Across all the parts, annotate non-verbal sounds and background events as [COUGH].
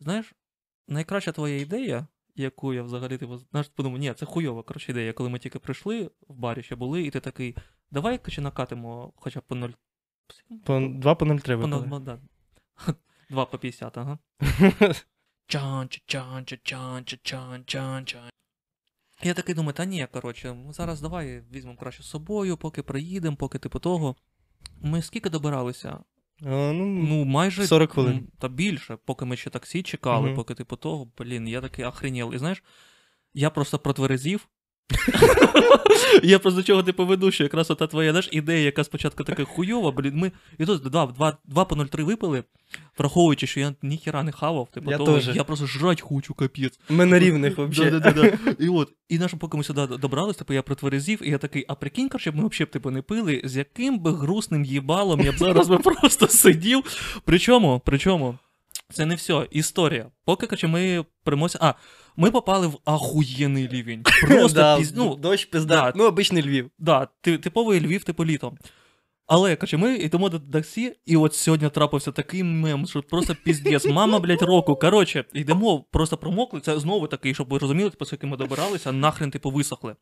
знаєш, найкраща твоя ідея, яку я взагалі типу, знаєш, подумав, ні, це хуйова коротше, ідея, коли ми тільки прийшли, в барі ще були, і ти такий, давай чи накатимо хоча б по 0. По, 2 по 0 По треба. 0, ну, да. [LAUGHS] 2 по 50, ага. [LAUGHS] Чан, чан, чан, чан, чан, чан. Я такий думаю, та ні, коротше, зараз давай візьмемо краще з собою, поки приїдемо, поки типу того. Ми скільки добиралися? Ну, Ну, майже 40 хвилин. Та більше, поки ми ще таксі чекали, Мгм. поки типу того, блін, я такий охренел. І знаєш, я просто протверезів. [LAUGHS] я просто до чого ти поведу, що якраз ота твоя знаєш, ідея, яка спочатку така хуйова, блін, ми і тут 2, 2, 2 по 0,3 випили, враховуючи, що я ніхіра не хавав, типу Я того, теж. я просто жрать хочу, капець. ми на рівних взагалі. Да-да-да. [LAUGHS] І от, і наш, поки ми сюди добрались, типу, я протверезів, і я такий, а прикинь, короче, ми взагалі типу, не пили, з яким би грустним їбалом я б зараз би [LAUGHS] просто сидів. Причому, причому, це не все, історія. Поки, короче, ми примося. А, ми попали в ахуєнний рівень. [LAUGHS] Просто да, піз... ну, дощ пизда. да. Ну, обичний Львів. Да, ти- типовий Львів, типу літом. Але, короче, ми йдемо до таксі, і от сьогодні трапився такий мем, що просто піздець. Мама, блядь, року. Коротше, йдемо, просто промокли. Це знову такий, щоб ви розуміли, типу, скільки ми добиралися, нахрен, типу, висохли.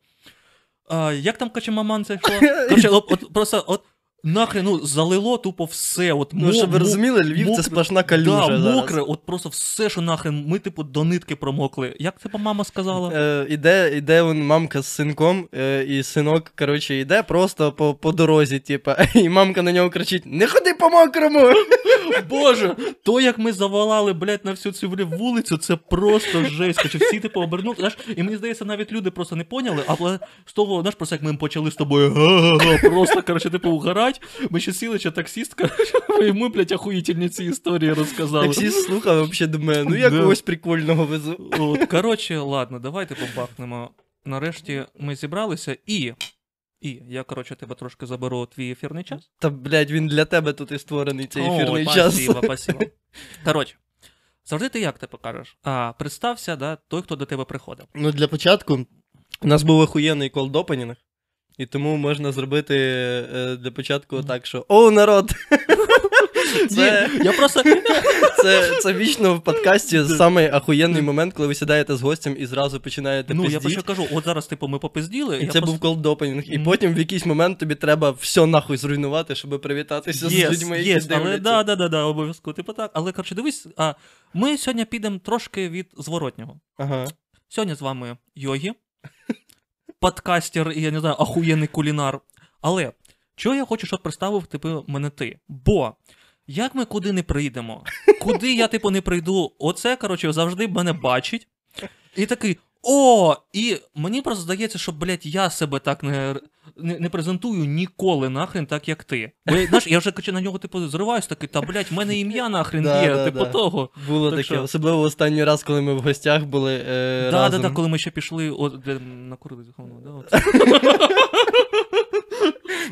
А, як там, короче, маман це йшла? [LAUGHS] Короче, от, от, просто, от, нахрен, ну, залило тупо все. От, Ну, щоб ви розуміли, Львів мокре- це сплошна калюжа да, зараз. мокре, от просто все, що нахрен, ми, типу, до нитки промокли. Як це мама сказала? Е, іде, іде вон мамка з синком, е, і синок, коротше, йде просто по, по дорозі, типа, [LAUGHS] і мамка на нього кричить: Не ходи по мокрому! [LAUGHS] Боже, то як ми завалали, блядь, на всю цю блядь, вулицю, це просто жесть. Хоча всі типу обернули. Знаєш, і мені здається, навіть люди просто не поняли, але з того, знаєш, просто як ми почали з тобою просто, коротше, типу, угорать. Ми ще сіли, ще таксіст, коротше, і ми, блядь, [LAUGHS] охуїтельні ці історії розказали. Таксіст слухав, взагалі думає, ну я когось прикольного везу. От, коротше, ладно, давайте побахнемо. Нарешті ми зібралися і. І я, коротше, тебе трошки заберу твій ефірний час. Та, блядь, він для тебе тут і створений цей О, час. Спасибо, [LAUGHS] спасибо. Коротше, завжди ти як ти покажеш? А, представся, да, той, хто до тебе приходив. Ну, для початку, у нас був охуєнний cold opening, і тому можна зробити е, для початку так, що О, народ! [LAUGHS] Це, я просто. [LAUGHS] це, це вічно в подкасті самий ахуєнний момент, коли ви сідаєте з гостем і зразу починаєте Ну, я пиздіть. просто кажу, от зараз, типу, ми попизділи. І я це просто... був cold opening. І потім в якийсь момент тобі треба все нахуй зруйнувати, щоб привітатися Yes, з людьми, які yes, але да, да, да, да, обов'язково. Типу так. Але коротше, дивись, а, ми сьогодні підемо трошки від зворотнього. Ага. Сьогодні з вами Йогі, подкастер і я не знаю, ахуєнний кулінар. Але чого я хочу, щоб представив типу, мене ти? Бо як ми куди не прийдемо, куди я, типу, не прийду, оце, коротше, завжди мене бачить. І такий. О, і мені просто здається, що, блядь, я себе так не, не, не презентую ніколи нахрен, так як ти. Бо я, знаєш, я вже коротше, на нього, типу, зриваюсь такий, та блядь, в мене ім'я нахрен Да, є, да, типу да. того. Було Так таке, що- особливо останній раз, коли ми в гостях були е, Да, разом. да, да, коли ми ще пішли, от, де накурили говно, да. [LAUGHS]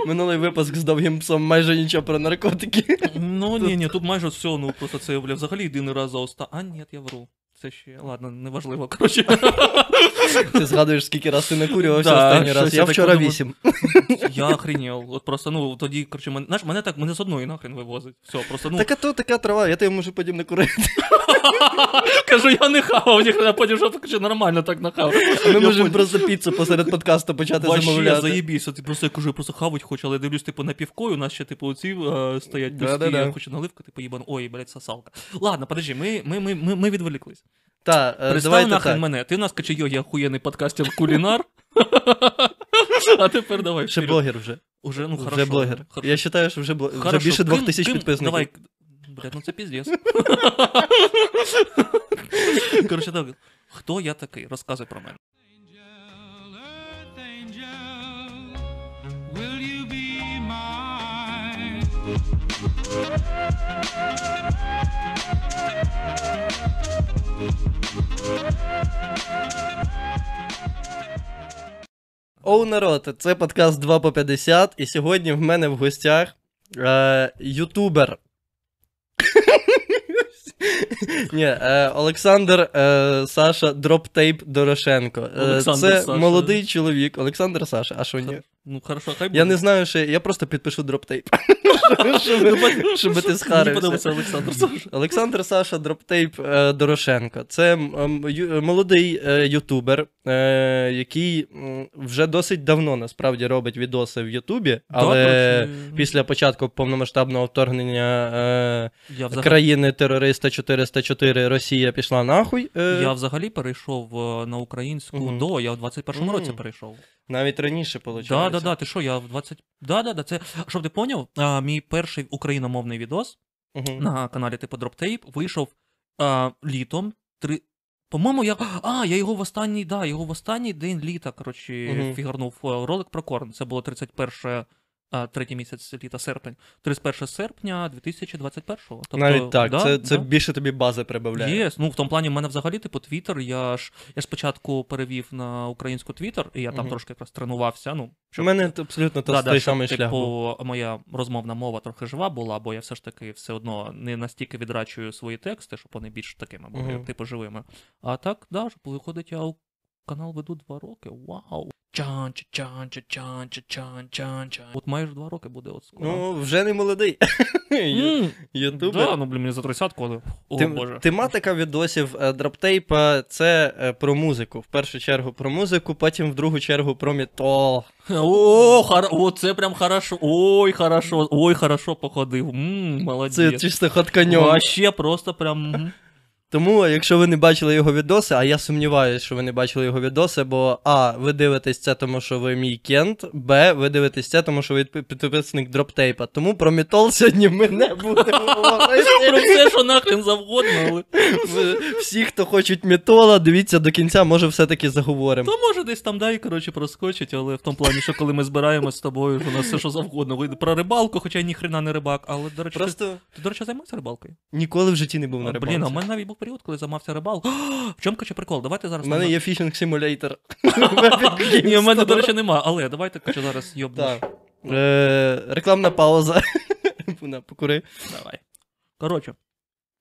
Минулий випуск з довгим псом майже нічого про наркотики. Ну ні, ні, тут майже все, ну просто це бля, взагалі єдиний раз за оста. А, ні, я вру. Це ще. Ладно, неважливо, коротше. [LAUGHS] [LAUGHS] Ти згадуєш, скільки раз ти накурювався Да, останній раз. Я я вчора вісім. [LAUGHS] Я охренів. От просто, ну, тоді, коротше, мене, знаєш, мене так, мене з одної нахрен вивозить. Все, просто, ну. Так а то така трава, я тебе можу потім накурити. [LAUGHS] Кажу, я не хавав, ніхто потім що коротше, нормально так нахав. Ми можемо просто піцу посеред подкасту почати Вообще, замовляти. заєбісь, от просто я кажу, я просто хавать хочу, але дивлюсь, типу, на півкою, у нас ще, типу, оці е, стоять пусті, Да-да-да. я хочу наливка, типу, їбан, ой, блядь, сосалка. Ладно, подожди, ми, ми, ми, ми, ми відволіклись. Та, е, Представ давайте нахрен так. мене. Ти в нас каче йогі охуєнний подкастер кулінар. [LAUGHS] А тепер давай. Ще блогер вже. Уже, ну, Вже блогер. Хорошо. Я вважаю, що вже, бл... вже більше двох тисяч підписників. Давай. Блядь, ну це піздец. [LAUGHS] Коротше, так. Хто я такий? Розказуй про мене. Will you be mine? Оу, народ, це подкаст 2 по 50, і сьогодні в мене в гостях е, ютубер. [LAUGHS] Ні, е, Олександр е, Саша Droptape Дорошенко. Е, Олександр це Саша. молодий чоловік, Олександр Саша, а що ні? Ну, хорошо, хай буде. Я не знаю, що я просто підпишу Droptape. Щоб щоб ти Мені схарився. подобається Олександр Саша. Олександр Саша Droptape е, Дорошенко. Це молодий е, ютубер, е, який вже досить давно насправді робить відоси в Ютубі, але після початку повномасштабного вторгнення країни терориста 404 Росія пішла нахуй. я взагалі перейшов на українську до, я в 21-му році перейшов. Навіть раніше. Да, да, да, ти що, я в 20... Да, да, да, це, щоб ти поняв, а, мій перший україномовний відос на каналі типу Droptape вийшов а, літом. Три... По-моєму, я. А, я його в останній, да, його в останній день літа, коротше, угу. фігарнув е, ролик про корн. Це було 31 а, третій місяць літа, серпень. 31 серпня 2021-го. Тобто, Навіть так, да, це, це да. більше тобі бази прибавляє. Є, ну в тому плані в мене взагалі, типу, Твіттер, я ж я ж спочатку перевів на українську Твіттер, і я там Мгм. трошки якраз тренувався. Ну, У щоб, мене абсолютно та- да, самий типу, шлях був. моя розмовна мова трохи жива була, бо я все ж таки все одно не настільки відрачую свої тексти, щоб вони більш такими були, Мгм. типу, живими. А так, да, виходить, я у- канал веду два роки. Вау! чан ча чан ча чан ча чан чан чан От майже два роки буде от скоро. Ну, вже не молодий. [LAUGHS] Ютубер. Да, ну блін, мені за тридцятку, але. О, Тем- Боже. Тематика відосів е, дроптейпа це е, про музику. В першу чергу про музику, потім в другу чергу про метал. О, хар... о, це прям хорошо. Ой, хорошо. Ой, хорошо походив. М, молодець. Це чисто хатканьом. Вообще просто прям. м. Тому, якщо ви не бачили його відоси, а я сумніваюся, що ви не бачили його відоси, бо А, ви дивитесь це, тому що ви мій кент, Б, ви дивитесь це, тому що ви підписник дроптейпа. Тому про метал сьогодні ми не будемо говорити. Про все, що нахрен завгодно. Всі, хто хочуть метола, дивіться до кінця, може все-таки заговоримо. То може десь там дай, коротше, проскочить, але в тому плані, що коли ми збираємось з тобою, у нас все що завгодно. вийде. Про рибалку, хоча ніхрена не рибак, але, до речі, ти, до речі, займався рибалкою? ніколи в житті не був на рибалці. Блін, а мене навіть був період, коли займався рибалкою. [GASPS] В чому коротше, прикол? Давайте зараз. У мене є фішинг симулятор. [LAUGHS] Ні, в мене, до речі, нема, але давайте коротше, зараз йобнеш. Рекламна пауза. [LAUGHS] Покури. Давай. Коротше,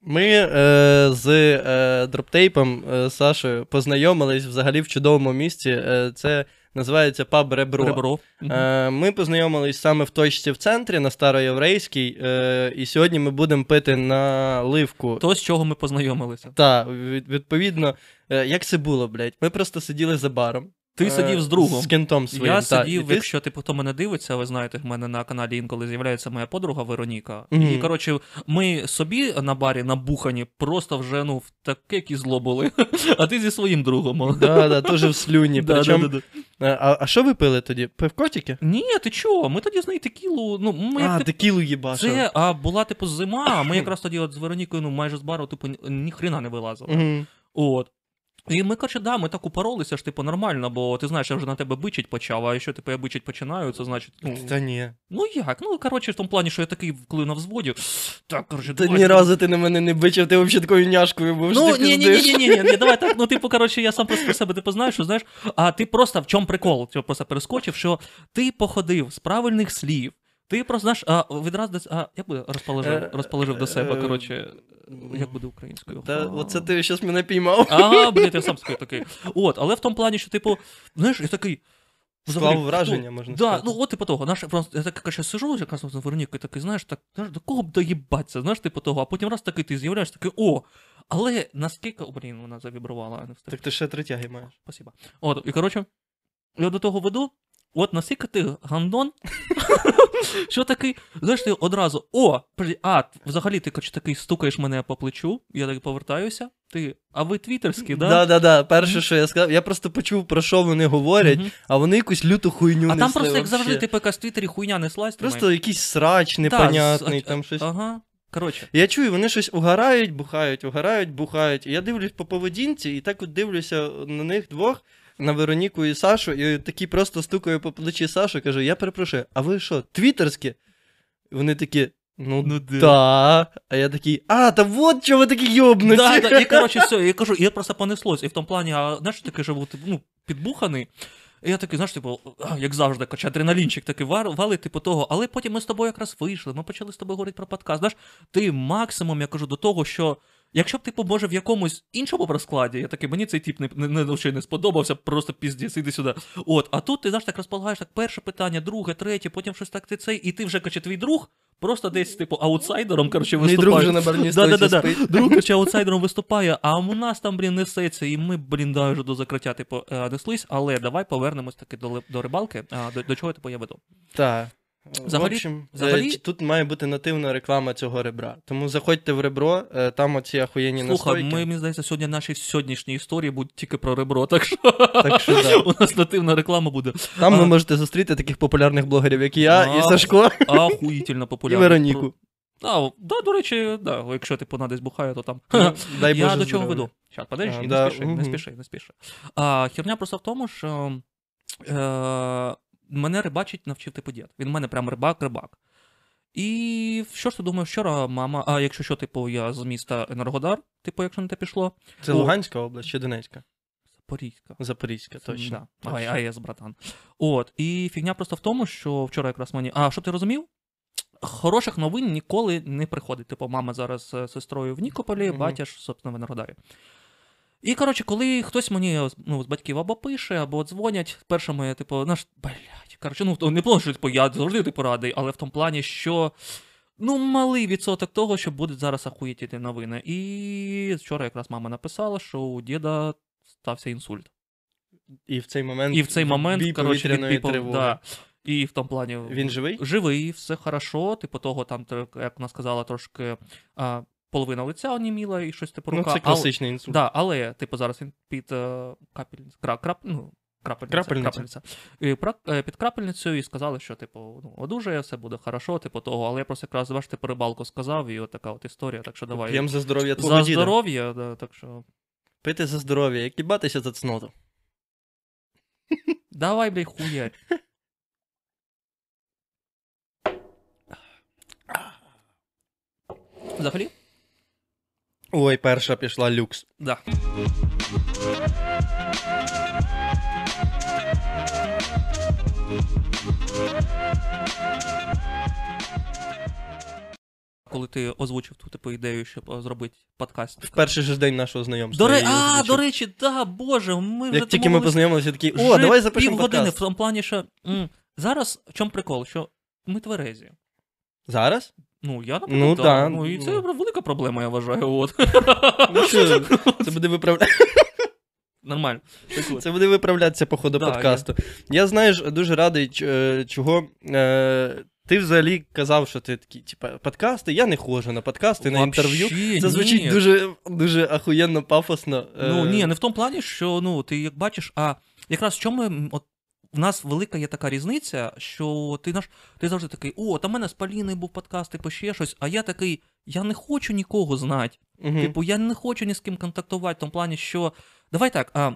Ми е, з е, Droptape ом е, Сашою познайомились взагалі в чудовому місці. Е, це називається паб Ребро. ребро. Е, ми познайомились саме в точці в центрі на Староєврейській, е, і сьогодні ми будемо пити наливку. То, з чого ми познайомилися. Так, відповідно, е, як це було, блядь? Ми просто сиділи за баром. Ти Е, сидів з другом. З кентом своїм. Я та, сидів, і ти якщо типу, хто мене дивиться, ви знаєте, в мене на каналі інколи з'являється моя подруга Вероніка. І коротше, ми собі на барі набухані, просто вже ну в таке кізло були. [LAUGHS] А ти зі своїм другом. Да, да, теж в слюні. [LAUGHS] Да, Причому, да, да, да. Е, А, а що ви пили тоді? Пивко тільки? Ні, ти чого? Ми тоді з нею текілу. Ну, ми А, як тип- текілу їбашив. це а, була типу зима, а ми [CLEARS THROAT] якраз тоді от з Веронікою ну, майже з бару, типу, ні, ніхрена не вилазили. Мгм. От. І ми, коротше, да, ми так упоролися ж, типу, нормально, бо ти знаєш, я вже на тебе бичить почав, а якщо типу, я бичить починаю, це значить. Ну, Та ні. ну як? Ну, коротше, в тому плані, що я такий, коли на взводі. Так, коротше, Та ні разу ти на мене не бичив, ти взагалі такою няшкою був, Ну, ні, ні, ні, ні, ні, ні, давай так. Ну, типу, коротше, я сам просто про себе типу знаєш, що знаєш, а ти просто в чому прикол? Ти просто перескочив, що ти походив з правильних слів. Ти просто знаєш, а відразу десь, а як буде розположив, Е, розположив до себе, е, коротше, як буде українською? Та А. оце ти зараз мене піймав. Ага, блін, я сам скажу такий. От, але в тому плані, що, типу, знаєш, я такий. Склав взагалі, враження, ну, можна да, сказати. ну от типу того, наш, просто, я так коротше, сижу якраз з Веронікою, такий, знаєш, так, знаєш, до кого б доїбатися, знаєш, типу того, а потім раз такий ти з'являєшся, такий, о, але наскільки, о, блін, вона завібрувала, а не. Так ти ще третяги маєш. Спасибо. От, і коротше, я до того веду, от наскільки ти гандон, що такий, знаєш, ти одразу, о, а, взагалі ти такий стукаєш мене по плечу, я так повертаюся, ти, а ви твіттерські, да? Да, да, да. Перше, що я сказав, я просто почув, про що вони говорять, а вони якусь люту хуйню А там просто, як завжди, типу, якась в Твіттері хуйня неслась. ти Просто якийсь срач непонятний, там щось. Ага. Коротше. Я чую, вони щось угорають, бухають, угорають, бухають. І я дивлюсь по поведінці, і так от дивлюся на них двох, на Вероніку і Сашу, і такий просто стукаю по плечі Сашу, кажу: я перепрошую, а ви що, твіттерські? І вони такі. Ну, Ну, да. А я такий, а, та вот чого ви такі йобнуті. Да, да, і коротше, [LAUGHS] все, я кажу, і я просто понеслось. І в тому плані, а знаєш, такий живу, типу, ну, підбуханий. І я такий, знаєш, типу, як завжди, коротше, адреналінчик такий вар- валить, типу того. Але потім ми з тобою якраз вийшли, ми почали з тобою говорити про подкаст. Знаєш, ти максимум, я кажу, до того, що Якщо б, типу, може, в якомусь іншому розкладі, я такий, мені цей тип не, не, не, не сподобався, просто піздець, іди сюди. От, а тут ти знаєш, так розполагаєш, так перше питання, друге, третє, потім щось так ти цей, і ти вже, каче, твій друг, просто десь, типу, аутсайдером, коротше, виступає. друг вже Да, да, да, да. Друг, коротше, аутсайдером виступає, а у нас там, блін, несеться, і ми, блін, да, вже до закриття, типу, е, неслись, але давай повернемось таки до, до рибалки, а, до, до чого, типу, я веду. Так. Взагалі- в общем, взагалі- е, тут має бути нативна реклама цього ребра. Тому заходьте в ребро, е, там оці ахуєнні Слухай, настойки. ми, мені здається, сьогодні наші сьогоднішні історії будуть тільки про ребро, [LAUGHS] так що, Так що да. у нас нативна реклама буде. Там ви можете зустріти таких популярних блогерів, як і я, і Сашко, Ахуїтельно [LAUGHS] і популярна. Вероніку. А, да, до речі, да, якщо типу вона десь бухає, то там. Ну, Дай я Боже до чого веду? Щас, подожди, А, не да, спіши, не спіши, не спіши. А, херня просто в тому, що е, мене рибачить навчив типу дід. Він в мене прям рибак-рибак. І що ж ти думаєш, вчора мама, а якщо що, типу, я з міста Енергодар, типу, якщо на те пішло, Це О. Луганська область чи Донецька? Запорізька. Запорізька, точно. Да. Ай, що- АЕС, братан. От, і фігня просто в тому, що вчора якраз мені. А щоб ти розумів? Хороших новин ніколи не приходить. Типу, мама зараз з сестрою в Нікополі, Мгм. батя ж, собственно, в Енергодарі. І, коротше, коли хтось мені ну, з батьків або пише, або дзвонять, першими, я, типу, наш, блядь, коротше, ну, не плану, що типу, я завжди типу радий, але в тому плані, що ну, малий відсоток того, що будуть зараз ахуєтіти новини. І вчора якраз мама написала, що у діда стався інсульт. І в цей момент, І в цей момент, коротше, відпіпав, да. І в тому плані. Він живий? Живий, все хорошо. Типу того, там, як вона сказала, трошки а, половина лиця оніміла і щось типу Ну, рука. це Але- класичний інсульт. Да, але, типу, зараз він під е, капельницю. Кра, крап, ну, крапельниця, Крапельниця. крапельниця. І пра- е, під крапельницею і сказали, що, типу, ну, одужає, все буде хорошо, типу того. Але я просто якраз бачите, типу, рибалку сказав, і от така от історія. Так що давай. П'єм за здоров'я твого За діда. здоров'я, да, так що. Пити за здоров'я, як їбатися за цноту. [LAUGHS] Давай, блядь, хуярь. [LAUGHS] Взагалі? Ой, перша пішла люкс. Да. Коли ти озвучив ту типу ідею, щоб е, зробити подкаст. В перший же день нашого знайомства. До, я ре... її А, озвучив. до речі, да, боже, ми вже Як тільки ми домовились познайомилися, такі, о, вже давай запишемо півгодини подкаст. в тому плані, що м, зараз в чому прикол, що ми тверезі. Зараз? Ну, я наприклад, Ну, да. да, ну і це ну. велика проблема, я вважаю. От. Ну що, [LAUGHS] це буде виправляти. Нормально. Це буде виправлятися по ходу Да, подкасту. Я, знаєш, дуже радий, е, чого. Е, ти взагалі казав, що ти такий, типа, подкасти. Я не ходжу на подкасти, на інтерв'ю. Це звучить ні. дуже, дуже ахуєнно, пафосно. е, Ну ні, не в тому плані, що ну ти як бачиш, а якраз в чому от в нас велика є така різниця, що ти наш ти завжди такий, о, там в мене з Поліною був подкаст, типу ще щось, а я такий, я не хочу нікого знати. Мгм. Типу, я не хочу ні з ким контактувати, в тому плані, що. Давай так, а.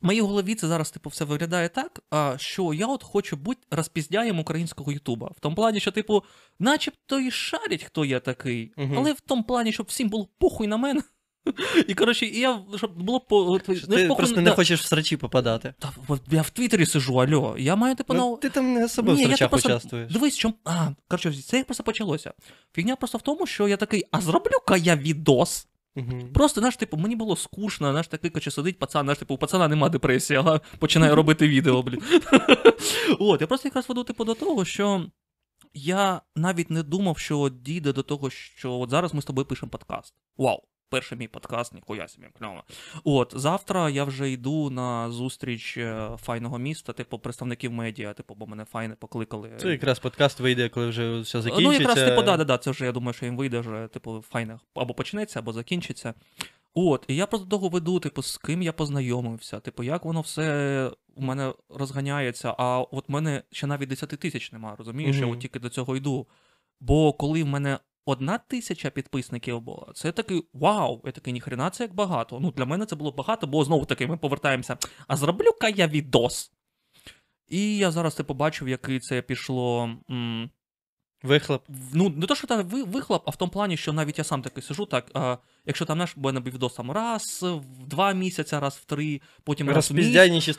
В моїй голові це зараз типу все виглядає так, а, що я от хочу бути розпіздяєм українського Ютуба. В тому плані, що, типу, начебто і шарять, хто я такий, Мгм. але в тому плані, щоб всім було похуй на мене. [LAUGHS] І коротше, і я щоб було по Ти похуй просто не да. хочеш в срачі попадати. Та, от я в Твіттері сижу, альо. Я маю типу Ну, ти там не особо в Ні, я срачах просто- участвуєш. Дивись, чом. А, коротше, це як просто почалося. Фігня просто в тому, що я такий, а зроблю-ка я відос. Мгм. Просто, знаєш, типу, мені було скучно, знаєш, такий, коротше, сидить пацан, знаєш, типу, у пацана нема депресії, ага, починає робити відео, блін. [LAUGHS] От, я просто якраз веду, типу, до того, що я навіть не думав, що дійде до того, що от зараз ми з тобою пишемо подкаст. Вау! Перший мій подкаст, ніхуя собі, кльово. От, завтра я вже йду на зустріч е, файного міста, типу, представників медіа, типу, бо мене файне покликали. Це якраз подкаст вийде, коли вже все закінчиться. Ну, якраз, типу, да, да, да, це вже, я думаю, що їм вийде вже, типу, файне або почнеться, або закінчиться. От, і я просто довго веду, типу, з ким я познайомився, типу, як воно все у мене розганяється, а от в мене ще навіть 10 тисяч нема, розумієш? Я от тільки до цього йду. Бо коли в мене одна тисяча підписників була, це такий вау, я такий, ніхрена це як багато. Ну, для мене це було багато, бо знову таки ми повертаємося. А зроблю-ка я відос. І я зараз це побачив, який це пішло. М- Вихлоп. ну, не то, що там вихлоп, а в тому плані, що навіть я сам такий сижу, так, а, якщо там наш був відос там раз в два місяці, раз в три, потім раз в місяць.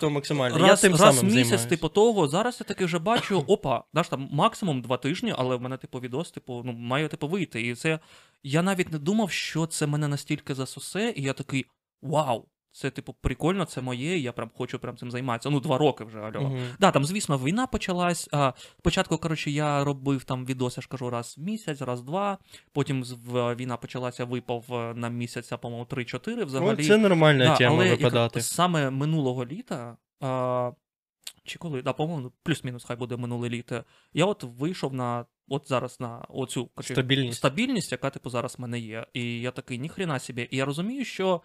Максимально. Раз, я тим раз самим місяць, займаюсь. типу того, зараз я таки вже бачу, [CLEARS THROAT] опа, знаєш, там максимум два тижні, але в мене, типу, відос, типу, ну, має типу вийти. І це я навіть не думав, що це мене настільки засосе, і я такий вау, це, типу, прикольно, це моє, і я прям хочу прям цим займатися. Ну, два роки вже, альо. Мгм. Да, там, звісно, війна почалась. А, спочатку, коротше, я робив там відос, я ж кажу, раз в місяць, раз в два. Потім в- війна почалася, випав е, на місяця, по-моєму, 3-4 взагалі. О, це нормальна Да, тема але як- випадати. саме минулого літа, а, чи коли, да, по-моєму, плюс-мінус, хай буде минуле літо. Я от вийшов на. От зараз на оцю коротше, Стабільність. стабільність, яка типу зараз в мене є. І я такий, ніхрена собі. І я розумію, що.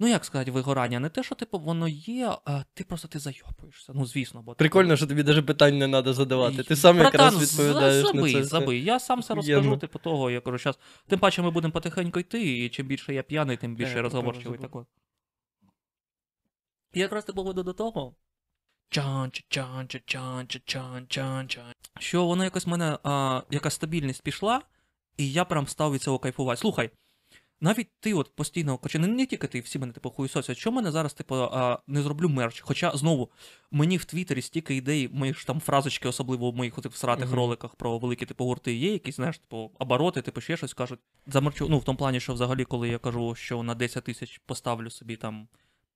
Ну, як сказати, вигорання, не те, що типу воно є, а ти просто ти зайопуєшся. Ну, звісно, бо Прикольно, що тобі навіть питань не треба задавати. Ти сам Братан, якраз відповідаєш забий, на це. забий. Я сам все Охуєнно. розкажу, типу того, я кажу, зараз. Тим паче ми будемо потихеньку йти, і чим більше я п'яний, тим більше Е, я розговорчивий такий. І якраз типу веду до того. чан чан чан чан чан чан Що воно якось в мене а, якась стабільність пішла, і я прям став від цього кайфувати. Слухай, навіть ти от постійно, хоча не, не тільки ти, всі мене типу хуїсосять, що мене зараз, типу, а, не зроблю мерч. Хоча знову мені в Твіттері стільки ідей, мої ж там фразочки, особливо в моїх отих всратих Мгм. роликах про великі типу гурти є, якісь, знаєш, типу, обороти, типу ще щось кажуть. Замерчу, ну в тому плані, що взагалі, коли я кажу, що на 10 тисяч поставлю собі там.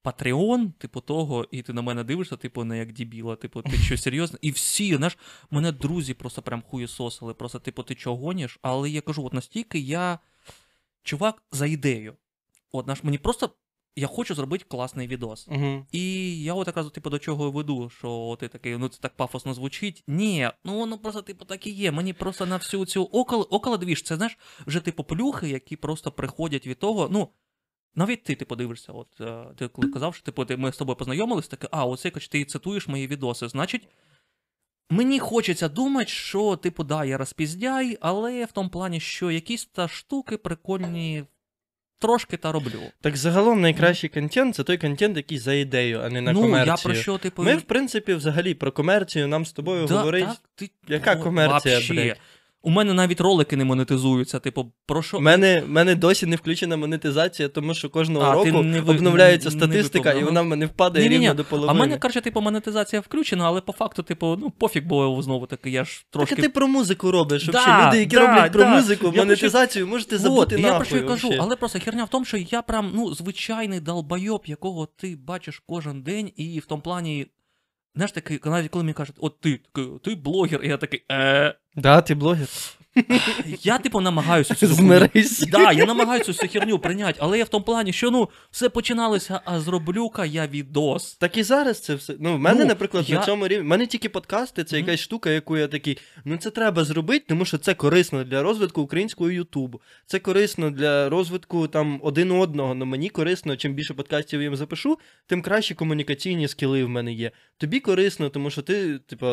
Патреон, типу того, і ти на мене дивишся, типу, не як дібіла, типу, ти що серйозно? І всі, знаєш, мене друзі просто прям хуєсосили, просто, типу, ти чого гоніш? Але я кажу, от настільки я чувак за ідею. От наш мені просто я хочу зробити класний відос. Мгм. І я от якраз типу, до чого веду, що ти такий, ну це так пафосно звучить. Ні, ну воно просто, типу, так і є. Мені просто на всю цю около, около двіж, це знаєш, вже типу плюхи, які просто приходять від того. Ну, навіть ти, ти подивишся, от е, ти коли казав, що типу, ти, ми з тобою познайомились, таке, а, оце кач, ти цитуєш мої відоси. Значить, мені хочеться думати, що, типу, да, я розпіздяй, але в тому плані, що якісь та штуки прикольні трошки та роблю. Так загалом найкращий контент це той контент, який за ідею, а не на ну, комерцію. я про що, типу, Ми, в принципі, взагалі про комерцію нам з тобою Да, говорить. так, ти... Яка комерція, блядь? У мене навіть ролики не монетизуються. Типу, про що. У мене, мене досі не включена монетизація, тому що кожного А, року не ви- обновляється не статистика, виповнив. і вона в мене впадає рівно до половини. А в мене, коротше, типу, монетизація включена, але по факту, типу, ну, пофіг, бо знову таки, я ж трошки. Так ти про музику робиш, Да, ще люди, які да, роблять про да. музику, монетизацію, можете забути нахуй. я про що й кажу, але просто херня в тому, що я прям, ну, звичайний долбойоб, якого ти бачиш кожен день, і в тому плані. Знаєш, такий, коли мені кажуть, от ти, такий, ти блогер, і я такий, е. Да, ти блогер. [LAUGHS] Я, типу, намагаюся цю Змирись. Да, я намагаюся цю херню прийняти, але я в тому плані, що ну, все починалося, а зроблю-ка я відос. Так і зараз це все. Ну, в мене, Ну, наприклад, я- на цьому рівні. В мене тільки подкасти, це Мгм. якась штука, яку я такий. Ну це треба зробити, тому що це корисно для розвитку українського Ютубу. Це корисно для розвитку там один одного. Ну мені корисно, чим більше подкастів я їм запишу, тим краще комунікаційні скіли в мене є. Тобі корисно, тому що ти, типу,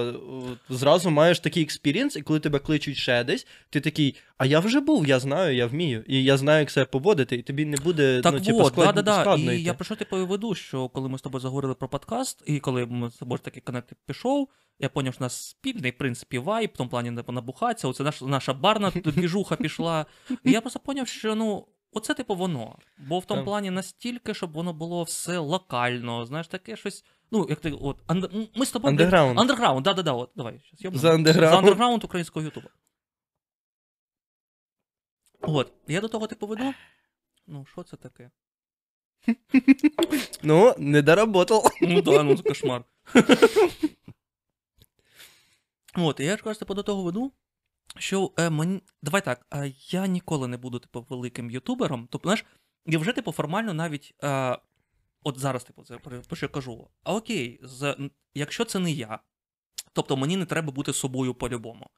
зразу маєш такий experience, і коли тебе кличуть ще десь, ти такий, а я вже був, я знаю, я вмію, і я знаю, як себе поводити, і тобі не буде Так ну, типу, от, склад... да, да, складно І йти. я про що типу і веду, що коли ми з тобою заговорили про подкаст, і коли ми з тобою такий connect пішов, я поняв, що у нас спільний, в принципі, вайб, в тому плані не набухатися, оце наш, наша барна [LAUGHS] двіжуха пішла. І я просто поняв, що ну. Оце типу воно. Бо в тому Так. плані настільки, щоб воно було все локально, знаєш, таке щось. Ну, як ти, от, анд... ми з тобою. Андерграунд, да, да, да, от, давай. щас. За андеграунд. За андерграунд українського Ютуба. От, я до того типу веду. Ну, що це таке? [LAUGHS] Ну, не доработал. Ну да, ну це кошмар. [LAUGHS] От, я ж кажу, типу, до того веду, що е, мені... давай так, е, я ніколи не буду, типу, великим ютубером. Тобто, знаєш, я вже, типу, формально навіть. Е, от зараз, типу, це про що я кажу. А окей, з, якщо це не я, тобто мені не треба бути собою по-любому.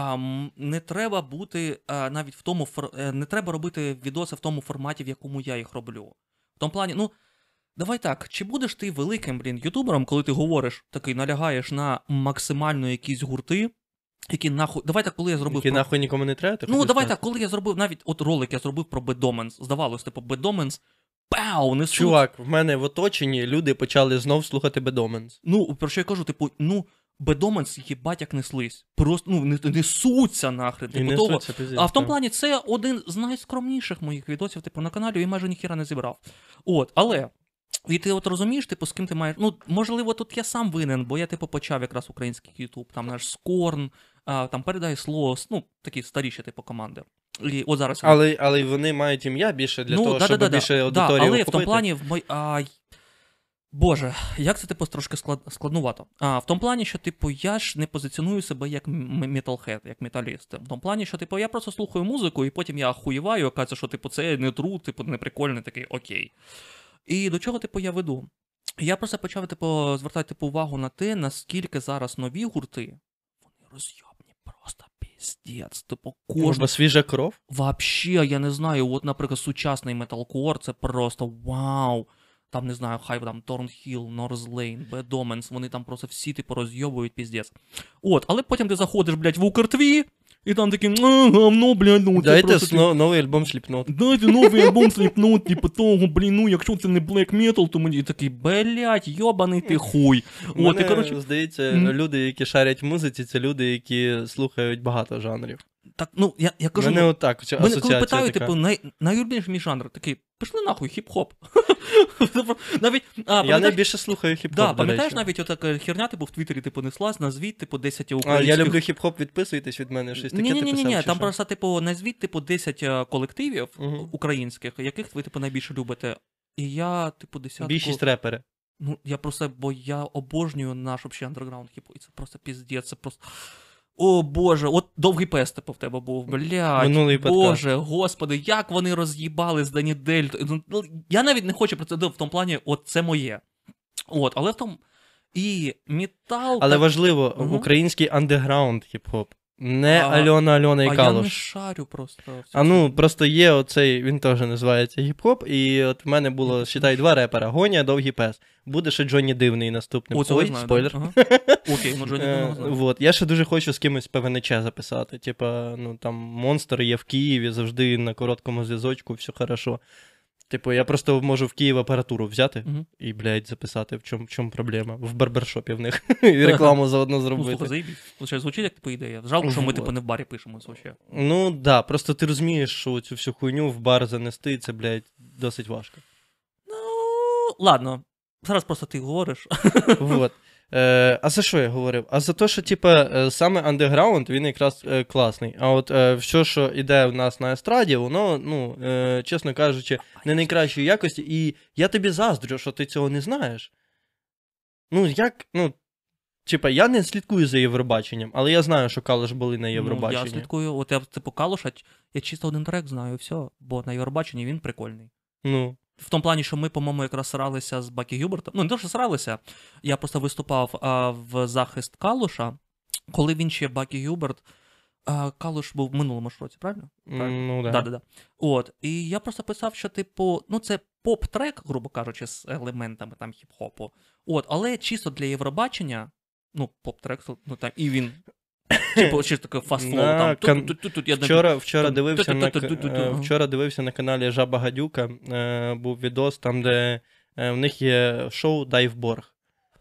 А, не треба бути а, навіть в тому фор... е, не треба робити відоси в тому форматі, в якому я їх роблю. В тому плані, ну, давай так, чи будеш ти великим, блін, ютубером, коли ти говориш, такий налягаєш на максимально якісь гурти, які нахуй. Давай так, коли я зробив. Які про- нахуй нікому не треба. Ну, давай сказати? так, коли я зробив навіть от ролик я зробив про Бедоменс. Здавалось, типу, Бедоменс. Пау, несуть. Чувак, в мене в оточенні люди почали знов слухати Бедоменс. Ну, про що я кажу, типу, ну, Бедоменс, їбать, як неслись. Просто ну, не- несуться нахрен. Типу, того. А в тому плані це один з найскромніших моїх відосів, типу, на каналі, і майже ніхіра не зібрав. От, але. І ти от розумієш, типу, з ким ти маєш. Ну, можливо, тут я сам винен, бо я, типу, почав якраз український Ютуб, там наш Скорн, а, там передай Слос, ну, такі старіші, типу, команди. І от зараз. Але, але вони мають ім'я більше для того, щоб більше да, аудиторії але в тому плані в мой... а, Боже, як це типу трошки склад... складнувато. А, в тому плані, що, типу, я ж не позиціоную себе як металхед, як металіст. В тому плані, що, типу, я просто слухаю музику, і потім я охуєваю, оказується, що, типу, це не тру, типу, не прикольний такий, окей. І до чого, типу, я веду? Я просто почав, типу, звертати типу, увагу на те, наскільки зараз нові гурти, вони розйобні просто піздець. Типу, кожен Бо свіжа кров. Вообще, я не знаю, от, наприклад, сучасний металкор, це просто вау. Там, не знаю, хай там Торнхіл, Норзлейн, Omens, вони там просто всі типу розйобують піздець. От, але потім ти заходиш, блядь, в Укртві, і там такі, а, говно, блядь, ну це Дайте просто... сно- новий альбом Сліпнот. Дайте новий альбом Slipknot, типу того, блін, ну якщо це не black metal, то мені такий, блядь, йобаний ти хуй. От, і Мене, коротше, здається, Мгм. люди, які шарять в музиці, це люди, які слухають багато жанрів. Так, ну, я, я кажу, Мене ну, отак, Мене коли питають, така. типу, най, найулюбленіший мій жанр, такий, пішли нахуй, хіп-хоп. [LAUGHS] навіть, а, Я найбільше слухаю хіп-хоп, да, пам'ятаєш, навіть отака херня, типу, в Твіттері, типу, неслась, назвіть, типу, 10 А, я люблю хіп-хоп, відписуйтесь від мене, щось таке ні, ні, ні, ні, ні, там просто, типу, назвіть, типу, 10 е, колективів Мгм. українських, яких ви, типу, найбільше любите. І я, типу, десятку... Більшість репери. Ну, я просто, бо я обожнюю наш вообще андерграунд хіп, і це просто піздець, це просто. О Боже, от довгий пес, типу, в тебе був, блядь, Минулий подкаст. Боже, господи, як вони роз'їбали з Дані Дель. Ну, ну, Я навіть не хочу про це в тому плані, от це моє. От, але в тому. І метал. Але важливо, угу. український андеграунд хіп-хоп. Не А- Альона Альона а і я не шарю просто. А ну, просто є оцей, він теж називається гіп-хоп, і от в мене було, считай, два репера: Гоня, довгий пес. Буде ще Джонні Дивний наступним. О, це Ой, знаю, спойлер. Ага. [LAUGHS] Окей, ну Джоні Е, Дивного знаю. Вот. Я ще дуже хочу з кимось ПВНЧ записати. Типа, ну там монстр є в Києві, завжди на короткому зв'язочку, все хорошо. Типу, я просто можу в Київ апаратуру взяти Мгм. і, блядь, записати, в чому в чому проблема. В барбершопі в них. [LAUGHS] І рекламу заодно Ну, слухай, зробити. заїбіть. Лише звучить як типу ідея. Жалко, що ми типу не в барі пишемо вообще. Ну да, просто ти розумієш, що цю всю хуйню в бар занести, це, блядь, досить важко. Ну, ладно. Зараз просто ти говориш. Вот. [LAUGHS] Е, а за що я говорив? А за те, що, типа, е, саме андеграунд, він якраз е, класний. А от е, все, що йде в нас на естраді, воно, ну, е, чесно кажучи, не найкращої якості. І я тобі заздрю, що ти цього не знаєш. Ну, як, ну, типа, я не слідкую за Євробаченням, але я знаю, що Калош були на Ну, Євробаченні. я слідкую, от я типу Калуша, я чисто один трек знаю, і все. Бо на Євробаченні він прикольний. Ну, В тому плані, що ми, по-моєму, якраз сралися з Бакі Гюбертом. Ну, не то, що сралися. Я просто виступав а, в захист Калуша, коли він ще Бакі Гюберт. А, Калуш був в минулому ж році, правильно? м, ну да. Да. От. І я просто писав, що, типу, ну, це поп-трек, грубо кажучи, з елементами там хіп-хопу. От, але чисто для Євробачення, ну, поп-трек, ну там, і він. Типу, чисто таке не- Вчора, вчора, дивився на, вчора дивився на каналі Жаба Гадюка. Е, був відос, там, де е, в них є шоу Дайвборг.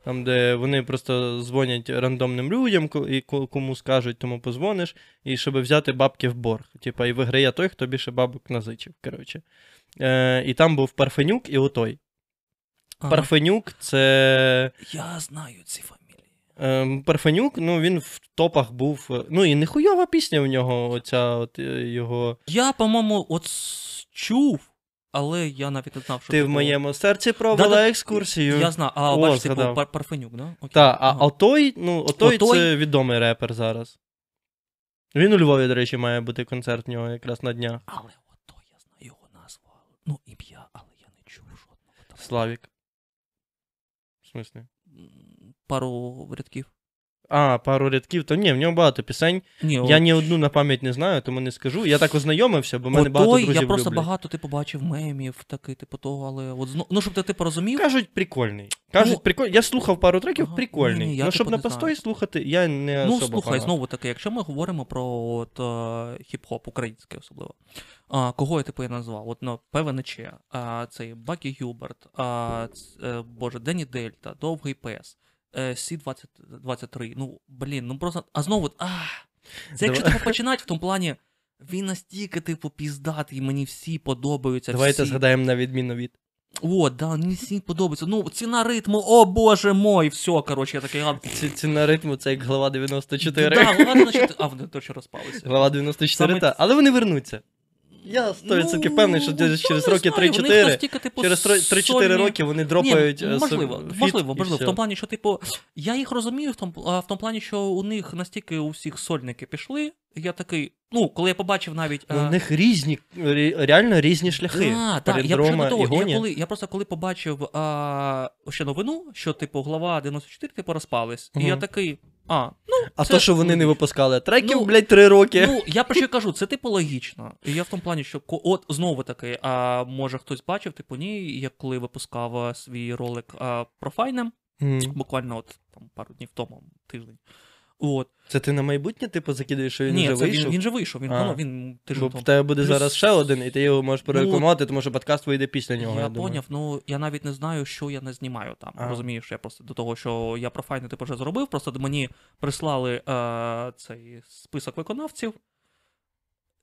Там, де вони просто дзвонять рандомним людям, і кому скажуть, тому позвониш, і щоб взяти бабки в борг. Типа, і виграє той, хто більше бабок назичив. Коротше. Е, і там був Парфенюк і отой. Ага. Парфенюк це. Я знаю ці фамілії. Ем, Парфенюк, ну він в топах був. е, Ну і нехуйова пісня в нього, оця от е, його. Я, по-моєму, от чув, але я навіть не знав, що Ти в моєму серці провела Да-да, екскурсію. Я знаю, а О, бачиш, типу, згадав. Пар- Парфенюк, да? Окей. Так, а Ага. отой, ну, отой, Отой- це відомий репер зараз. Він у Львові, до речі, має бути концерт в нього якраз на днях. Але ото я знаю його назву. Ну, ім'я, але я не чув жодного. Славік. В смислі? Пару рядків. А, пару рядків, то ні, в нього багато пісень. Ні, Я от- ні одну на пам'ять не знаю, тому не скажу. Я так ознайомився, бо в мене багато друзів я просто люблять. багато типу бачив мемів, такий, типу того, але от ну, щоб ти типу розумів. Кажуть, прикольний. Кажуть, Ну, прикольний. Я слухав пару треків, ага, прикольний. ні, я ну, типу щоб на не знаю. постой слухати, я не Ну, слухай, фанат. знову таки, якщо ми говоримо про от, е, хіп-хоп, український особливо. А, кого я типу я назвав? От, ну, ПВНЧ, а, цей Бакі Гюберт, а, ц- е, Боже, Дені Дельта, Довгий Пес. Е, C-23. Ну, блін, ну просто. А знову. А, це якщо типу, починати в тому плані. Він настільки, типу, піздатий, мені всі подобаються. Давайте всі. згадаємо на відміну від. О, да, мені всі подобаються. Ну, ціна ритму, о боже мой, все, коротше, я такий. А, Ці- Ціна ритму це як глава 94. Да, ладно, значить, а вони [LAUGHS] точно розпалися. Глава 94, Саме- та. Але вони вернуться. Я 100% впевнений, що десь ну, через роки знаю, в них 3-4. настільки, типу, Через 3-4 сольні- роки вони дропають. Ні, е, можливо, фіт можливо, можливо. В тому плані, що, типу, я їх розумію в тому, а, в тому плані, що у них настільки у всіх сольники пішли. Я такий, ну, коли я побачив навіть. Ну, а, У них різні, реально різні шляхи. Да, да, я того, я, коли, я просто коли побачив а, ще новину, що, типу, глава 94, типу, розпались, і я такий, а, ну, А це то, що вони не випускали треків, Ну, блядь, три роки. Ну, я про що кажу, це типу логічно. І я в тому плані, що от знову таки, а може хтось бачив, типу, ні, я коли випускав свій ролик а, про файнем, mm. буквально от там пару днів тому, тиждень. От. Це ти на майбутнє, типу, закидаєш, що він Ні, вже це вийшов? він, він же вийшов, він, А. ну, він Бо в тебе буде Плюс- зараз ще один, і ти його можеш Ну, порекламувати, тому що подкаст вийде після нього. Я, Я, поняв, ну я навіть не знаю, що я не знімаю там. А. Розумієш, я просто до того, що я про файни типу вже зробив, просто мені прислали е, цей список виконавців.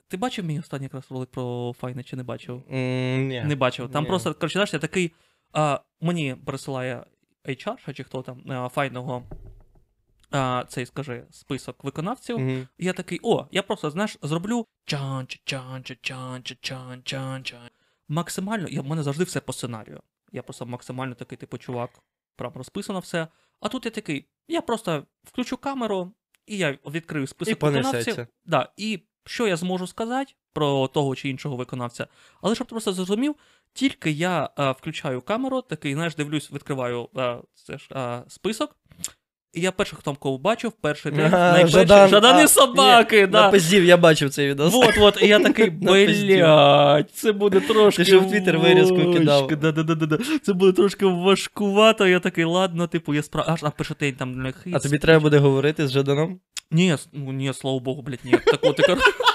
Ти бачив мій останній якраз ролик про файни чи не бачив? М, Ні. Не бачив. Там Ні. просто, коротше, знаєш, я такий. А, мені присилає HR, чи хто там, а, файного. А, цей, скажи, список виконавців. І я такий, о, я просто, знаєш, зроблю чан чан чан чан чан чан Максимально, я, в мене завжди все по сценарію. Я просто максимально такий, типу, чувак, прям розписано все. А тут я такий, я просто включу камеру, і я відкрию список І виконавців. Да, і що я зможу сказати про того чи іншого виконавця. Але щоб ти просто зрозумів, тільки я е, включаю камеру, такий, знаєш, дивлюсь, відкриваю е, це ж, е, список. І я перших там кого бачив, перший [LAUGHS] день, найперший, Жадан, Жадани а, собаки, ні, да. Напиздів, я бачив цей відос. Вот, вот, і я такий, [LAUGHS] блядь, це буде трошки. Ти ще в Твіттер вирізку кидав. Да, да, да, да. Це буде трошки важкувато. Я такий, ладно, типу, я справ... Аж на перший день там не хит. А тобі треба буде говорити з Жаданом? Ні, ну, ні, слава Богу, блядь, ні. Так от, і. [LAUGHS]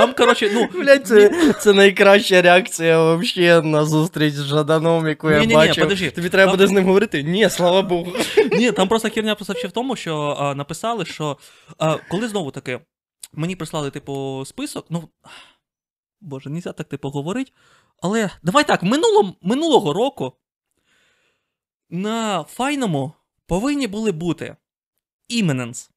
Там, коротше, ну, Блять, це, це найкраща реакція вообще на зустріч з Жаданом, яку я Ні-ні-ні, бачив. подожди. Тобі треба Там- буде з ним говорити? Ні, слава Богу. Ні, там просто херня просто ще в тому, що а, написали, що а, коли знову таки мені прислали, типу, список, ну. Боже, нельзя так типу говорити. Але давай так, минуло, минулого року на файному повинні були бути Імененс.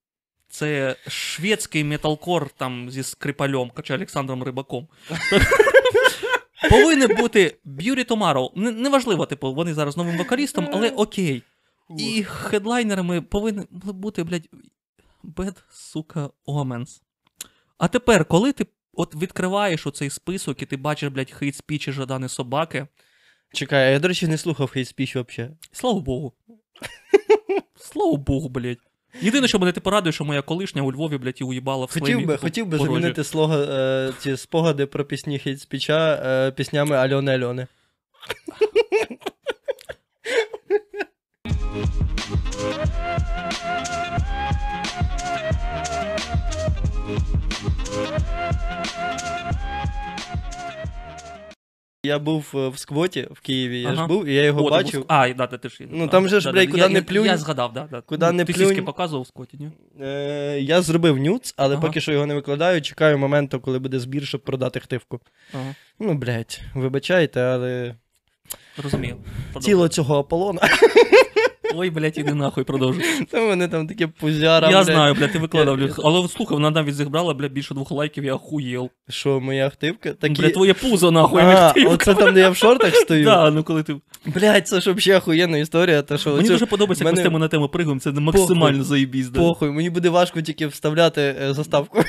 Це шведський металкор там зі скрипальом, чи Олександром Рибаком. [LAUGHS] Повинні бути Beauty Tomorrow. Неважливо, типу, вони зараз новим вокалістом, але окей. І хедлайнерами були бути, блядь, Bad, сука, Omens. А тепер, коли ти от відкриваєш оцей список і ти бачиш, блядь, хейт спічі Жадани собаки, Чекай, я, до речі, не слухав хейт спіч вообще. слава Богу. [LAUGHS] Слава Богу, блядь. Єдине, що мене ти порадує, що моя колишня у Львові, блядь, і уїбала в Хотів би, хотів би порожі. замінити слога, е, ці спогади про пісні хейт спіча е, піснями Альони Альони. Я був е, в сквоті в Києві, я ж був, і я його О, ти бачив. був- А, да, да, ти ж. Ну, да, там же ж, да, блядь, да, куди я- не плюнь, Я згадав, да, да. куди Ну, не Ти плюнь. Ти показував Скотті, ні? Е, я зробив нюц, але Ага. поки що його не викладаю. Чекаю моменту, коли буде збір, щоб продати хтивку. Ага, Ну, блядь, вибачайте, але розумію. Тіло цього Аполлона, Ой, блядь, іди нахуй, продовжуй. то вони там таке пузяра. Я знаю, блядь, ти викладав. Але слухай, вона навіть зіграла, блядь, більше двох лайків, я охуєл. Що, моя хтивка? Такі... Блядь, твоє пузо, нахуй, а, оце там, де я в шортах стою. Да, ну коли ти... Блядь, це ж взагалі охуєнна історія. Та що Мені дуже подобається, як ми з теми на тему пригаємо, це максимально заєбіз. да. Похуй, мені буде важко тільки вставляти е, заставку.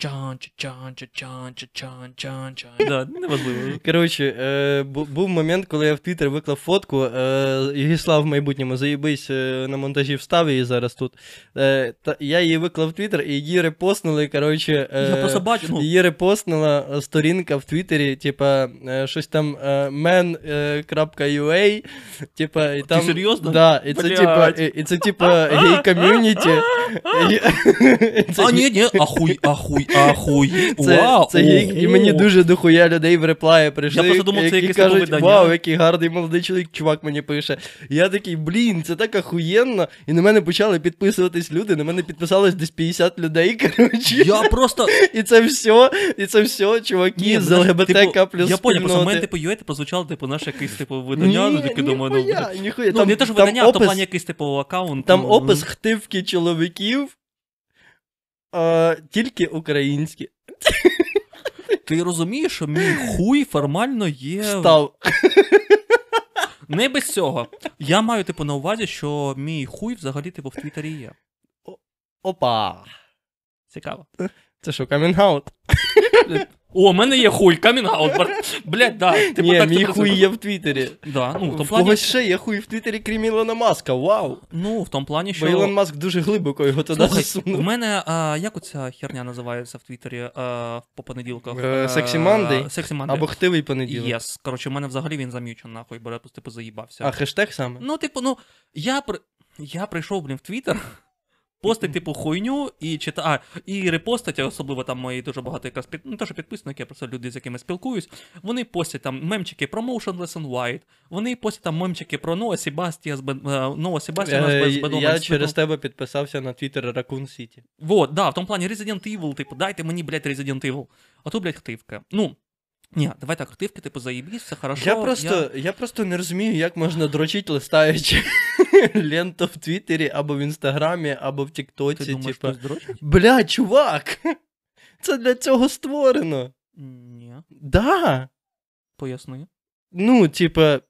Чан, чан, чан, чан, чан, чан, чан. Да, неважливо. Коротше, е, бу- був момент, коли я в Твіттер виклав фотку. Е, Єгіслав в майбутньому заїбись е, на монтажі встав її зараз тут. Е, та, я її виклав в Твіттер і її репостнули. Коротше, е, Я просто бачу, ну, Її репостнула е, сторінка в Твіттері, типа, е, щось там е, man.ua, типа, і там... серйозно? Да, і це Блядь. типа, і, і це типа гей ком'юніті. І- [LAUGHS] і це, А, ні, ні, ахуй, ахуй, Ахуї. Це, це і, мені дуже дохуя людей в реплаї прийшли. Я просто думав, це якесь кажуть, видання. вау, який гарний молодий чоловік, чувак мені пише. Я такий, блін, це так ахуєнно. І на мене почали підписуватись люди, на мене підписалось десь 50 людей, [LAUGHS] коротше. Я просто. І це все, і це все, чуваки з ЛГБТК типу, плюс Я поняв, просто в мене, типу, ює, типу, звучало, типу, наше якесь, типу, видання, ну, таке думаю, ну, ніхуя. Ну, не те, що видання, а опис- плані якийсь, типу, аккаунт. Там ну, опис хтивки чоловіків, а, тільки українські. Ти розумієш, що мій хуй формально є. Став. Не без цього. Я маю, типу, на увазі, що мій хуй взагалі, типу, в Твіттері є. Опа. Цікаво. Це що, камінгаут? [LAUGHS] О, у мене є хуй, камінгаут. Блять, да. Типу, Ні, так це мій працює. хуй є в Твіттері. Да, ну, в тому В плані, когось ще є хуй в Твіттері, крім Ілона Маска. Вау! ну, в тому плані, що... Бо Ілон Маск дуже глибоко його туди Слухай, в засунув. мене, а, як оця херня називається в Твіттері а, по понеділках? Е, Е, Sexy Monday? Sexy Monday. Або хтивий понеділок. Yes. Коротше, в мене взагалі він зам'ючен, нахуй, бо я просто, типу, заїбався. А хештег саме? Ну, типу, ну, я, при... я прийшов, блін, в Твіттер, постить, типу, хуйню і чита... а, і репостить, особливо там мої дуже багато якраз під... ну, те, що підписники, просто люди, з якими спілкуюсь, вони постять там мемчики про Motionless in White, вони постять там мемчики про Ноа Себастія з Ноа Себастіана Е, з Бен Я через тебе підписався на Твіттер Raccoon City. Вот, да, в тому плані Resident Evil, типу, дайте мені, блядь, Resident Evil. А тут, блядь, хтивка. Ну, ні, давай так, ртивки, типу, заїбісь, все хорошо. Я просто, я... просто не розумію, як можна дрочити, листаючи [LAUGHS] ленту в Твіттері, або в Інстаграмі, або в Ти Тіктоці. думаєш, типу, дрочить? бля, чувак! [LAUGHS] Це для цього створено. Ні, Да. поясни. Ну, типа,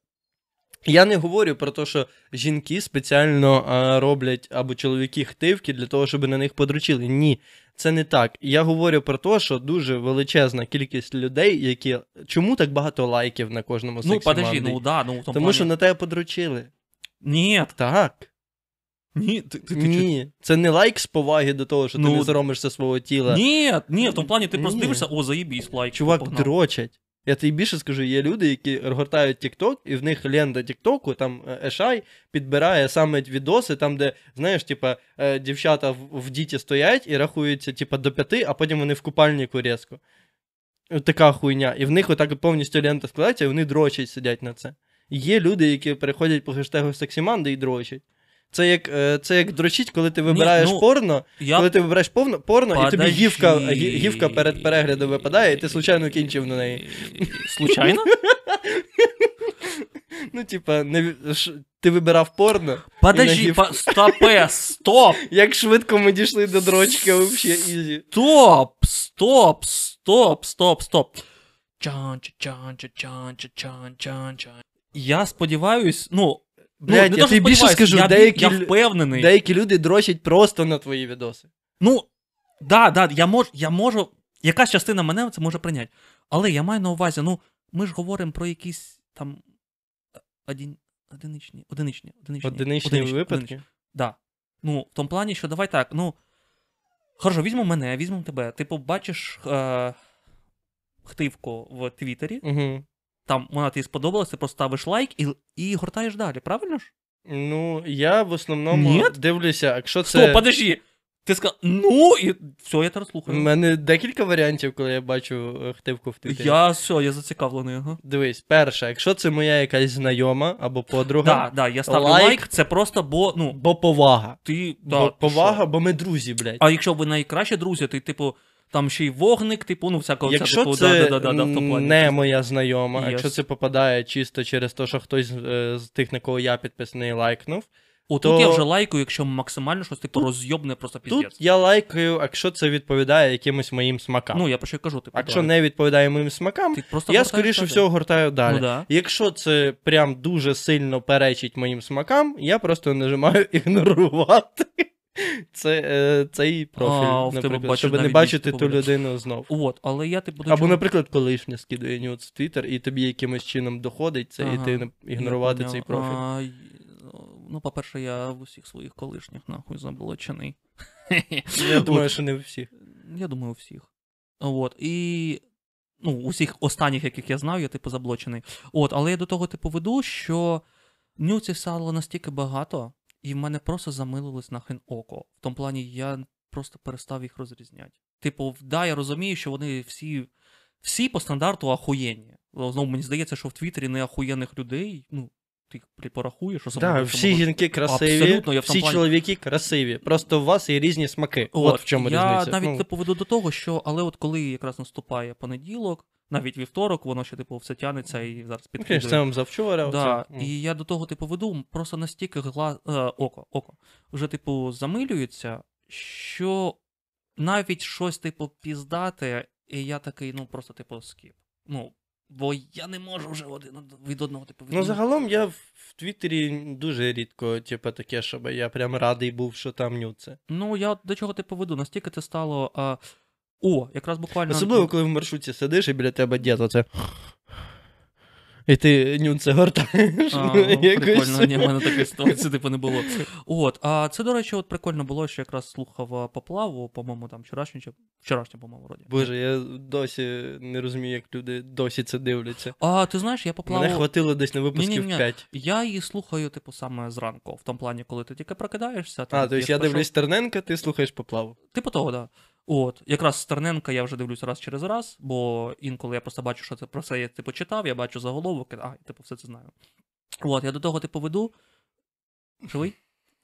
я не говорю про те, що жінки спеціально а, роблять або чоловіки хтивки для того, щоб на них подручили. Ні, це не так. Я говорю про те, що дуже величезна кількість людей, які. Чому так багато лайків на кожному Ну, подожди, ну да, ну в тому плані... що на тебе подручили. Ні, Так. ні, ти, ти, ти Ні. Це не лайк з поваги до того, що Ну, ти не соромишся свого тіла. Ні, ні, в тому плані ти просто Ні. дивишся, о, заїбісь, лайк. Чувак, погнав. дрочать. Я тобі більше скажу, є люди, які гортають TikTok, і в них лента TikTok, там е, Ешай підбирає саме відоси, там, де, знаєш, типа, е, дівчата в, діті стоять і рахуються, типа, до п'яти, а потім вони в купальнику різко. Така хуйня. І в них отак повністю лента складається, і вони дрочать, сидять на це. Є люди, які переходять по хештегу сексіманди і дрочать. Це як, е, це як дрочить, коли ти вибираєш ну, порно, Я... коли ти вибираєш порно, порно і тобі гівка, гівка перед переглядом випадає, і ти случайно кінчив на неї. Случайно? [LAUGHS] Ну, типа, не, ти вибирав порно. Подожди, по... стопе, стоп, [LAUGHS] Як швидко ми дійшли до дрочки, вообще ізі. стоп, стоп, стоп, стоп, стоп. Чан, чан, чан, чан, чан, чан. Я сподіваюсь, ну, Блядь, ну, я то, тобі більше скажу, я, деякі я впевнений. Деякі люди дрочать просто на твої відоси. Ну, да, да, я можу, я можу, якась частина мене це може прийняти. Але я маю на увазі, ну, ми ж говоримо про якісь там е, один, одиничні, одиничні, одиничні, Одиничні випадки. одиничні. Да. Ну, в тому плані, що давай так, ну. Хорошо, візьмемо мене, візьмемо тебе. Ти побачиш е, хтивку в Твіттері, Угу. Там вона тобі сподобалась, ти просто ставиш лайк і, і гортаєш далі, правильно ж? Ну, я в основному Ні? дивлюся, якщо це. Стоп, подожди! Ти сказав, ну, і все, я тебе У мене декілька варіантів, коли я бачу е, хтивку в Твіттері. Я все, я зацікавлений. Ага. Дивись, перше, якщо це моя якась знайома або подруга, Да, да, я ставлю Лайк. лайк, це просто, бо, ну, бо повага. ти. Да, ти повага, що? бо ми друзі, блядь. А якщо ви найкращі друзі, то, типу, там ще й вогник, типу, ну, всякого Якщо типу, це да, да, да, да, в тому плані. не моя знайома, Yes. якщо це попадає чисто через те, що хтось е, з тих, на кого я підписаний, лайкнув. Отут то- я вже лайкаю, якщо максимально щось типу розйобне просто Тут піздець. я лайкаю, якщо це відповідає якимось моїм смакам. Ну, я про що й кажу, типу. якщо да. не відповідає моїм смакам, Ти просто я скоріше далі. всього гортаю далі. Ну, да. Якщо це прям дуже сильно перечить моїм смакам, я просто нажимаю [LAUGHS] ігнорувати. Це, е, цей профіль, А, наприклад, щоб не бачити ту людину знов. От, але я типу Або, чого- наприклад, колишня скидує нюц в Твіттер, і тобі якимось чином доходить це, і ти не ігнорувати цей профіль. А, ну, по-перше, я в усіх своїх колишніх нахуй заблочений. Я [LAUGHS] думаю, що не у всіх. Я думаю, у всіх. От. І. Ну, усіх останніх, яких я знав, я типу заблочений. От, але я до того типу веду, що нюців стало настільки багато, і в мене просто замилилось нахрен око. В тому плані я просто перестав їх розрізняти. Типу, да, я розумію, що вони всі, всі по стандарту ахуєнні. Знову мені здається, що в Твіттері не ахуєнних людей, ну, ти їх порахуєш, особливо. Да, всі жінки красиві, Абсолютно, я в всі плані- чоловіки красиві. Просто у вас є різні смаки. От, в чому я різниця. навіть Ну, типу веду до того, що але от коли якраз наступає понеділок, навіть вівторок, воно ще типу все тянеться і зараз ну, підкидує. це вам завчора. Да, оце, ну. і я до того, типу, веду, просто настільки гла... е, око, око вже, типу, замилюється, що навіть щось, типу, піздати, і я такий, ну, просто, типу, скіп. Ну, бо я не можу вже один від одного, типу, від Ну, загалом я в Твіттері дуже рідко, типу, таке, щоб я прям радий був, що там нюце. Ну, я до чого типу веду, настільки це стало. А... О, якраз буквально. Особливо, коли в маршруті сидиш і біля тебе дід оце. І ти нюце гортаєш. А, ну, ну, прикольно, ні, в мене такої ситуації типу не було. От, а це, до речі, от прикольно було, що якраз слухав поплаву, по-моєму, там вчорашню чи вчорашню, по-моєму, вроді. Боже, я досі не розумію, як люди досі це дивляться. А ти знаєш, я поплаву. Мене хватило десь на випусків Ні-ні-ні. 5. Я її слухаю, типу, саме зранку, в тому плані, коли ти тільки прокидаєшся. там, А, тобто я пройшов- дивлюсь Терненка, ти слухаєш поплаву. Типу того, да. От, якраз Стерненка я вже дивлюсь раз через раз, бо інколи я просто бачу, що це про це я типу читав, я бачу заголовок, а, типу, все це знаю. От, я до того, типу, веду. Живий?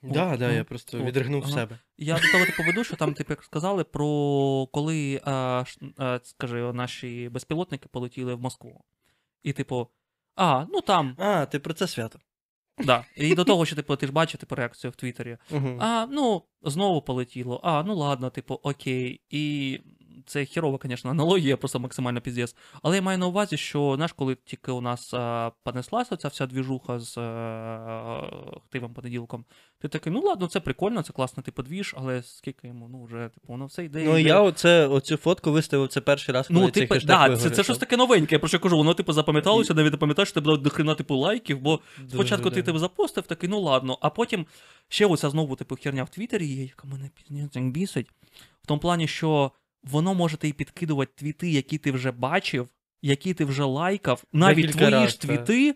Да, да, ну, я просто от, відригнув ага. себе. Я до того, типу, веду, що там, типу, як сказали, про коли, а, а, скажи, наші безпілотники полетіли в Москву. І, типу, а, ну там, А, ти про це свято. [LAUGHS] да. І до того, що, типу, ти ж бачив типу, реакцію в Твіттері. А, ну, знову полетіло. А, ну ладно, типу, окей. І це хірова, звісно, аналогія, просто максимально піздець. Але я маю на увазі, що знаєш, коли тільки у нас а, понеслася ця вся двіжуха з а, хтивим понеділком, ти такий, ну ладно, це прикольно, це класний типу двіж, але скільки йому, ну вже, типу, воно все йде. Ну, йде. я оце, оцю фотку виставив це перший раз, коли Ну, цей типу, хештег да, це, вигорів. це щось таке новеньке, я про що кажу, воно типу запам'яталося, навіть ти пам'ятаєш, що тебе було до хрена типу лайків, бо Дуже, Спочатку ти да. тебе запостив, такий, ну ладно, а потім ще оця знову типу херня в Твіттері є, яка мене бісить. В тому плані, що воно може і підкидувати твіти, які ти вже бачив, які ти вже лайкав, навіть твої раз, ж твіти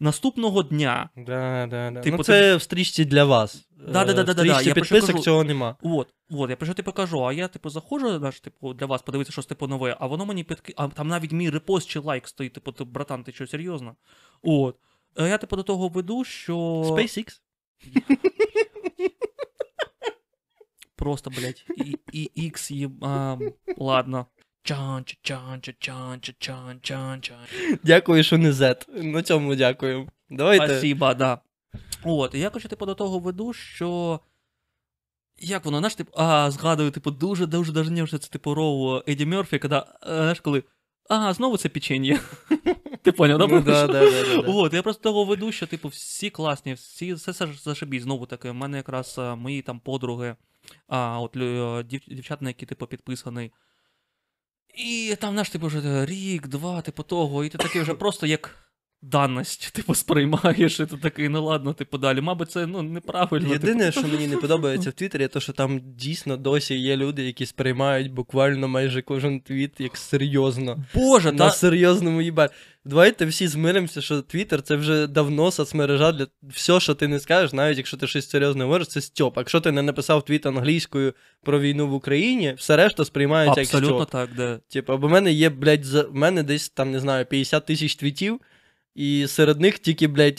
наступного дня. Да, да, да. Типу, ну, це в стрічці для вас. Да-да-да-да-да, я підписок кажу. цього нема. От, от, я про що ти покажу, а я, типу, заходжу, наш, типу, для вас подивитися щось типу нове, а воно мені підки... А там навіть мій репост чи лайк стоїть, типу, ти, братан, ти що, серйозно? От. А я, типу, до того веду, що. SpaceX. Просто, блядь, і, і X є. А, ладно. Чан, чан, чан, чан, чан, чан, чан. Дякую, що не Z. На цьому дякую. Давайте. Спасибо, да. От, і я короче, типу, до того веду, що. Як воно, знаєш, типу, а, згадую, типу, дуже, дуже вже це типу роу Еді Мерфі, коли, знаєш, коли. Ага, знову це печення. [LAUGHS] Ти поняв, да? Ну, да, да, да. От, я просто того веду, що, типу, всі класні, всі, все зашибіть. Знову таки, в мене якраз мої там подруги, а, от дів, дівчат, на які, типу, підписаний. І там, знаєш, типу, вже рік, два, типу, того, і ти такий вже [COUGHS] просто як даність, типу, сприймаєш, і ти такий, ну ладно, типу, далі. Мабуть, це ну, неправильно. Єдине, типу. що мені не подобається в Твіттері, то що там дійсно досі є люди, які сприймають буквально майже кожен твіт як серйозно. Боже, На та... серйозному їбать. Давайте всі змиримося, що Твіттер це вже давно соцмережа для все, що ти не скажеш, навіть якщо ти щось серйозне говориш, це стьоп. Якщо ти не написав твіт англійською про війну в Україні, все решта сприймається як Абсолютно так, де. Типу, бо в мене є, блядь, за... в мене десь там, не знаю, 50 тисяч твітів, і серед них тільки, блядь,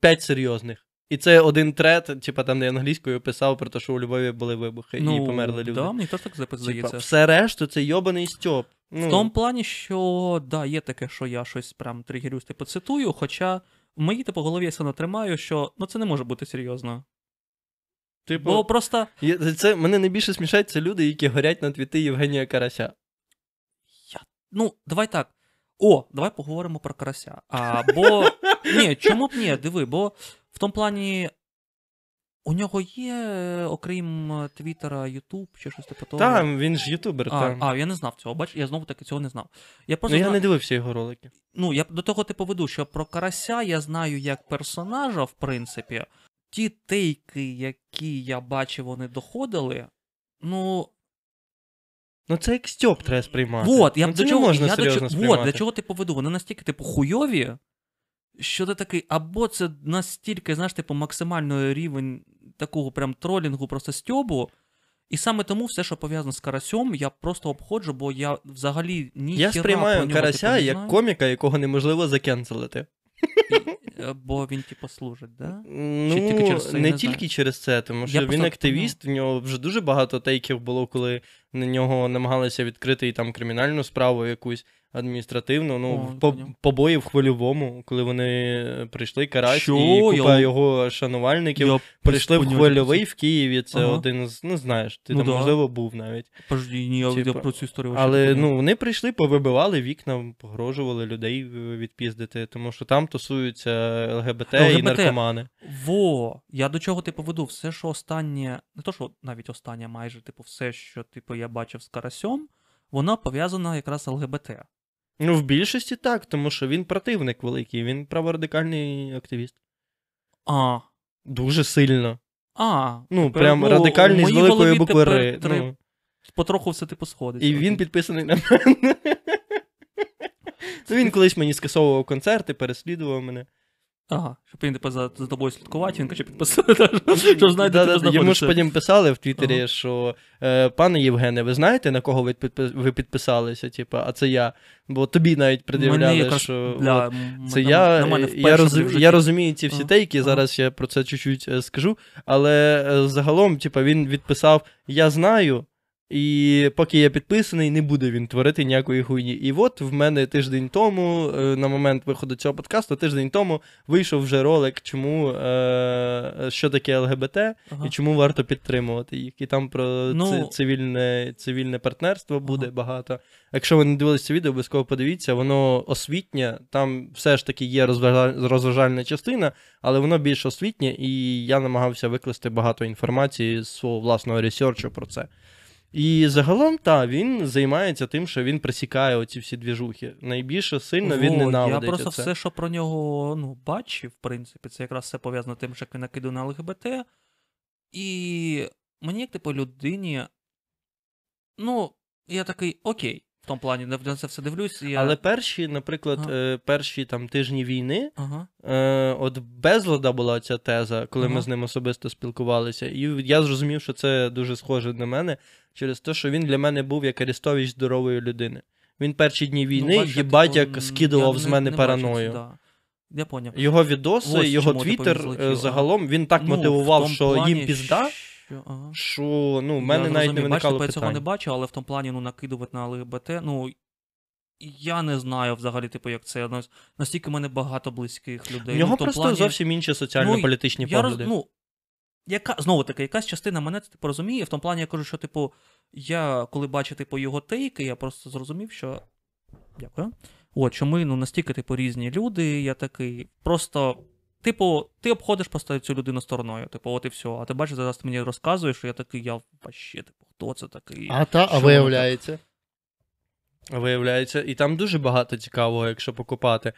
5 серйозних. І це один трет, типу, там, де англійською писав про те, що у Львові були вибухи і померли люди. Да, мені теж так Типа, все решту це йобаний стьоп. Ну, В тому плані, що да, є таке, що я щось прям тригерюсь, типу, цитую, хоча в моїй типу, голові я все натримаю, що ну це не може бути серйозно. типу, Бо просто. це, мене найбільше смішать це люди, які горять на твіти Євгенія Карася. Ну, давай так. О, давай поговоримо про карася. А, бо. [LAUGHS] Ні, чому б ні, диви, бо в тому плані. У нього є, окрім е, Твіттера, Ютуб чи щось типу того. Там, він ж ютубер, а, там. а, я не знав цього, бач, я знову таки цього не знав. Я ну я зна- не дивився його ролики. ну, я до того типу веду, що про карася я знаю як персонажа, в принципі. Ті тейки, які я бачив, вони доходили. Ну, Ну це як стьоп треба сприймати. вот, я ну, це до чого, не можна я до чого, вот, для чого ти поведу? Вони настільки, типу, хуйові, що ти такий, або це настільки, знаєш, типу, максимальний рівень такого прям тролінгу, просто стьобу. І саме тому все, що пов'язано з карасьом, я просто обходжу, бо я взагалі ні Я сприймаю карася як коміка, якого неможливо закенселити. [LAUGHS] е, Бо він, типу, служить, да? Ну, тільки через це, я не не тільки знаю. через це, тому що Я він просто- активіст, в нього вже дуже багато тейків було, коли на нього намагалися відкрити і там кримінальну справу якусь адміністративну. Ну, О, по, побої в хвильовому, коли вони прийшли карась Що? і купа Я- його шанувальників. Я Прийшли в поняття хвильовий в Києві. Це Ага. один з, ну знаєш, ти Ну там да. можливо був навіть. Подожди, ні, я, я Типа, про цю історію вообще не Але поняв. ну вони прийшли, повибивали вікна, погрожували людей е, відпіздити, тому що там тусуються ЛГБТ, і ЛГБТ. наркомани. Во, я до чого типу веду, все, що останнє, не то, що навіть останнє, майже, типу, все, що типу, я бачив з карасьом, воно пов'язано якраз з ЛГБТ. Ну, в більшості так, тому що він противник великий, він праворадикальний активіст. А, Дуже сильно. а. Ну, тепер, прям о, радикальний з великої букви Р. Ну, Потроху все типу сходиться. і він підписаний на мене. [LAUGHS] Ну, він колись мені скасовував концерти, переслідував мене. Ага, щоб він типу за, за тобою слідкувати, він каже підписати, щоб знати, Да-да-да, Йому ж потім писали в Твіттері, Ага. що е, пане Євгене, ви знаєте, на кого ви, ви підписалися? Типа, а це я. Бо тобі навіть пред'являли, Мені що. для, от, Це я, на мене е, я, в роз, я розумію ці всі Ага, тейки, ага. зараз я про це чуть-чуть е, скажу. Але е, загалом, типа, він відписав: Я знаю, і поки я підписаний, не буде він творити ніякої хуйні. І от в мене тиждень тому, е, на момент виходу цього подкасту, тиждень тому вийшов вже ролик, чому е, що таке ЛГБТ Ага. і чому варто підтримувати їх. І там про Ну- цивільне, цивільне партнерство буде Ага. багато. Якщо ви не дивилися це відео, обов'язково подивіться, воно освітнє, там все ж таки є розважа- розважальна частина, але воно більш освітнє, і я намагався викласти багато інформації з свого власного ресерчу про це. І загалом, так, він займається тим, що він присікає оці всі двіжухи. Найбільше сильно він ненавидить. Я просто оце. все, що про нього ну, бачив, в принципі, це якраз все пов'язано з тим, що він накидує на ЛГБТ. І мені, як типу, людині. Ну, я такий, окей, в тому плані, на це все дивлюсь. і Я... Але перші, наприклад, Ага. е, перші там тижні війни, Ага. Е, от безлада була ця теза, коли ми з ним особисто спілкувалися, і я зрозумів, що це дуже схоже на мене через те, що він для мене був як Арестович здорової людини. Він перші дні війни, Ну, їбать, як скидував я з мене не це, параною. да. Я поняв. Його відоси, Ось його твіттер е, ага. загалом він так Ну, мотивував, що плані, їм пізда, Що, ага. що ну, в Я мене навіть не зрозумів. Бачите, виникало типу, я цього не бачу, але в тому плані ну, накидувати на ЛГБТ, ну. Я не знаю взагалі, типу, як це. Ну, Настільки в мене багато близьких людей. В нього ну, просто плані, зовсім інші соціально-політичні я роз, ну, яка, знову таки, якась частина мене це типу, розуміє. В тому плані я кажу, що, типу, я коли бачу типу, його тейки, я просто зрозумів, що. Дякую. От, що ми ну, настільки, типу, різні люди, я такий. Просто. Типу, ти обходиш просто цю людину стороною. Типу, от і все. А ти бачиш, зараз ти мені розказуєш, що я такий, я вообще, типу, хто це такий? А та, а виявляється. Виявляється, і там дуже багато цікавого, якщо покопати.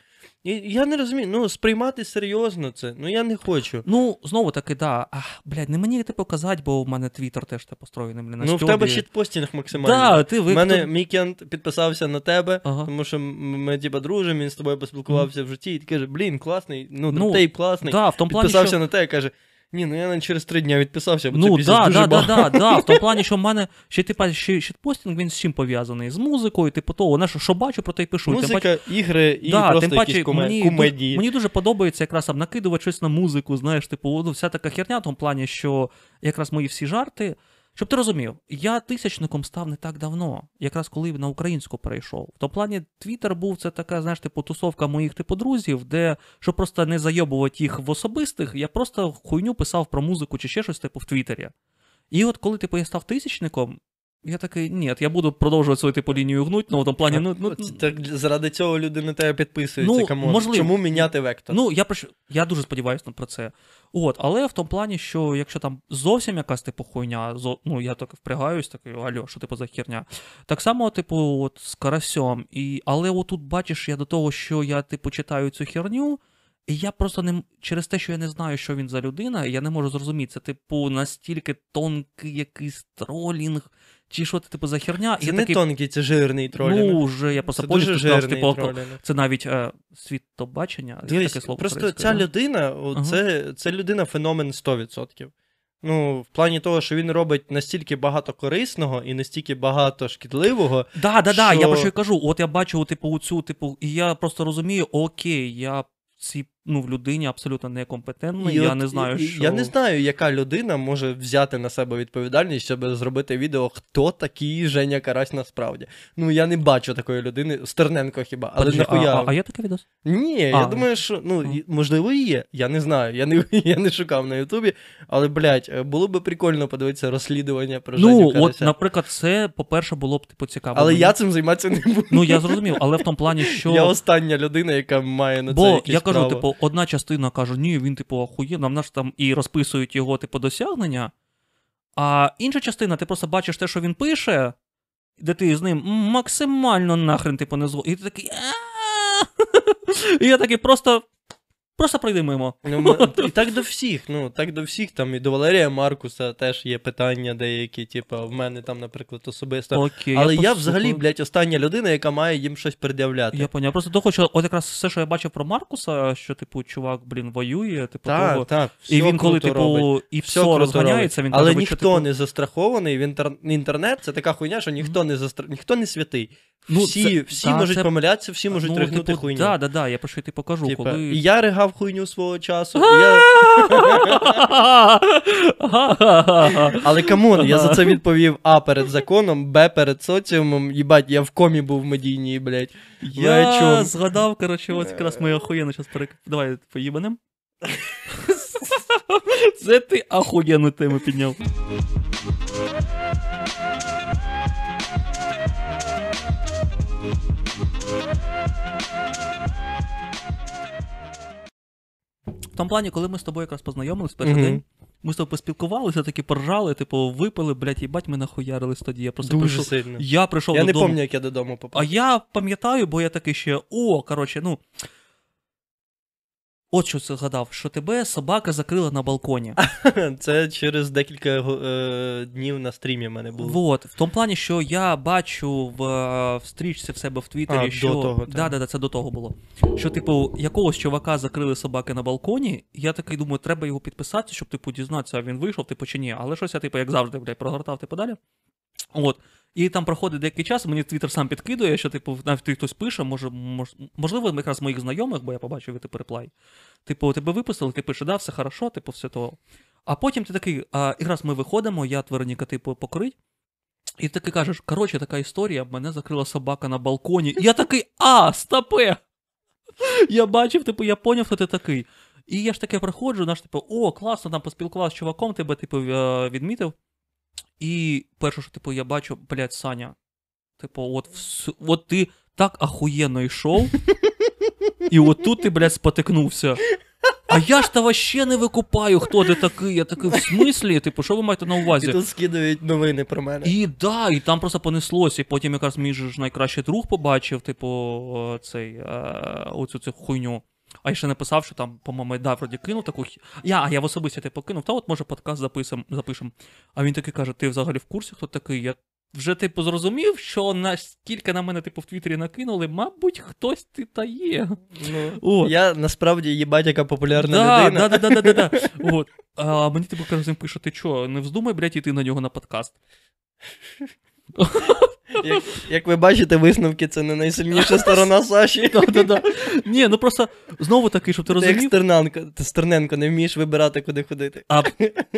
І я не розумію, ну сприймати серйозно це, ну я не хочу. Ну, знову таки, да. Ах, блядь, не мені типу казати, бо в мене твіттер теж типу, построєний, блін, на ну, в стьобі. тебе щитпостінг максимально. Да, ти У ви... мене Мікенд підписався на тебе, Ага. тому що ми типа дружимо, він з тобою поспілкувався в житті, і ти каже, блін, класний, ну, Ну, тейп класний. Да, в тому плані, підписався що... на тебе, каже, ні, ну я навіть через три дня відписався, бо Ну, це да, дуже да, да, багато. да, да, в тому [LAUGHS] плані, що в мене ще типа ще щитпостінг, він з чим пов'язаний? З музикою, типу того, вона що, що бачу, про те й пишу. Тим паче- ігри і да, просто тим паче, якісь коме- мені, комедії. Мені дуже подобається якраз там накидувати щось на музику, знаєш, типу, ну, вся така херня, в тому плані, що якраз мої всі жарти. Щоб ти розумів, я тисячником став не так давно, якраз коли на українську перейшов. В тому плані Твіттер був це така, знаєш, типу, тусовка моїх типу друзів, де щоб просто не зайобувати їх в особистих, я просто хуйню писав про музику чи ще щось типу в Твіттері. І от коли типу, я став тисячником, я такий, ні, я буду продовжувати свою типу лінію гнуть, ну в тому плані, ну, ну, Так заради цього люди на тебе підписуються. Ну, можливо. Чому міняти вектор? Ну, я приш... я дуже сподіваюся про це. От, але в тому плані, що якщо там зовсім якась типу хуйня, зо... ну я так впрягаюсь, такий, алло, що типу за херня. Так само, типу, от з карасьом. І... Але отут бачиш, я до того, що я, типу, читаю цю херню, і я просто не через те, що я не знаю, що він за людина, я не можу зрозуміти. Це, типу, настільки тонкий якийсь тролінг, чи що це, типу, за херня. Це я не такий, тонкий, це жирний тролінг. Ну, вже я просто це дуже сказав, жирний типу, тролінг. це навіть е, світобачення. Дивись, таке слово просто ця да? людина, Ага. це, це людина феномен 100%. Ну, в плані того, що він робить настільки багато корисного і настільки багато шкідливого. Да, да, да, я про що й кажу. От я бачу, типу, цю, типу, і я просто розумію, окей, я в цій ну, в людині абсолютно некомпетентний. І я от- не знаю, і- що. Я не знаю, яка людина може взяти на себе відповідальність, щоб зробити відео, хто такий Женя Карась насправді. Ну, я не бачу такої людини. Стерненко хіба, але Подожди, а, нахуя. а, а є такий відос? Ні, я думаю, що ну, можливо, і є. Я не знаю. Я не, [LAUGHS] я не шукав на Ютубі. Але, блядь, було би прикольно подивитися розслідування про Женю Ну, от, наприклад, це, по-перше, було б типу цікаво. Але мені. я цим займатися не буду. Ну, я зрозумів, але в тому плані, [LAUGHS] що. Я остання людина, яка має на це Бо якесь я кажу, право. типу, одна частина каже, ні, він, типу, охуєнно, нам наш там і розписують його, типу, досягнення. А інша частина, ти просто бачиш те, що він пише, де ти з ним максимально нахрен, типу, не зго. І ти такий. І я такий просто. Просто пройди мимо. Ну, ми- [LAUGHS] і так до всіх, ну, так до всіх, там і до Валерія Маркуса теж є питання деякі, типу, в мене там, наприклад, особисто. Окей, Але я, послухаю. взагалі, блядь, остання людина, яка має їм щось пред'являти. Я поняв. Просто того, що от якраз все, що я бачив про Маркуса, що, типу, чувак, блін, воює, типу, Так, того. так, І він, коли, круто типу, робить. і Все все розганяється, він Але каже, ніхто що, типу, не застрахований. В інтер... інтернет це така хуйня, що ніхто не застра... ніхто не святий. Ну, всі це- всі да, можуть це- помилятися, всі можуть ну, тригнути типу, хуйню. Да, да, да, я про що й ти покажу, Типа, коли... І я ригав хуйню свого часу. [LAUGHS] я... [LAUGHS] Але камон, я за це відповів А перед законом, Б перед соціумом. Їбать, я в комі був в медійній, блядь. Я згадав, коротше, ось якраз моє охуєнно зараз перек... Давай поїбанем. [LAUGHS] Це ти охуєнну тему підняв. В тому плані, коли ми з тобою якраз познайомились перший Мгм. день, ми з тобою поспілкувалися, такі поржали, типу, випили, блядь, їбать, ми нахуярились тоді. Я просто Дуже прийшов. сильно. Я прийшов Я не пам'ятаю, як я додому попав. А я пам'ятаю, бо я такий ще. О, коротше, ну. От що це згадав, що тебе собака закрила на балконі. [LAUGHS] Це через декілька е, днів на стрімі в мене було. Вот, в тому плані, що я бачу в, е, в стрічці в себе в Твіттері, А, до що. того, да, да, да, це до того було. Що, типу, якогось чувака закрили собаки на балконі. і Я такий думаю, треба його підписати, щоб типу дізнатися, він вийшов, типу, чи ні. Але щось я, типу, як завжди, блядь, прогортав типу далі. От. І там проходить деякий час, мені Твіттер сам підкидує, що, типу, навіть хтось пише, може, мож, можливо, якраз моїх знайомих, бо я побачив типу, реплай. Типу, тебе виписали, ти пише, да, все хорошо, типу, все того. А потім ти такий, а, якраз ми виходимо, я Вероніка, типу, покрить. І ти такий кажеш, коротше, така історія, мене закрила собака на балконі. І я такий, а, стопе! Я бачив, типу, я поняв, що ти такий. І я ж таке приходжу, наш, типу, о, класно, там поспілкувався з чуваком, тебе, типу, е, відмітив. І перше, що, типу, я бачу, блядь, Саня. Типу, от, вс- от ти так ахуєнно йшов, і от тут ти, блядь, спотикнувся. А я ж та вообще не викупаю, хто ти такий. Я такий, в смислі? Типу, що ви маєте на І увазі? тут скидають новини про мене. І да, і там просто понеслось. І потім якраз мій же ж найкращий друг побачив, типу, цей, е, оцю цю хуйню. А я ще написав, що там, по-моєму, да, вроді кинув таку. Я, а я в особисті типу кинув, та от може подкаст записам, запишем. А він такий каже: ти взагалі в курсі, хто такий? Я вже типу зрозумів, що наскільки на мене типу в Твіттері накинули, мабуть, хтось ти та є. Ну, От. Я насправді їбать, яка популярна Да, людина. да, да, да, да, да, да. [LAUGHS] От. А мені типу каже, пише, ти чо, не вздумай, блядь, іти на нього на подкаст. [LAUGHS] Як, як ви бачите, висновки це не найсильніша сторона Саші. [LAUGHS] Да-да-да. Ні, ну просто знову таки, щоб ти Ти як розумів. Стерненко, ти Стерненко, не вмієш вибирати, куди ходити. А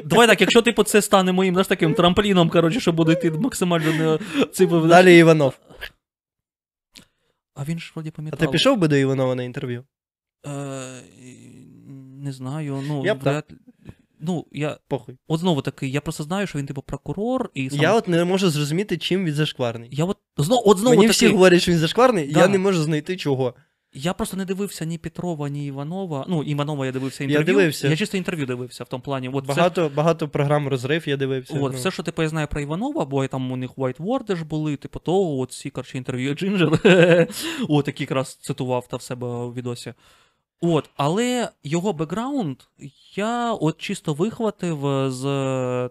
давай так, якщо типу це стане моїм знаєш, таким трампліном, коротше, що буде йти максимально не цей Далі Іванов. А він ж вроді А ти пішов би до Іванова на інтерв'ю? Е, не знаю, ну, Я б вряд... ну, я. Похуй. От знову таки, я просто знаю, що він типу прокурор, і сам... Я от не можу зрозуміти, чим він зашкварний. я от знову, от знову Мені таки, всі говорять, що він зашкварний, Да. я не можу знайти чого. Я просто не дивився ні Петрова, ні Іванова. Ну, Іванова я дивився Я дивився. Я чисто інтерв'ю дивився в тому плані. От Багато, багато програм розрив я дивився. От, ну. все, що типу, я знаю про Іванова, бо там у них White Word ж були, типу, то от ці коротше, інтерв'ю Джинджер, [LAUGHS] от який якраз цитував та в себе у відосі. От, але його бекграунд я от чисто вихватив з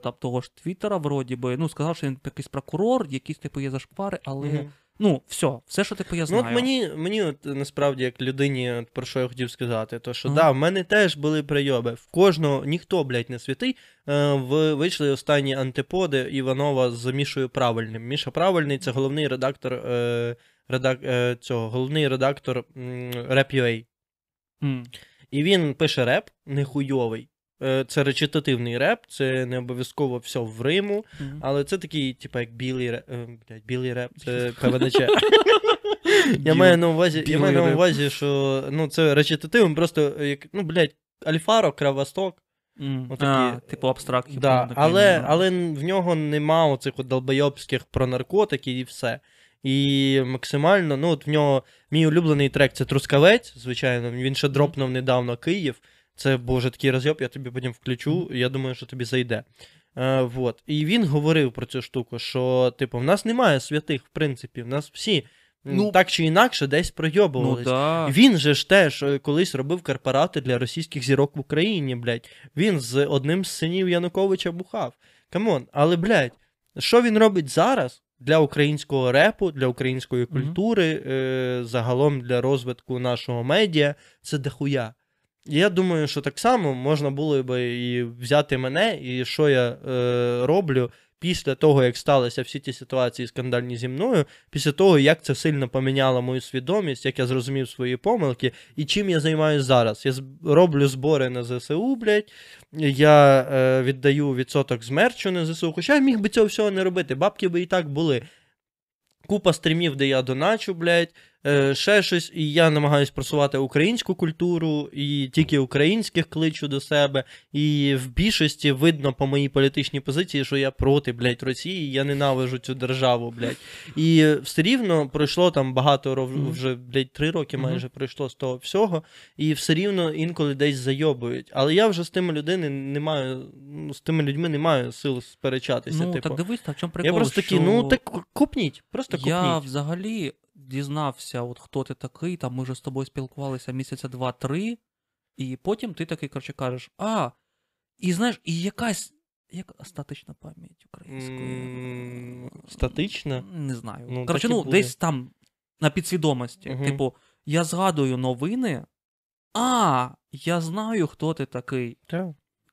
там, того ж Твіттера, вроді би. Ну, сказав, що він якийсь прокурор, якісь типу є зашквари, але Мгм. Ну, все, все, що типу я Ну, от мені, мені от, насправді, як людині, от, про що я хотів сказати, то що Ага. да, в мене теж були прийоби. В кожного, ніхто, блядь, не святий. Е, в, вийшли останні антиподи Іванова з Мішою Правильним. Міша Правильний це головний редактор е, редак, е, цього, головний редактор Rap.ua. М. І він пише реп, нехуйовий. Е, Це речитативний реп, це не обов'язково все в Риму, Мгм. але це такий, типу, як білий реп. е, Блядь, білий реп, це КВДЧ. [LAUGHS] Я маю на увазі, я маю на увазі, що ну, це речитативом, просто як, ну, блядь, Альфаро, Кравосток. М. отакі. А, типу абстракт. Да, але, ну, але в нього нема оцих долбойобських про наркотики і все. І максимально, ну, от в нього мій улюблений трек це Трускавець, звичайно. Він ще дропнув недавно Київ. Це боже такий розйоб, я тобі потім включу, я думаю, що тобі зайде. Е, вот. І він говорив про цю штуку, що, типу, в нас немає святих, в принципі, в нас всі Ну, так чи інакше десь Ну, да. Він же ж теж е, колись робив корпорати для російських зірок в Україні, блядь. Він з одним з синів Януковича бухав. Камон, але, блядь, що він робить зараз для українського репу, для української культури, е, загалом для розвитку нашого медіа, це дохуя. Я думаю, що так само можна було би і взяти мене, і що я е, роблю після того, як сталися всі ті ситуації скандальні зі мною, після того, як це сильно поміняло мою свідомість, як я зрозумів свої помилки, і чим я займаюся зараз. Я роблю збори на ЗСУ, блядь, я е, віддаю відсоток з мерчу на ЗСУ, хоча я міг би цього всього не робити, бабки би і так були. Купа стрімів, де я доначу, блядь, ще щось, і я намагаюся просувати українську культуру, і тільки українських кличу до себе. І в більшості видно по моїй політичній позиції, що я проти, блядь, Росії, я ненавижу цю державу, блядь. І е, все рівно пройшло там багато ров- Мгм. вже, блядь, три роки майже пройшло з того всього, і все рівно інколи десь зайобують. Але я вже з тими людьми не маю, ну, з тими людьми не маю сил сперечатися. Ну, типу. так дивись, так в чому прикол, я просто такий, що... ну так купніть, просто купніть. Я взагалі дізнався, от хто ти такий, там ми вже з тобою спілкувалися місяця два-три, і потім ти такий, коротше, кажеш, а, і знаєш, і якась як статична пам'ять українською. Статична? Не знаю. Ну, коротше, ну, буде. десь там на підсвідомості. Мгм. Типу, я згадую новини, а, я знаю, хто ти такий. Так.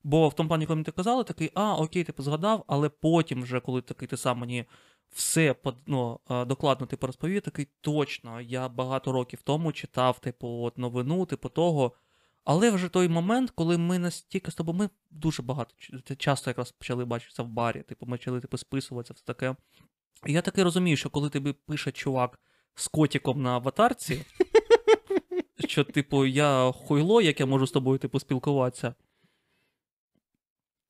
Бо в тому плані, коли мені ти казали, такий, а, окей, типу, згадав, але потім, вже, коли такий ти сам мені все ну, е, докладно типу, розповів, такий точно, я багато років тому читав, типу, от новину, типу того. Але вже той момент, коли ми настільки з тобою, ми дуже багато часто якраз почали бачитися в барі, типу, ми почали типу, списуватися, все таке. І я таки розумію, що коли тобі пише чувак з котиком на аватарці, [LAUGHS] що, типу, я хуйло, як я можу з тобою, типу, спілкуватися.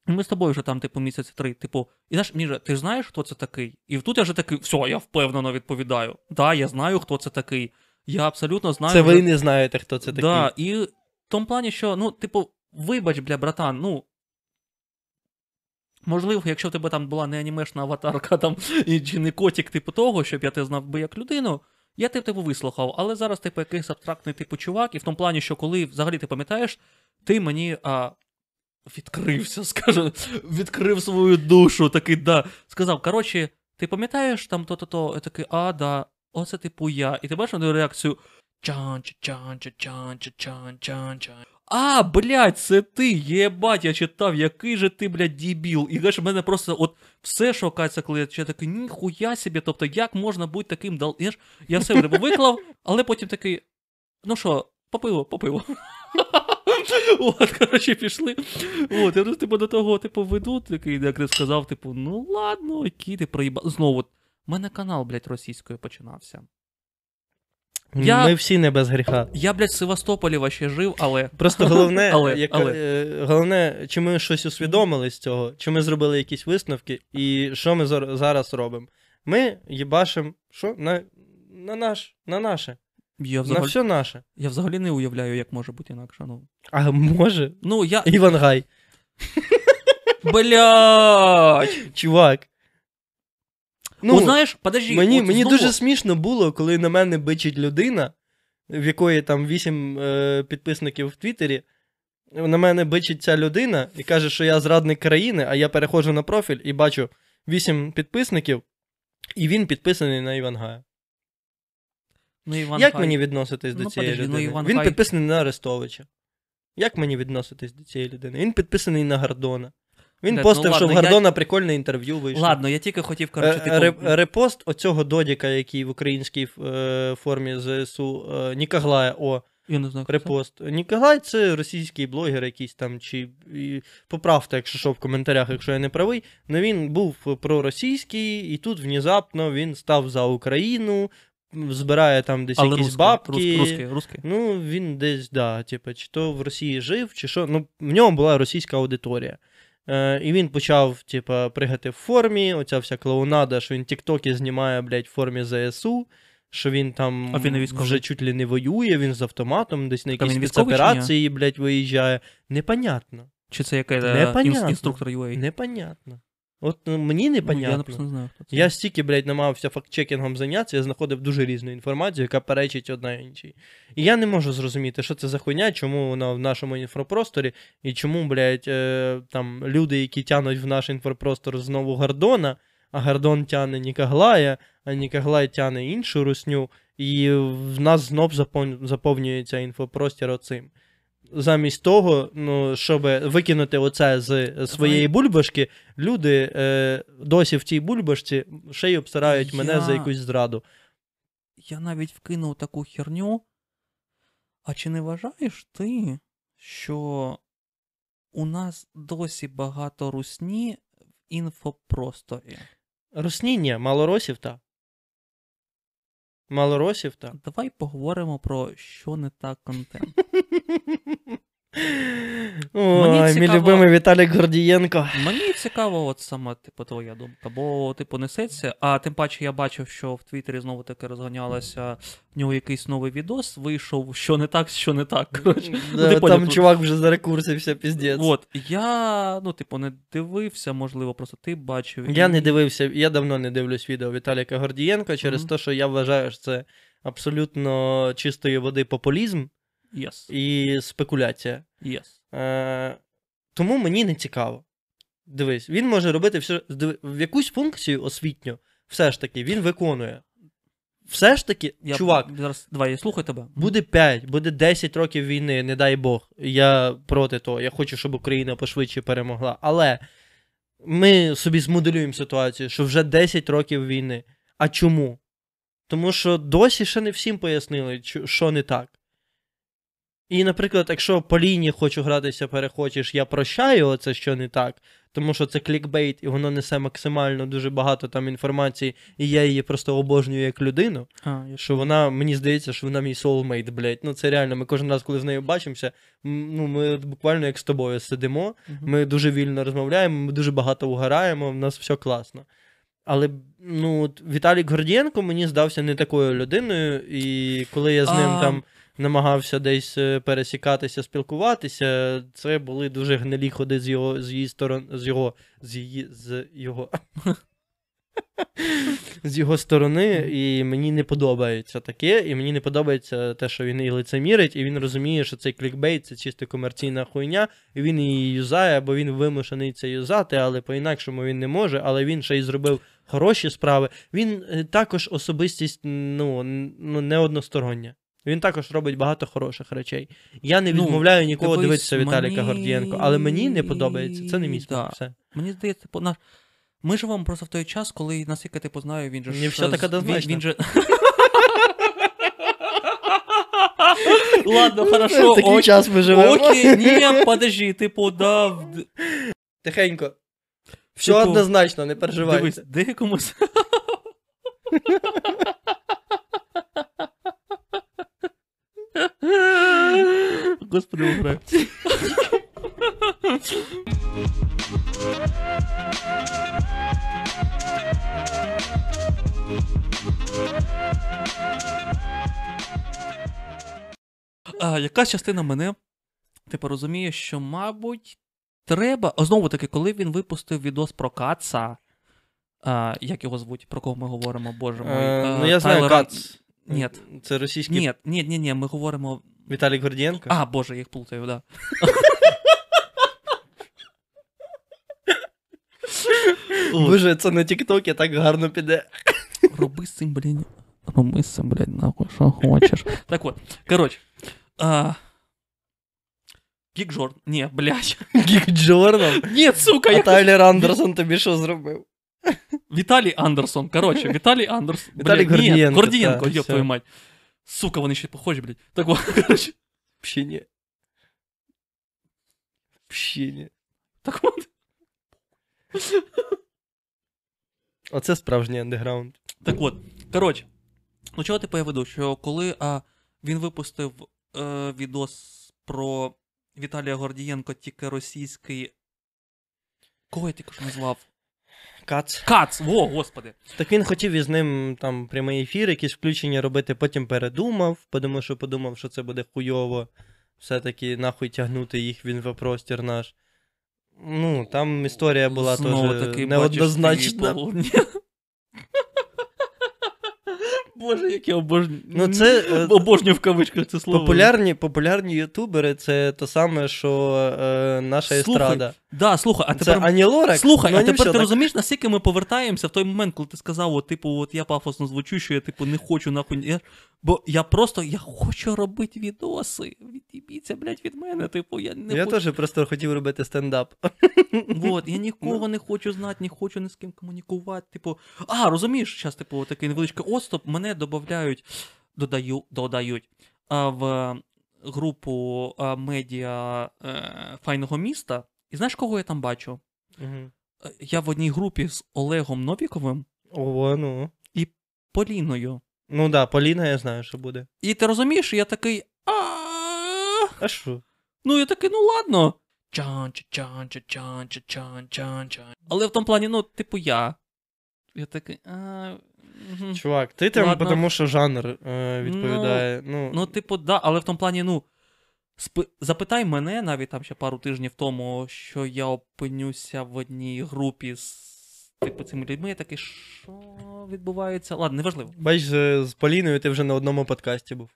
І ми з тобою вже там, типу, місяць три. Типу, і знаєш, Міша, ти ж знаєш, хто це такий? І тут я вже такий, все, я впевнено відповідаю. Да, я знаю, хто це такий. Я абсолютно знаю. Це вже- ви не знаєте, хто це такий. Да, і в тому плані, що, ну, типу, вибач, бля, братан, ну. Можливо, якщо в тебе там була не анімешна аватарка там, і, чи не котик, типу того, щоб я тебе знав би як людину, я тебе типу вислухав. Але зараз, типу, якийсь абстрактний типу чувак, і в тому плані, що коли взагалі ти пам'ятаєш, ти мені а, відкрився, [LAUGHS] скажу, відкрив свою душу, такий, да. Сказав, коротше, ти пам'ятаєш там то-то, то, я такий, а, да, оце типу я. І ти бачиш мою реакцію. Чан, чан, чан, чан, чан, чан. А, блядь, це ти, єбать, я читав, який же ти, блядь, дебіл. І знаєш, в мене просто от все шокається, коли я такий, ніхуя собі, тобто, як можна бути таким дал. Я, все виклав, але потім такий, ну що, по пиво, по пиво. [LAUGHS] [LAUGHS] От, коротше, пішли. От, я типу, до того, типу, веду, такий, як ти сказав, типу, ну ладно, окей, ти проїбав. Знову, от, в мене канал, блядь, російською починався. Я- Ми всі не без гріха. Я, блядь, в Севастополі вообще жив, але. [LAUGHS] Просто головне, [LAUGHS] Але- яка, але. е, головне, чи ми щось усвідомили з цього, чи ми зробили якісь висновки, і що ми зараз робимо. Ми їбашимо, що? На, на, наш, на наше. Я На взагалі, все наше. я взагалі не уявляю, як може бути інакше. Ну, А може? ну я. Івангай. Блядь! Чувак. Ну, знаєш, подожди. Мені, от мені знову- дуже смішно було, коли на мене бичить людина, в якої там 8 е, підписників в Твіттері. На мене бичить ця людина і каже, що я зрадник країни, а я переходжу на профіль і бачу 8 підписників, і він підписаний на Івангая. Ну, Іван Як Хай. мені відноситись до Ну, цієї подожди, ну, людини? Іван Він Хай- підписаний на Арестовича. Як мені відноситись до цієї людини? Він підписаний на Гордона. Він Блядь, ну постив, що в ладно, я- Гордона прикольне інтерв'ю вийшло. Ладно, я тільки хотів, коротше, Е, типу... ре- Репост оцього додіка, який в українській е, формі ЗСУ е, Нікоглая, о, Я не знаю, репост. Нікоглай це російський блогер якийсь там, чи і, поправте, якщо що в коментарях, якщо я не правий. Ну він був проросійський, і тут внезапно він став за Україну, збирає там десь Але якісь русський, бабки. рус- русський, русський. Ну, він десь, да, типу, чи то в Росії жив, чи що. Ну, в ньому була російська аудиторія. Е, і він почав, типу, пригати в формі, оця вся клоунада, що він тіктоки знімає, блядь, в формі ЗСУ, що він там А він вже чуть ли не воює, він з автоматом, десь на якісь спецоперації, блядь, виїжджає. Непонятно. Чи це який Непонятно. інструктор UA? Непонятно. От ну, мені Ну, непонятно. Я просто не знаю, хто це. Я стільки, блядь, намагався фактчекінгом зайнятися, я знаходив дуже різну інформацію, яка перечить одна іншій. І я не можу зрозуміти, що це за хуйня, чому вона в нашому інфопросторі, і чому, блядь, е, там люди, які тянуть в наш інфопростор знову Гордона, а Гордон тяне Нікоглая, а Нікоглай тяне іншу русню, і в нас знов заповнюється інфопростір оцим. Замість того, ну, щоб викинути оце з своєї бульбашки, люди е, досі в цій бульбашці ще й обсирають мене Я- за якусь зраду. Я навіть вкинув таку херню. А чи не вважаєш ти, що у нас досі багато русні в інфопросторі? Русні ні, малоросів та. Малоросів та. Давай поговоримо про що не так контент. [LAUGHS] Ой, мій любимий Віталік Гордієнко. Мені цікаво, от саме, типу, твоя думка, бо, типу, несеться. А тим паче я бачив, що в Твіттері знову таки розганялося в нього якийсь новий відос, вийшов, що не так, що не так. Коротше. Да, ти там тут- чувак вже зарекурсився, піздець. От, я, ну, типу, не дивився, можливо, просто ти бачив. Я і- не дивився, я давно не дивлюсь відео Віталіка Гордієнка через Мгм. те, що я вважаю, що це абсолютно чистої води популізм Yes, і спекуляція. yes. Е, тому мені не цікаво. Дивись, він може робити все. В якусь функцію освітню, все ж таки, він виконує. Все ж таки, Я, чувак, Зараз, давай, я слухаю тебе. буде 5, буде 10 років війни, не дай Бог. Я проти того. Я хочу, щоб Україна пошвидше перемогла. Але ми собі змоделюємо ситуацію, що вже 10 років війни. А чому? Тому що досі ще не всім пояснили, що не так. І, наприклад, якщо по лінії хочу гратися, перехочеш, я прощаю оце, що не так, тому що це клікбейт, і воно несе максимально дуже багато там інформації, і я її просто обожнюю як людину А, що вона, мені здається, що вона мій soulmate, блядь. Ну це реально, ми кожен раз, коли з нею бачимося, ну ми буквально як з тобою сидимо, Мгм. ми дуже вільно розмовляємо, ми дуже багато угораємо, в нас все класно. Але ну, от Віталік Гордієнко мені здався не такою людиною, і коли я з ним А. там намагався десь е, пересікатися, спілкуватися, це були дуже гнилі ходи з його з її сторон, з його, з її, з його. [LAUGHS] З його сторони, і мені не подобається таке, і мені не подобається те, що він і лицемірить, і він розуміє, що цей клікбейт це чисто комерційна хуйня, і він її юзає, бо він вимушений це юзати, але по-інакшому він не може, але він ще й зробив хороші справи. Він е, також особистість ну, ну, не одностороння. Він також робить багато хороших речей. Я не Ну, відмовляю нікого дивитися Віталіка Гордієнко, але мені не подобається. Це не мій смак. Да. Все. Мені здається, по наш. Ми живемо просто в той час, коли, наскільки типу знаю, він же Не все так однозначно. Він, він же... [LAUGHS] Ладно, хорошо. Такий окей. час ми живемо. Окей, ні, подожди, типу, да. в- Тихенько. Все Типу, однозначно, не переживайте. Дивись, де [LAUGHS] Господи, убрай. А, якась частина мене, типу, розуміє, що, мабуть, треба. а, Знову таки, коли він випустив відос про Каца, а, як його звуть, про кого ми говоримо, боже мой. Е, ну, я знаю, Тайлера- Кац. Ні. Це російський Ні, ні, ні, ні, ми говоримо. Віталій Гордієнко. А, боже, я їх плутаю, да. Боже, це на Тіктокі так гарно піде. Роби з цим, блін. Ромися, блядь, нахуй, що хочеш. так от, коротше. А... Гік Джордан. Ні, блядь. Гік Джордан. Ні, сука, А я... Тайлер Андерсон тобі що зробив? Віталій Андерсон. Коротше, Віталій Андерсон. [LAUGHS] Віталій Гордієнко, Гордієнко, все. твою мать. Сука, вони ще похожі, блядь. Так от, коротше. Пщині. Пщині. Так от. [LAUGHS] Оце справжній андеграунд. Так от, коротше, ну чого я веду? Що коли а, він випустив е, відос про Віталія Гордієнко, тільки російський. Кого я тільки що назвав? Кац. Кац! Во, господи! Так він хотів із ним там прямий ефір, якісь включення робити, потім передумав, тому що подумав, що це буде хуйово. Все-таки нахуй тягнути їх він в простір наш. Ну, там історія була теж неоднозначна. Боже, як я обожнюю. Ну, це, е, [LAUGHS] обожнюю в кавичках це слово. Популярні, популярні ютубери це те саме, що е, наша Слухай, естрада. Да, слухай, а Це тепер. Ані Лорак. Слухай, ну, а тепер все ти так. розумієш, наскільки ми повертаємося в той момент, коли ти сказав, от, типу, от я пафосно звучу, що я типу не хочу нахуй. Я... Бо я просто я хочу робити відоси. Відібіться, блядь, від мене. Типу, я не Я хочу. теж просто хотів робити стендап. [LAUGHS] Вот, я нікого не хочу знати, не хочу ні з ким комунікувати. Типу, а, розумієш, зараз, типу, такий невеличкий отступ, мене додають, додаю, додають а, в групу а, медіа е, файного міста. І знаєш, кого я там бачу? Е, Я в одній групі з Олегом Новіковим О, ну. Поліною. Ну да, Поліна, я знаю, що буде. І ти розумієш, я такий. а що? Ну, я такий, ну ладно. чан чан чан чан чан чан Але в тому плані, ну, типу, я. Я такий. Чувак, ти там, тому що жанр відповідає. Ну, типу, да, але в тому плані, ну. Запитай мене навіть там ще пару тижнів тому, що я опинюся в одній групі з типу цими людьми. Я такий, що відбувається? Ладно, неважливо. Бачиш, е, з Поліною ти вже на одному подкасті був.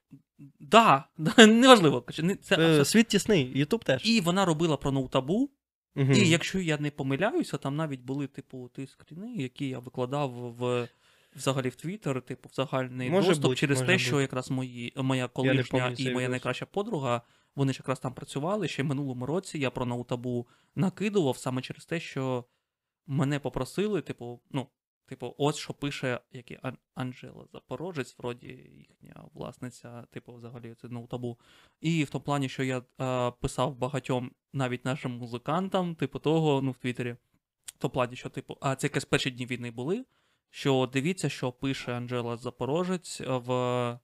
Да, [LAUGHS] да неважливо. Це, Е, це... Світ тісний, Ютуб теж. І вона робила про ноутабу. Мгм. І якщо я не помиляюся, там навіть були, типу, ті скріни, які я викладав в. Взагалі в Твіттер, типу, в загальний Може доступ бути, через те, бути. що якраз мої, моя колишня і моя найкраща подруга, вони ж якраз там працювали. Ще в минулому році я про наутабу накидував саме через те, що мене попросили, типу, ну, типу, ось що пише як і Ан- Анжела Запорожець, вроді їхня власниця, типу, взагалі це наутабу. І в тому плані, що я е, писав багатьом навіть нашим музикантам, типу того, ну, в Твіттері. В тому плані, що, типу, а це якось перші дні війни були. Що дивіться, що пише Анжела Запорожець в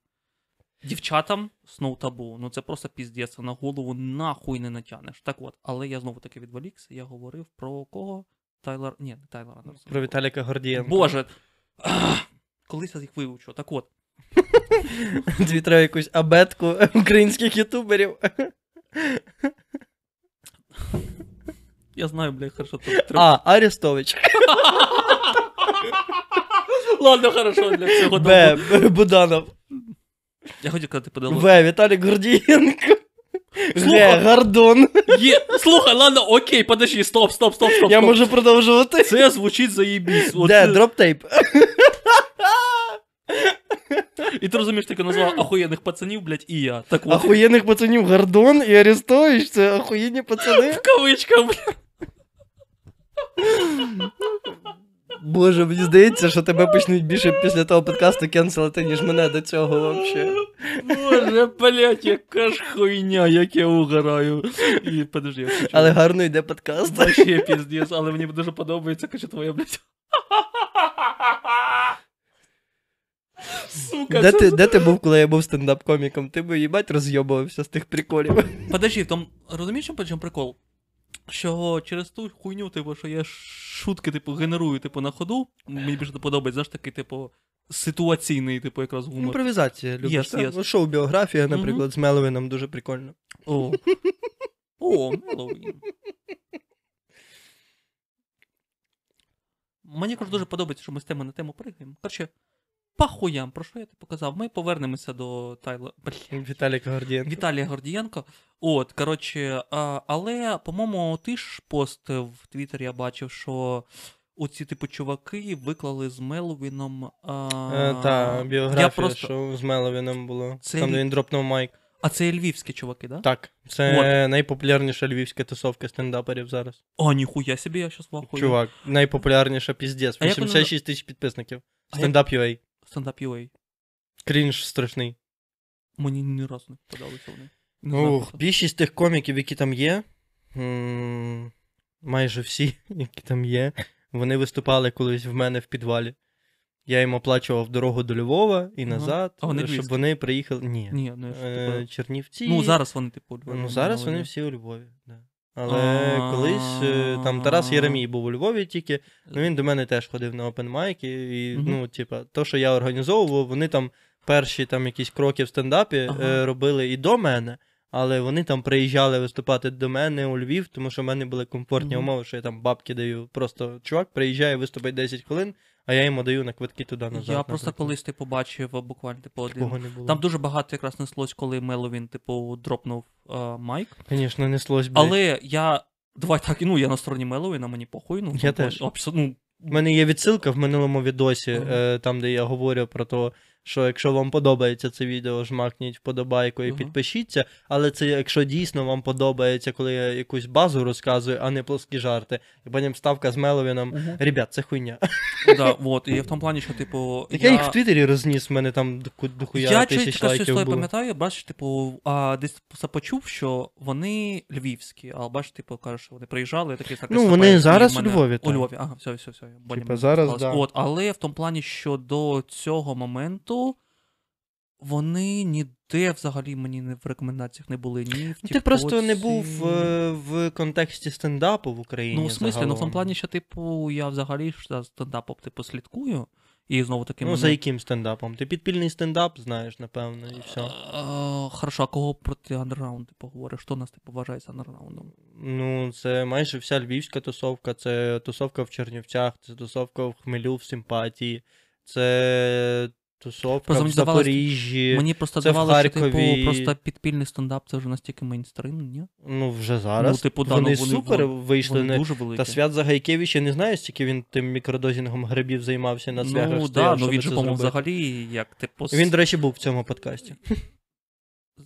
дівчатам з ноутабу. Ну це просто піздець, на голову нахуй не натягнеш. Так от, але я знову таки відволікся, я говорив про кого? Тайлер. Ні, не Тайлер Андерсон. Про Віталіка Гордієнка. Боже. [CLEARS THROAT] Колись я їх вивчу. Так от. [LAUGHS] Дві треба якусь абетку українських ютуберів. [LAUGHS] Я знаю, блядь, хорошо. тут треба- А, Арестович. [LAUGHS] Ладно, хорошо, для всього Б. Буданов. Я хотів сказати подало. В. Віталік Гордієнко. Слухай. Гордон. Є. Слухай, ладно, окей, подожди, стоп, стоп, стоп, стоп. Я стоп. можу продовжувати. Це звучить заєбісь. От Де? це- Дроптейп. І ти розумієш, ти назвав ахуєнних пацанів, блядь, і я. Так от. Охуєнних пацанів Гордон і Арестович. Це охуєнні пацани. В кавичках, блядь. Боже, мені здається, що тебе почнуть більше після того подкасту кенселити, ніж мене до цього вообще. Боже, блядь, яка ж хуйня, як я угораю. І подожди, я хочу. Але гарно йде подкаст. Вообще піздець, але мені дуже подобається, каже твоя, блядь. Сука, Де це ти, де ти був, коли я був стендап-коміком? Ти би їбать розйобувався з тих приколів. Подожди, там розумієш, чому прикол? Що через ту хуйню, типу, що я шутки, типу, генерую, типу, на ходу, мені більше подобається, знаєш, такий, типу, ситуаційний, типу, якраз гумор. Імпровізація, любиш. Yes, yes. Ну, Шоу біографія, наприклад, з Меловином дуже прикольно. О. О, Меловін. Мені кажуть, дуже подобається, що ми з теми на тему пригаємо. Коротше, пахуям, про що я тобі показав? Ми повернемося до Тайла. Бля. Віталік Гордієнко. Віталія Гордієнко. От, коротше, а, але, по-моєму, ти ж постив в Твіттері, я бачив, що оці, типу, чуваки виклали з Мелвіном. А... Е, Та, біографія, я просто... що з Меловіном було. Це Там, де він дропнув майк. А це львівські чуваки, да? Так, це найпопулярніша львівська тусовка стендаперів зараз. О, ніхуя собі, я щас вахую. Чувак, найпопулярніша піздець. А як вона- 86 тисяч підписників. Стендап UA. Стендап UA. Крінж страшний. Мені ні разу не подобаються вони. Не Ух, просто. більшість тих коміків, які там є, м, майже всі, [LAUGHS] які там є, вони виступали колись в мене в підвалі. Я їм оплачував дорогу до Львова і Ага. назад, А вони щоб львівські? вони приїхали. Ні. Ні, ну я ж Е, типу... Чернівці. Ну, зараз вони, типу, у Львові, Ну, зараз вони всі у Львові. Да. Але А. колись е, там Тарас Єремій був у Львові тільки. Ну він до мене теж ходив на опенмайки. І, Мгм. ну, типа, то, що я організовував, вони там перші там якісь кроки в стендапі е, робили і до мене. Але вони там приїжджали виступати до мене у Львів, тому що в мене були комфортні Мгм. умови, що я там бабки даю. Просто чувак приїжджає, виступить 10 хвилин, а я йому даю на квитки туди назад. Я просто наприклад. колись, типу, бачив буквально, типу, один. Не було. Там дуже багато якраз неслось, коли Меловін, типу, дропнув е, майк. Звісно, неслось, блядь. Але я. Давай так, ну я на стороні Меловіна, мені похуй. Ну, Я ну, теж. Абсолютно. У мене є відсилка в минулому відосі, е, там, де я говорю про те, що якщо вам подобається це відео, жмакніть вподобайку і Ага. підпишіться. Але це якщо дійсно вам подобається, коли я якусь базу розказую, а не плоскі жарти. І потім ставка з Меловіном. Угу. Ребят, це хуйня. Да, от, і в тому плані, що, типу. Так я їх в Твіттері розніс, в мене там до- дохуя Я тисяч лайків було. пам'ятаю, бачиш, типу, а, десь почув, що вони львівські, а бачиш, типу, кажеш, що вони приїжджали, такі так. Ну, вони зараз у Львові, У. Львові, ага, все, все, все. я Типа зараз, да. От, але в тому плані, що до цього моменту вони ніде взагалі мені не в рекомендаціях не були, ні в Ну, Ти просто не був е, в контексті стендапу в Україні. Ну, в смислі, ну в тому плані, що, типу, я взагалі за стендапом, типу, слідкую. І знову таки, Ну, мене- за яким стендапом? Ти підпільний стендап знаєш, напевно, і все. Хорошо, а кого проти андерграунду типу, говориш? Що нас типу вважається андерграундом? Ну, це майже вся львівська тусовка, це тусовка в Чернівцях, це тусовка в Хмелю в симпатії, це тусовка Просто в Запоріжжі. Мені просто це в здавалося, що типу, просто підпільний стендап це вже настільки мейнстрим, ні? Ну, вже зараз. Ну, типу, да, вони, ну, вони- супер вони- вийшли. Вони не... дуже великі. Та Свят Загайкевич, я не знаю, стільки він тим мікродозінгом грибів займався на цвяхах. Ну, да, ну він же, по-моєму, взагалі, як типу. Він, до речі, був в цьому подкасті. [LAUGHS]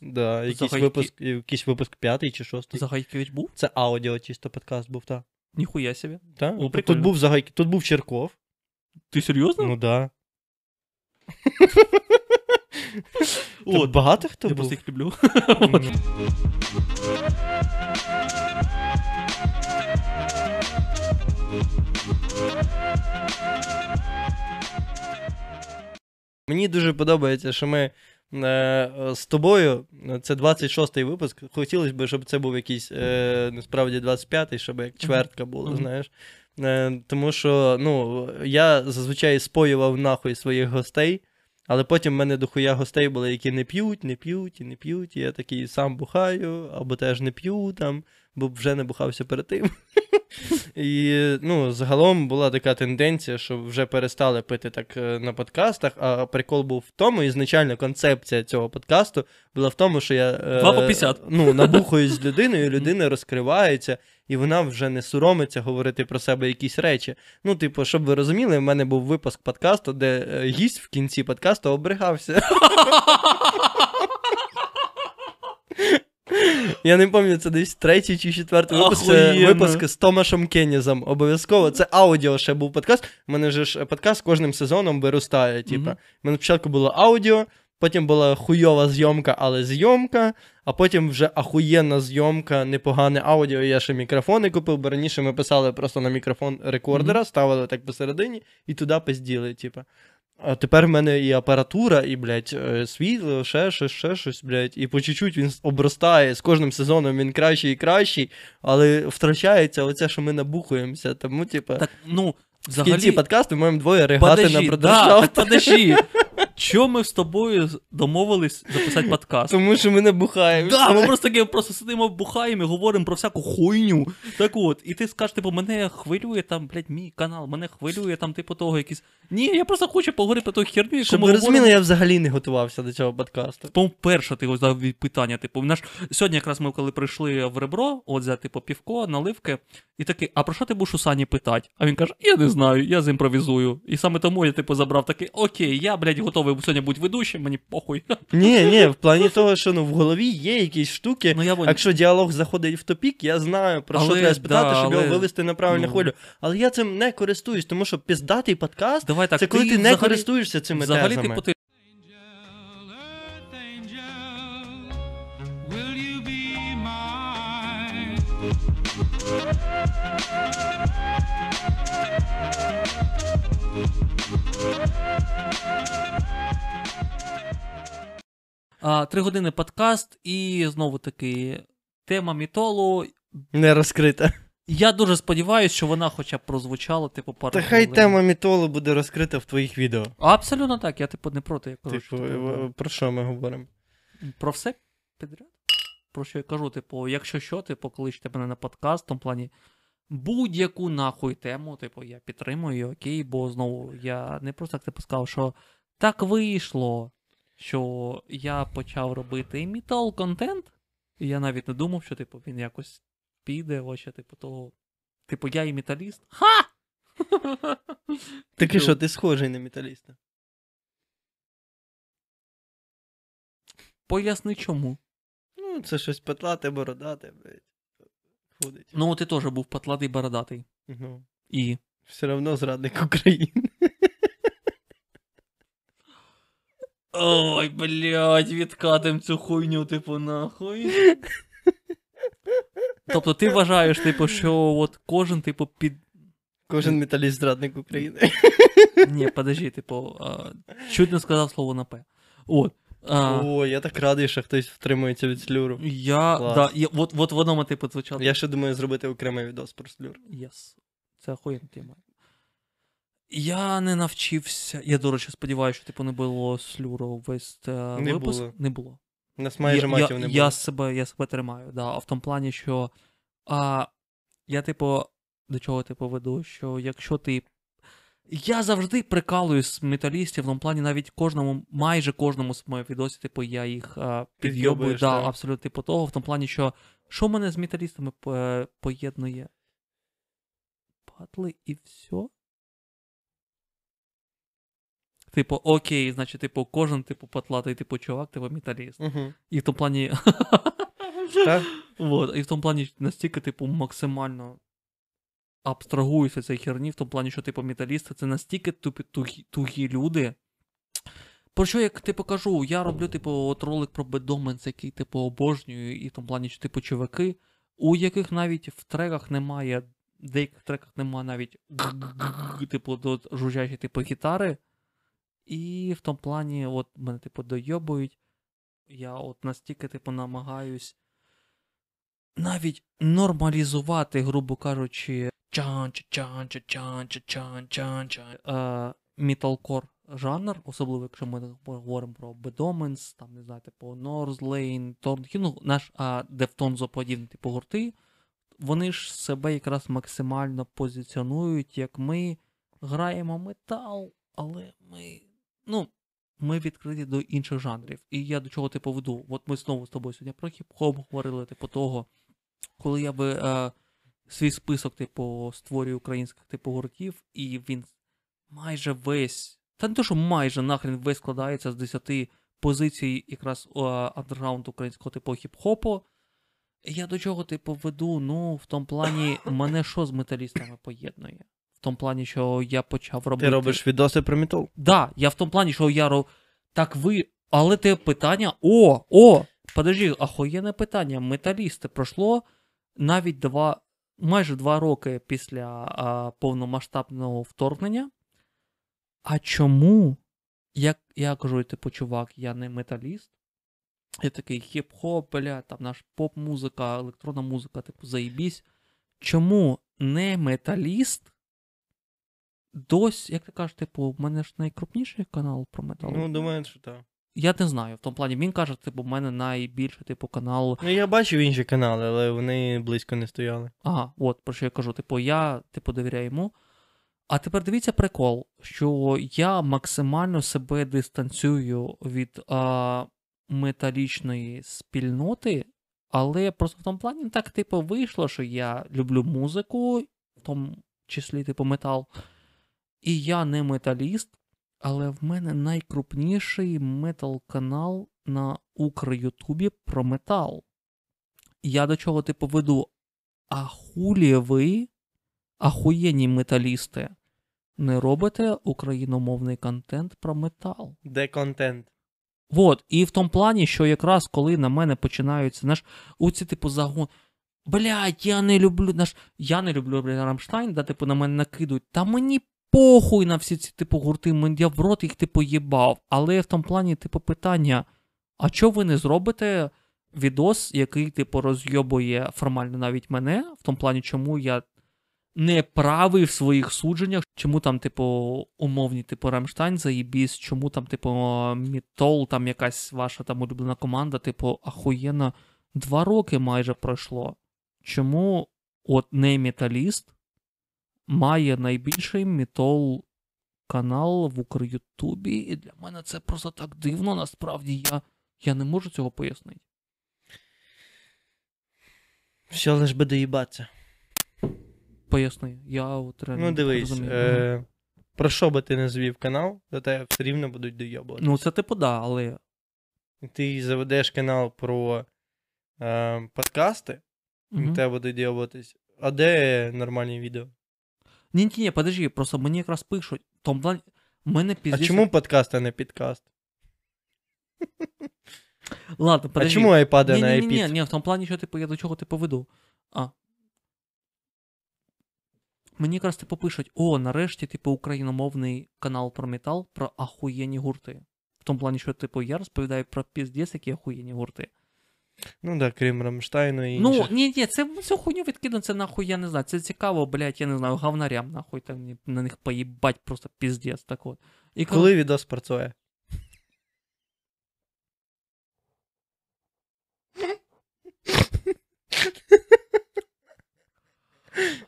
Да, якийсь Загайки- випуск, якийсь випуск п'ятий чи шостий. Загайкевич був? Це аудіо, чисто подкаст був, так. Ніхуя собі. Та? О, Тут був Загайки, тут був Черков. Ти серйозно? Ну да. О, багато хто я був? просто їх люблю. Мені дуже подобається, що ми е, з тобою, це 26-й випуск. Хотілося б, щоб це був якийсь е, насправді 25-й, щоб як чвертка була, знаєш. Е, тому що ну, я зазвичай споював нахуй своїх гостей, але потім в мене дохуя гостей були, які не п'ють, не п'ють і не п'ють. І я такий сам бухаю, або теж не п'ю там, бо вже не бухався перед тим. [LAUGHS] І ну, загалом була така тенденція, що вже перестали пити так е, на подкастах. А прикол був в тому, ізначально концепція цього подкасту була в тому, що я е, Два по 50. ну, набухаюсь з [LAUGHS] людиною, людина розкривається, і вона вже не соромиться говорити про себе якісь речі. Ну, типу, щоб ви розуміли, в мене був випуск подкасту, де е, гість в кінці подкасту обригався. [LAUGHS] Я не пам'ятаю, це десь третій чи четвертий випуск. Випуск з Томашем Кеннізом. Обов'язково. Це аудіо ще був подкаст. У мене ж подкаст кожним сезоном виростає. Мгм. У мене спочатку було аудіо, потім була хуйова зйомка, але зйомка, а потім вже ахуєнна зйомка, непогане аудіо. Я ще мікрофони купив, бо раніше ми писали просто на мікрофон рекордера, ставили так посередині і туди пизділи, типа. А тепер в мене і апаратура, і, блядь, е, світло, ще щось, ще щось, блядь. І по чуть-чуть він обростає. З кожним сезоном він кращий і кращий, але втрачається оце, що ми набухуємося. Тому, типа, Так, ну, в взагалі... кінці подкасту ми маємо двоє регати Подожди, на да, продажах. так подожди. Чо ми з тобою домовились записати подкаст? Тому що ми не бухаємо. Да, ми просто таке просто сидимо, бухаємо і говоримо про всяку хуйню. Так от, і ти скажеш, типу, мене хвилює там, блядь, мій канал, мене хвилює там, типу, того якісь. Ні, я просто хочу поговорити про ту херню, яку Щоб ми ви говоримо. розуміли, я взагалі не готувався до цього подкасту. По-перше, ти ось дав питання. Типу, наш сьогодні якраз ми коли прийшли в ребро, от взяти типу, півко, наливки, і такий, а про що ти будеш у Сані питати? А він каже: Я не знаю, я зімпровізую. І саме тому я типу забрав такий, окей, я, блядь, готовий сьогодні бути ведучим, мені похуй. [LAUGHS] Ні, ні, в плані того, що ну, в голові є якісь штуки. Ну я вон... Якщо діалог заходить в топік, я знаю, про що треба спитати, да, щоб його вивести на правильну ну. хвилю. Але я цим не користуюсь, тому що піздатий подкаст Давай так, це коли ти, не взагалі, користуєшся цими взагалі, тезами. типу, ти earth you три години подкаст, і знову таки тема мітолу. Не розкрита. Я дуже сподіваюся, що вона хоча б прозвучала, типу, пару Та хай хвилин. тема мітолу буде розкрита в твоїх відео. Абсолютно так, я типу не проти, я кажу. Типу, що, е, про що ми говоримо? Про все підряд. Про що я кажу, типу, якщо що, типу, кличте мене на подкаст, в тому плані будь-яку нахуй тему, типу, я підтримую, окей, бо знову я не просто так типу сказав, що так вийшло, що я почав робити імітал контент, і я навіть не думав, що типу, він якось піде, ось типу, того. Типу, я іміталіст. Ха! Таки що, ти схожий на металіста. Поясни чому. Ну, це щось петлате, бородате, блядь. Ходить. Ну, ти теж був патладий бородатий. Ну, І. все одно зрадник України. Ой, блядь, відкатим цю хуйню, типу, нахуй. Тобто ти вважаєш, типу, що от кожен, типу, під. Кожен металіст зрадник України. Ні, подожди, типу, а, чуть не сказав слово на П. От. А, О, я так радий, що хтось втримується від слюру. я. Клас. Да, я от, от воно, типу, звучало. Я ще думаю зробити окремий відос про слюр. Yes. Це охуєнна тема. Я не навчився. Я, до речі, сподіваюся, що типу не було слюру весь е, Не випуск. було. Не було. Нас майже я, матів я, не було. Я себе, я себе тримаю, да. А в тому плані, що а, я, типу, до чого типу веду, що якщо ти. Я завжди прикалуюсь з металістів, в тому плані навіть кожному, майже кожному з моїх відосів, типу, я їх а, підйобую. Да, так. абсолютно типу того, в тому плані, що що мене з металістами поєднує? Падли і все. Типу, окей, значить, типу, кожен, типу, патлатий, типу, чувак, типу, металіст. Угу. І в тому плані. Вот, і в тому плані настільки, типу, максимально абстрагуюся цей херні, в тому плані, що, типу, металісти це настільки тупі, тугі, тугі люди. Про що як типу кажу, я роблю, типу, от ролик про Бедоменс, який, типу, обожнюю, і в тому плані, що, типу, чуваки, у яких навіть в треках немає, в деяких треках немає навіть типу, до жужжачі, типу, гітари. І в тому плані, от мене, типу, дойобують. Я от настільки, типу, намагаюсь навіть нормалізувати, грубо кажучи, чан чан чан чан чан чан е, міталкор жанр, особливо якщо ми говоримо про Bedomens, там, не знаю, типу Northlane, Thorn, ну, наш а, Deftonzo подібні типу гурти, вони ж себе якраз максимально позиціонують, як ми граємо метал, але ми, ну, ми відкриті до інших жанрів. І я до чого типу веду. От ми знову з тобою сьогодні про хіп-хоп говорили, типу того, коли я би е, свій список, типу, створюю українських типу гуртів, і він майже весь, та не то, що майже нахрен весь складається з 10 позицій якраз е, андерграунд українського типу хіп-хопу. Я до чого, типу, веду, ну, в тому плані, мене що з металістами поєднує? В тому плані, що я почав робити. Ти робиш відоси про метал? Да, я в тому плані, що я роб... Так ви. Але те питання. О, о! Подожди, ахуєнне питання. Металісти пройшло навіть два, майже два роки після а, повномасштабного вторгнення. А чому? Як я кажу, типу, чувак, я не металіст. Я такий хіп-хоп, бля, там наш поп-музика, електронна музика, типу, заїбісь. Чому не металіст досі, як ти кажеш, типу, в мене ж найкрупніший канал про метал. Ну, думаю, що так. Я не знаю. В тому плані він каже, типу, в мене найбільший, типу, канал. Ну, я бачив інші канали, але вони близько не стояли. Ага, от про що я кажу. Типу, я типу, довіряю йому. А тепер дивіться прикол, що я максимально себе дистанцюю від а, металічної спільноти, але просто в тому плані так, типу, вийшло, що я люблю музику, в тому числі, типу, метал. І я не металіст, але в мене найкрупніший метал-канал на Укрютубі про метал. Я до чого типу веду. А хулі ви, ахуєнні металісти, не робите україномовний контент про метал. Де контент? Вот, і в тому плані, що якраз коли на мене починаються, знаєш, у ці типу загон. Блять, я не люблю наш. Я не люблю блядь, Рамштайн, да, типу, на мене накидують. Та мені похуй на всі ці типу гурти, я в рот їх типу їбав. Але в тому плані, типу, питання: а чого ви не зробите відос, який, типу, розйобує формально навіть мене, в тому плані, чому я не правий в своїх судженнях, чому там, типу, умовні, типу, Рамштайн заїбісь, чому там, типу, Мітол, там якась ваша там улюблена команда, типу, ахуєнно, два роки майже пройшло. Чому от не металіст має найбільший мітол канал в Укрютубі, і для мене це просто так дивно, насправді я, я не можу цього пояснити. Все лиш би доїбатися. Поясни, я от реально Ну, дивись, розумію. е, про що би ти не звів канал, до тебе все рівно будуть дойобувати. Ну, це типу да, але Ти заведеш канал про е, подкасти, і Мгм. тебе будуть дойобуватись. А де нормальні відео? Ні, ні, ні, подожди, просто мені якраз пишуть. В тому плані, мене А чому подкаст, а не підкаст? Ладно, А чому айпади ні, на ні, ні, ні, ні, в тому плані, що типу, я до чого типу веду. А. Мені якраз типу пишуть: о, нарешті, типу, україномовний канал про метал про ахуєнні гурти. В тому плані, що, типу, я розповідаю про піздець, які ахуєнні гурти. Ну так, крім Рамштайну і Ну, інших. ні, ні, це всю хуйню відкину, це нахуй, я не знаю. Це цікаво, блядь, я не знаю, говнарям, нахуй, там на них поїбать просто піздець, так от. І Коли відос працює?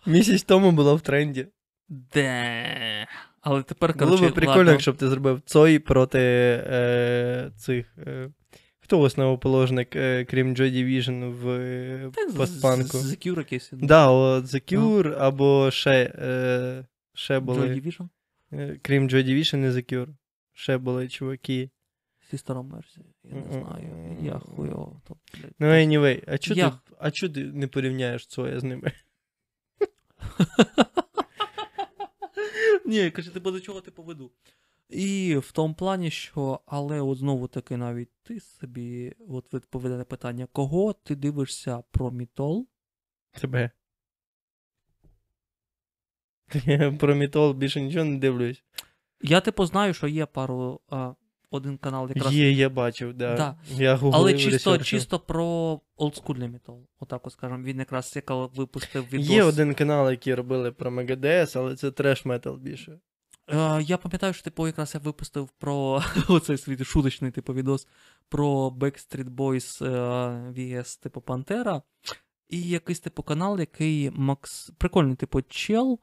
Місяць тому було в тренді. Де. Але тепер, Було коротше, б прикольно, ладно. якщо б ти зробив Цой проти е, цих. Е, хто основоположник, е, крім Joy Division в е, постпанку? з Cure якийсь. Да, от The Cure або ще, е, ще були. Joy Division, е, Крім Joy Division і The Cure. Ще були чуваки. Sister Mercy, я не знаю. Я хуйово. Ну, anyway, а чого Я- ти, а чо ти не порівняєш Цоя з ними? [LAUGHS] Ні, каже, ти до чого ти поведу. І в тому плані, що, але от знову таки навіть ти собі от відповідає питання, кого ти дивишся про Мітол? Тебе. Я [LAUGHS] про Мітол більше нічого не дивлюсь. Я типу знаю, що є пару, а, один канал якраз. Є, я бачив, да. Да. Я гуглив, Але чисто, чисто про олдскульний метал. Отак от скажемо. Він якраз цікаво випустив відос. Є один канал, який робили про Megadeth, але це треш метал більше. Е, я пам'ятаю, що типу якраз я випустив про [LAUGHS] оцей свій шуточний типу відос про Backstreet Boys е, VS, типу Пантера. І якийсь типу канал, який Макс. Прикольний, типу, чел.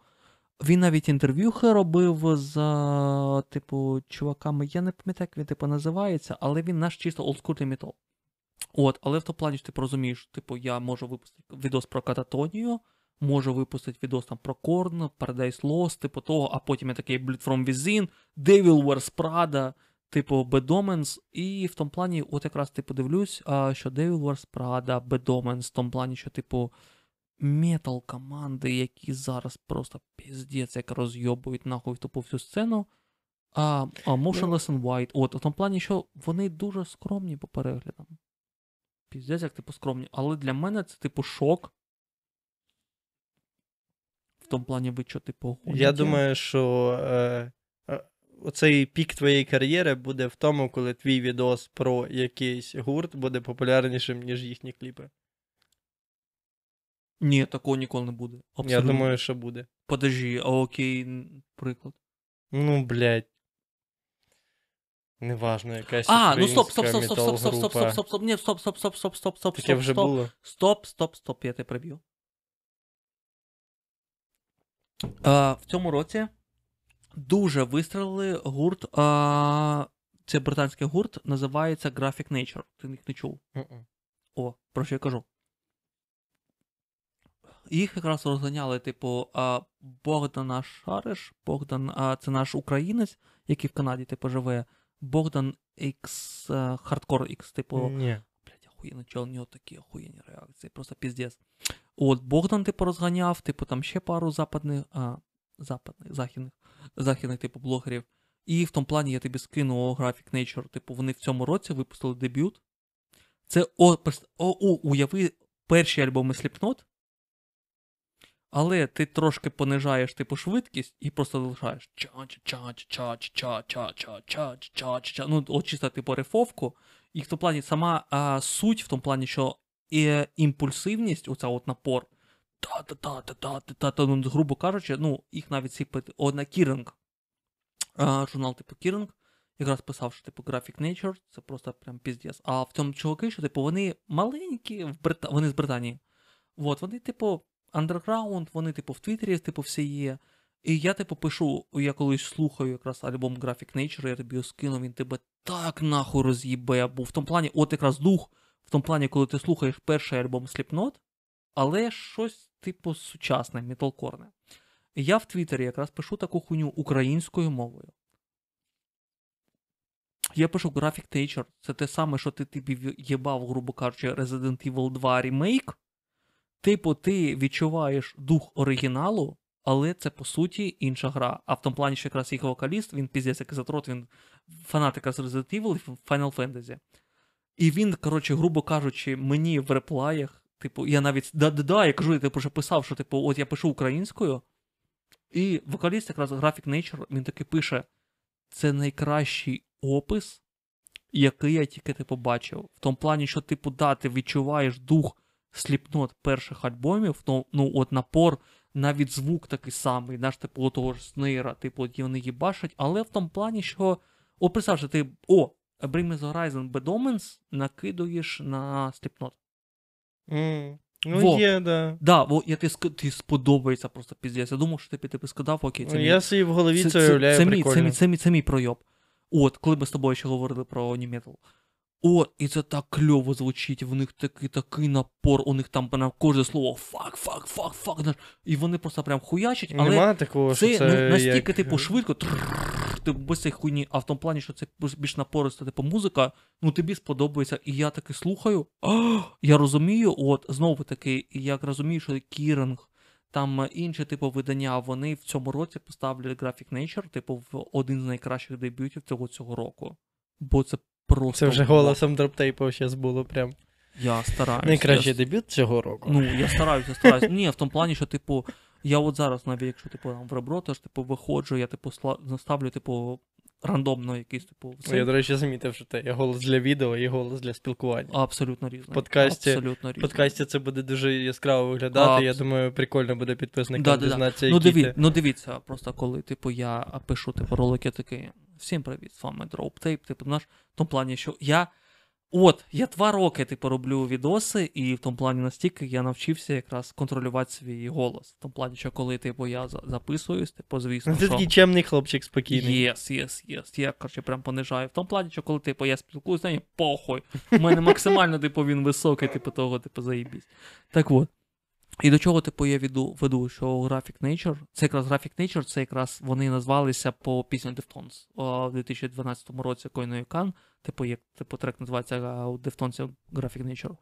Він навіть інтерв'ю робив з, е, типу, чуваками. Я не пам'ятаю, як він типу називається, але він наш чисто олдскульний метал. От, але в тому плані, що ти розумієш, типу, я можу випустити відос про кататонію, можу випустити відос там про Корн, Paradise Lost, типу того, а потім я такий Bleed From Within, Devil Wears Prada, типу Bad Omens, і в тому плані, от якраз типу дивлюсь, що Devil Wears Prada, Bad Omens, в тому плані, що, типу, метал команди, які зараз просто піздець, як розйобують нахуй тупу всю сцену. А, а Motionless in White, от, в тому плані, що вони дуже скромні по переглядам. Піздець, як типу скромні. Але для мене це, типу, шок. В тому плані, ви що, типу, Я думаю, що е, е, оцей пік твоєї кар'єри буде в тому, коли твій відос про якийсь гурт буде популярнішим, ніж їхні кліпи. Ні, такого ніколи не буде. Абсолютно. Я думаю, що буде. Подожди, а окей, приклад. Ну, блядь. Неважно, якась. А, ну стоп, стоп, стоп, стоп, стоп, стоп, стоп, стоп, стоп, стоп, ні, стоп, стоп, стоп, стоп, стоп, стоп, Таке стоп, вже стоп, було. стоп, стоп, стоп, я тебе приб'ю. В цьому році дуже вистрілили гурт, це британський гурт, називається Graphic Nature. Ти їх не чув. Мгм. О, про що я кажу. Їх якраз розганяли, типу, а, Богдана Шариш, Богдан, а, це наш українець, який в Канаді, типу, живе. Богдан X, Hardcore X, типу, Ні. блядь, охуєнно, чого у нього такі охуєнні реакції, просто піздець. От, Богдан, типу, розганяв, типу, там ще пару западних, а, западних, західних, західних, типу, блогерів. І в тому плані я тобі скину Graphic Nature, типу, вони в цьому році випустили дебют. Це о, о, уяви перші альбоми Slipknot, але ти трошки понижаєш типу швидкість і просто залишаєш ча ча ча ча ча ча ча ча ча ча Ну, от чисто типу рифовку. І в тому плані сама а, суть в тому плані, що і е, імпульсивність, оця от напор, та-та-та-та-та-та-та, ну, грубо кажучи, ну, їх навіть всі пити. Одна Кіринг, журнал типу Кіринг, якраз писав, що типу Graphic Nature, це просто прям піздєс. А в цьому чуваки, що типу, вони маленькі, в Брит... вони з Британії. От, вони, типу, андерграунд, вони, типу, в Твіттері, типу, всі є. І я, типу, пишу, я колись слухаю якраз альбом Graphic Nature, я тобі його скину, він тебе так нахуй роз'їбе. Був в тому плані, от якраз дух в тому плані, коли ти слухаєш перший альбом Slipknot, але щось, типу, сучасне, металкорне. Я в Твіттері якраз пишу таку хуйню українською мовою. Я пишу Graphic Nature, це те саме, що ти тобі їбав, грубо кажучи, Resident Evil 2 ремейк. Типу, ти відчуваєш дух оригіналу, але це по суті інша гра. А в тому плані, що якраз їх вокаліст, він піздець як затрот, він фанат якраз Resident Evil і Final Fantasy. І він, коротше, грубо кажучи, мені в реплаях, типу, я навіть да-да-да, я кажу, я типу, вже писав, що типу, от я пишу українською, і вокаліст, якраз Graphic Nature, він таки пише: це найкращий опис, який я тільки типу бачив. В тому плані, що, типу, да, ти відчуваєш дух сліпнот перших альбомів, ну, ну от напор, навіть звук такий самий, наш, типу, того ж снейра, типу, от вони їбашать, але в тому плані, що. О, представ, що ти. О, Bring Me The Horizon Bad Omens накидуєш на Slipknot. М. Ну, Во. є, да. Да, о, я ти, ти сподобається просто піздець. Я думав, що ти ти би сказав, окей, це Ну, мій Я собі в голові це, це, уявляю це, це, прикольно. мій, це, мій, це мій пройоб. От, коли ми з тобою ще говорили про Nu Metal. О, і це так кльово звучить, в них такий такий напор, у них там на кожне слово fuck, fuck, fuck, fuck. І вони просто прям хуячать, але Нема такого, це, що це ну, настільки, як... типу, швидко, трррррр, ти без цієї хуйні, а в тому плані, що це більш напориста, типу, музика, ну тобі сподобається, і я таки слухаю, а, [GASPS] я розумію, от, знову таки, я розумію, що Кіринг, там інші, типу, видання, вони в цьому році поставлять Graphic Nature, типу, в один з найкращих дебютів цього цього року. Бо це просто. Це вже голосом дроптейпу зараз було прям. Я стараюсь. Найкращий я... дебют цього року. Ну, я стараюся, стараюся. Ні, в тому плані, що, типу, я от зараз, навіть якщо типу там в ребро, теж типу виходжу, я типу сла- наставлю, типу, рандомно якийсь, типу, Я, до речі, замітив, що те є голос для відео і голос для спілкування. абсолютно різний. подкасті- Абсолютно В різний. подкасті це буде дуже яскраво виглядати. Я думаю, прикольно буде підписникам Да-да-да. дізнатися, Ну, диві, ти. ну дивіться, просто коли, типу, я пишу типу, ролики такий. Всім привіт, з вами Tape, типу, наш, в тому плані, що я. От, я два роки, типу, роблю відоси, і в тому плані настільки я навчився якраз контролювати свій голос. В тому плані, що коли, типу, я записуюсь, типу, звісно, Ну, ти що... такий чемний хлопчик спокійний. Єс, єс, єс. Я, коротше, прям понижаю. В тому плані, що коли, типу, я спілкуюся, похуй. У мене максимально, типу, він високий, типу, того, типу, заїбісь. Так от. І до чого, типу, я веду, веду, що Graphic Nature, це якраз Graphic Nature, це якраз вони назвалися по пісні о, в 2012 році Koi No Yokan. Типу, як типу, трек називається у Deftones Graphic Nature.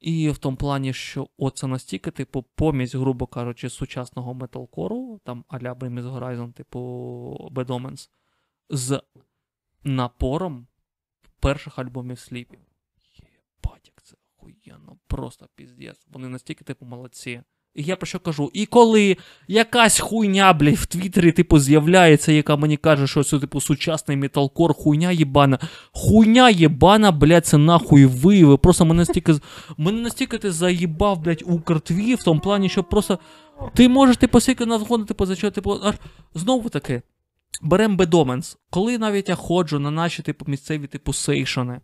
І в тому плані, що оце настільки, типу, помість, грубо кажучи, сучасного металкору, там а-ля Bring Horizon, типу Bad Omens, з напором перших альбомів сліпів. Єбать, як це охуєнно, просто піздець. Вони настільки, типу, молодці. І я про що кажу? І коли якась хуйня, блядь, в Твіттері, типу, з'являється, яка мені каже, що це, типу, сучасний металкор, хуйня єбана. Хуйня єбана, блядь, це нахуй ви. Просто мене настільки. Мене настільки ти заїбав, блядь, Укртві в тому плані, що просто. Ти можеш, типу, скільки нас типу, за що, типу, аж знову таки. Берем Bad Omens. Коли навіть я ходжу на наші, типу, місцеві, типу, сейшони,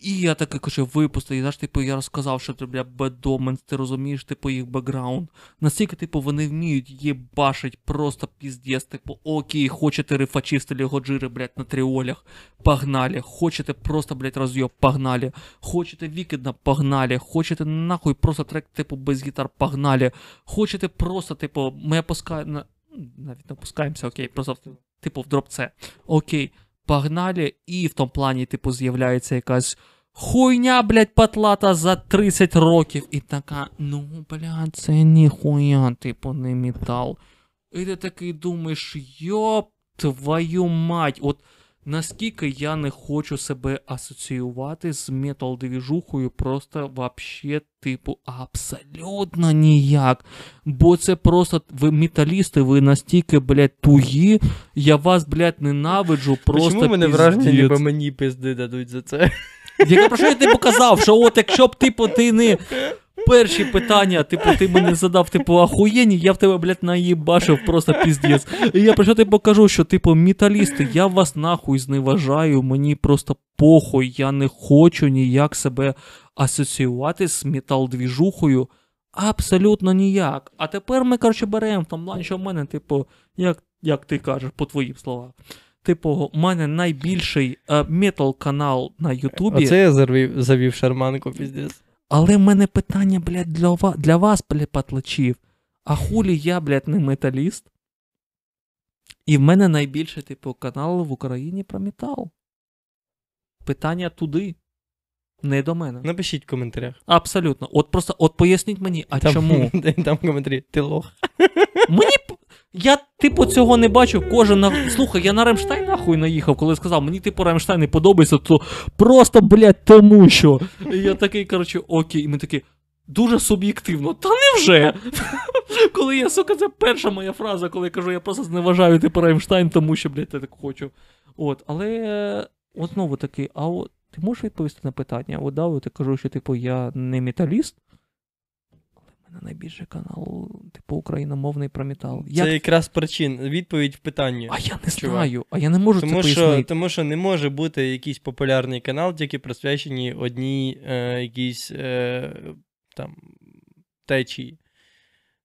і я таке кажу, випусти, знаєш, типу, я розказав, що це, бля, Bad Omens, ти розумієш, типу, їх бекграунд. Настільки, типу, вони вміють їбашить просто піздець, типу, окей, хочете рифачі в стилі Годжири, блядь, на тріолях, погнали. Хочете просто, блядь, розйоб, погнали. Хочете вікідна, погнали. Хочете нахуй просто трек, типу, без гітар, погнали. Хочете просто, типу, ми опускаємо, навіть не опускаємося, окей, просто, типу, в дроп це. Окей, погнали, і в тому плані, типу, з'являється якась хуйня, блядь, патлата за 30 років. І така, ну, блядь, це ніхуя, типу, не метал. І ти такий думаєш, йоп, твою мать, от наскільки я не хочу себе асоціювати з метал двіжухою просто вообще, типу, абсолютно ніяк. Бо це просто ви металісти, ви настільки, блядь, тугі, я вас, блядь, ненавиджу, просто. Чому мене враження, ніби мені пизди дадуть за це? Я про що я типу казав, що от якщо б типу ти не перші питання, типу, ти мені задав, типу, ахуєнні, я в тебе, блядь, наїбашив просто піздець. І я про що типу кажу, що типу металісти, я вас нахуй зневажаю, мені просто похуй, я не хочу ніяк себе асоціювати з метал-двіжухою. Абсолютно ніяк. А тепер ми, коротше, беремо плані, що в мене, типу, як, як ти кажеш, по твоїм словам. Типу, у мене найбільший е, метал-канал на Ютубі. Оце я завів, завів шарманку, піздець. Але в мене питання, блядь, для, ва- для вас, блядь, патлачів. А хулі я, блядь, не металіст? І в мене найбільший, типу, канал в Україні про метал. Питання туди. Не до мене. Напишіть в коментарях. Абсолютно. От просто от поясніть мені, а Там, чому? [LAUGHS] Там коментарі, ти лох. Мені я, типу, цього не бачу. Кожен на. Слухай, я на Ремштайн нахуй наїхав, коли сказав, мені типу Ремштайн не подобається, то просто, блядь, тому що. І я такий, коротше, окей, і ми такі. Дуже суб'єктивно. Та невже? [LAUGHS] коли я, сука, це перша моя фраза, коли я кажу, я просто зневажаю типу Ремштайн, тому що, блядь, я так хочу. От, але от знову таки, а от ти можеш відповісти на питання? От, да, от я кажу, що типу я не металіст. Мене найбільший канал, типу, україномовний про метал. Це Як... якраз причин, відповідь в питанні. А я не чувак. знаю, а я не можу Тому це що, пояснити. тому що не може бути якийсь популярний канал, тільки присвячений одній е, якійсь е, там течії.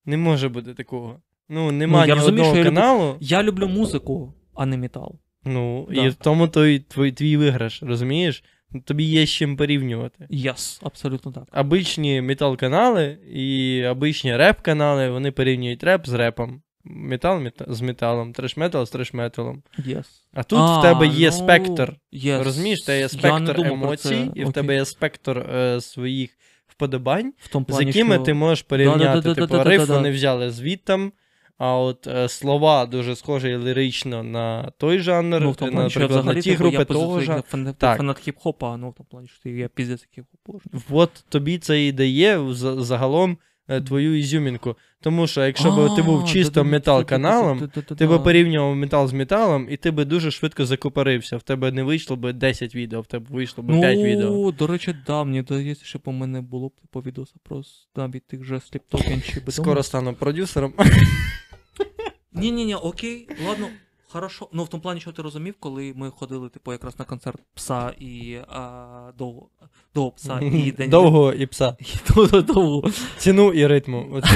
Не може бути такого. Ну, нема Ну, я ні розумію, одного що я люблю- каналу. Я люблю музику, а не метал. Ну, Да. і в тому той твій, твій виграш, розумієш? Тобі є з чим порівнювати. Yes, абсолютно так. Обичні метал-канали і обичні реп-канали, вони порівнюють реп з репом. Метал мета- з металом, треш-метал з треш-металом. Yes. А тут А, в тебе є ну, спектр. Yes. Розумієш, це є спектр емоцій, і в тебе є спектр е, своїх вподобань, в тому з якими що... ти можеш порівняти. Да-да-да-да-да-да-да-да. Типу, риф вони взяли звідтам, а от е, слова дуже схожі лірично на той жанр, Ну, в тому що наприклад, на ті типу, групи я того як фан- Так. фанат хіп-хопа, ну в тому плані, що ти я піздець як хіп-хоп. От тобі це і дає за- загалом е, твою ізюмінку. Тому що якщо б ти був чисто метал-каналом, ти би порівнював метал з металом, і ти би дуже швидко закупорився. В тебе не вийшло б 10 відео, в тебе вийшло б 5 відео. Ну, до речі, да, мені здається, що по мене було б по відоса про навіть тих же сліптокен чи бетон. Скоро стану продюсером. [LAUGHS] [LAUGHS] Ні-ні-ні, окей, ладно, хорошо. Ну, в тому плані, що ти розумів, коли ми ходили, типу, якраз на концерт пса і а, довго, довго пса і день. Довго і пса. [LAUGHS] І довго- довго. Ціну і ритму. Оцю. [LAUGHS]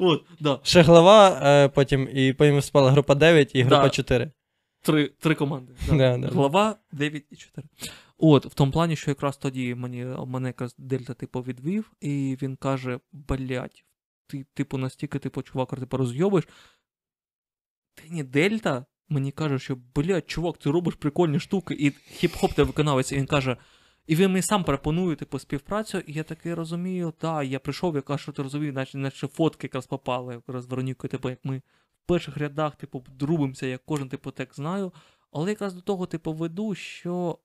От, да. Ще глава, е, потім і потім спала група 9 і група Да. 4. Три, три команди. Да. Да, да. Глава 9 і 4. От, в тому плані, що якраз тоді мені, мене якраз Дельта, типу, відвів, і він каже: блять, ти, типу, настільки, типу, чувак, типу, розйобиш. Ти не Дельта? Мені каже, що, блять, чувак, ти робиш прикольні штуки, і хіп-хоп ти виконавець, і він каже. І він мені сам пропонує типу, співпрацю, і я таки розумію, так, я прийшов, я кажу, що ти розумів, наче, наче фотки якраз попали, якраз Веронікою, типу, як ми в перших рядах, типу, друбимося, як кожен типу текст знаю. Але якраз до того, типу, веду, що.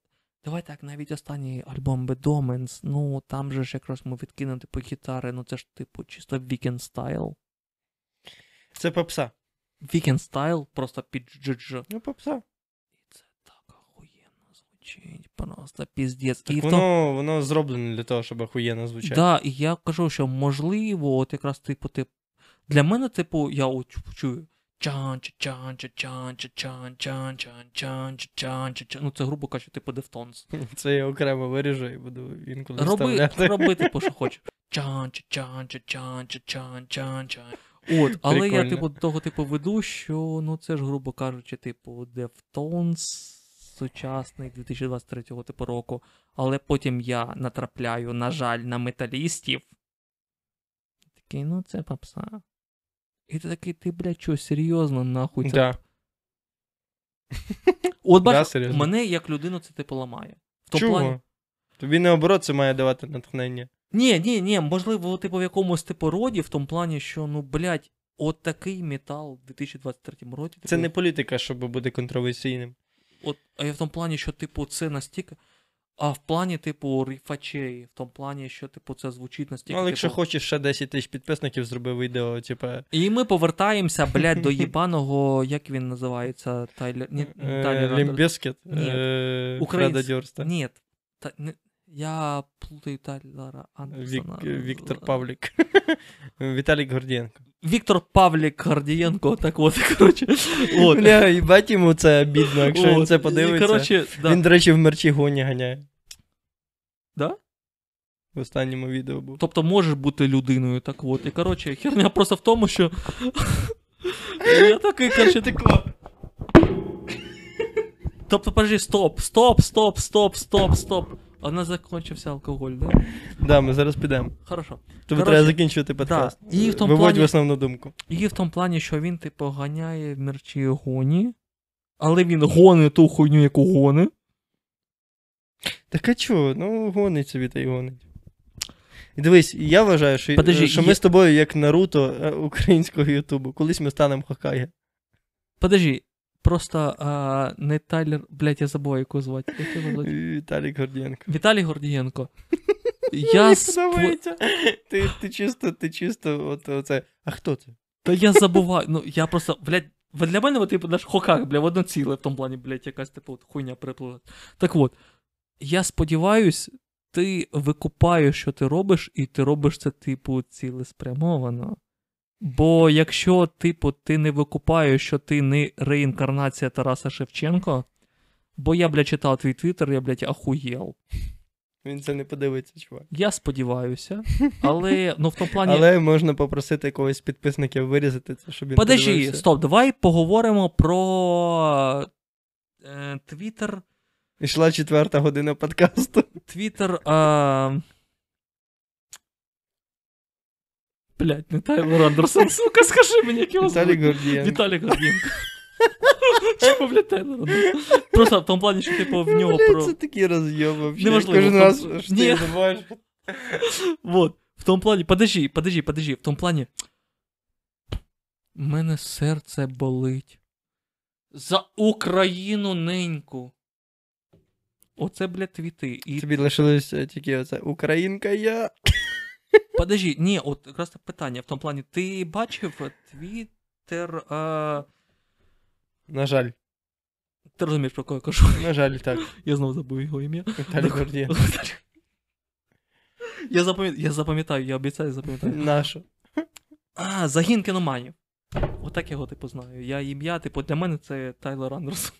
Давай так, навіть останній альбом Bedomens, ну там же ж якраз ми відкинемо типу гітари, ну це ж типу чисто Weekend Style. Це попса. Weekend Style просто під GG. Ну, попса. І це так охуєнно звучить. просто піздець. Так і в тому- воно, воно зроблено для того, щоб охуєнно звучати. Да, і я кажу, що можливо, от якраз типу, тип, для мене, типу, я от чую. Чан чан чан чан чан чан чан чан чан чан Ну, це грубо кажучи, типу Deftones. [LAUGHS] Це я окремо виріжу і буду інколи вставляти. роби, типу, що [LAUGHS] хочеш. Чан чан чан чан чан чан От, але я, типу, до того типу веду, що ну це ж, грубо кажучи, типу, Deftones сучасний 2023 типу року. Але потім я натрапляю, на жаль, на металістів. Такий, ну це попса. І ти такий, ти, блядь, що, серйозно, нахуй це. Да. От Да, бачиш, серйозно. мене як людину це типу ламає. В тому Чого? плані. Тобі наоборот це має давати натхнення. Ні, ні, ні, можливо, типу в якомусь типу роді, в тому плані, що, ну, блядь, от такий метал в 2023 році. Типу, Це не політика, щоб бути контроверсійним. От, а я в тому плані, що, типу, це настільки. А в плані, типу, рифачей, в тому плані, що, типу, це звучить настільки. Ну, але якщо типу... хочеш ще 10 тисяч підписників, зроби відео, типа. І ми повертаємося, блядь, до єбаного, як він називається, Тайлер. Ні, не Тайлер. Лімбіскет. Ні. Українсь... Дьорста. Ні, та. Я плутаю Тайлера Вік, Віктор Павлік. [LAUGHS] Віталік Гордієнко. Віктор Павлік Гордієнко, так от, коротше. От. Бля, їбать йому це обідно, якщо він це подивиться. коротше, да. Він, до речі, в мерчі гоні ганяє. Да? В останньому відео був. Тобто можеш бути людиною, так от. І коротше, херня просто в тому, що. [LAUGHS] Я такий, коротше, тако. Тобто, подожди, стоп, стоп, стоп, стоп, стоп, стоп. А у нас закінчився алкоголь, да? Да, ми зараз підемо. Хорошо. Тобі треба закінчувати подкаст. і в тому Виводь плані- в основну думку. І в тому плані, що він, типу, ганяє в мерчі гоні, але він гони ту хуйню, яку гони. Так а чого? Ну, гонить собі та й гонить. І дивись, я вважаю, що, Подожди, що я- ми з тобою, як Наруто е, українського Ютубу, колись ми станемо Хокаге. Подожди, просто а, не Тайлер, блядь, я забув, яку звати. Віталік Гордієнко. Віталій Гордієнко. [LAUGHS] Я. Ти, ти чисто, ти чисто, от оце. А хто це? Та я забуваю. Ну, я просто, блядь, для мене, от, типу, наш хокак, бля, одно ціле в тому плані, блядь, якась типу от, хуйня переплила. Так от, я сподіваюсь, ти викупаєш, що ти робиш, і ти робиш це, типу, цілеспрямовано. Бо якщо, типу, ти не викупаєш, що ти не реінкарнація Тараса Шевченко, бо я, блядь, читав твій твіттер, я, блядь, ахуєл. Він це не подивиться, чувак. Я сподіваюся, але, ну, в тому плані. Але можна попросити когось з підписників вирізати це, щоб він Подожди, подивився. стоп, давай поговоримо про е, Твіттер. Ішла четверта година подкасту. Твіттер. А... Блять, не Тайлер Андерсон, сука, скажи мені, як його Віталік звуть. Гордієнко. Віталій Гордієнко. [LAUGHS] Чому, блядь, Тайлер Андерсон? Просто в тому плані, що типу в нього про. це такий роз'єм вообще. Неважливо, Кожен раз що ти забуваєш. Вот. В тому плані, подожди, подожди, подожди, в тому плані. У мене серце болить. За Україну неньку. Оце, блядь, твіти. І Тобі лишилося тільки оце Українка я. Подожди, ні, от якраз питання. В тому плані, ти бачив твіттер. А... На жаль, Ти розумієш, про кого я кажу? на жаль, так. Я знову забув його ім'я. Віталій Гордієнко. Я запам'ятаю, я запам'ятаю, я обіцяю, запам'ятаю. Нашу. А, загін кіноманів. Отак його, типу, знаю. Я ім'я, типу, для мене це Тайлер Андерсон.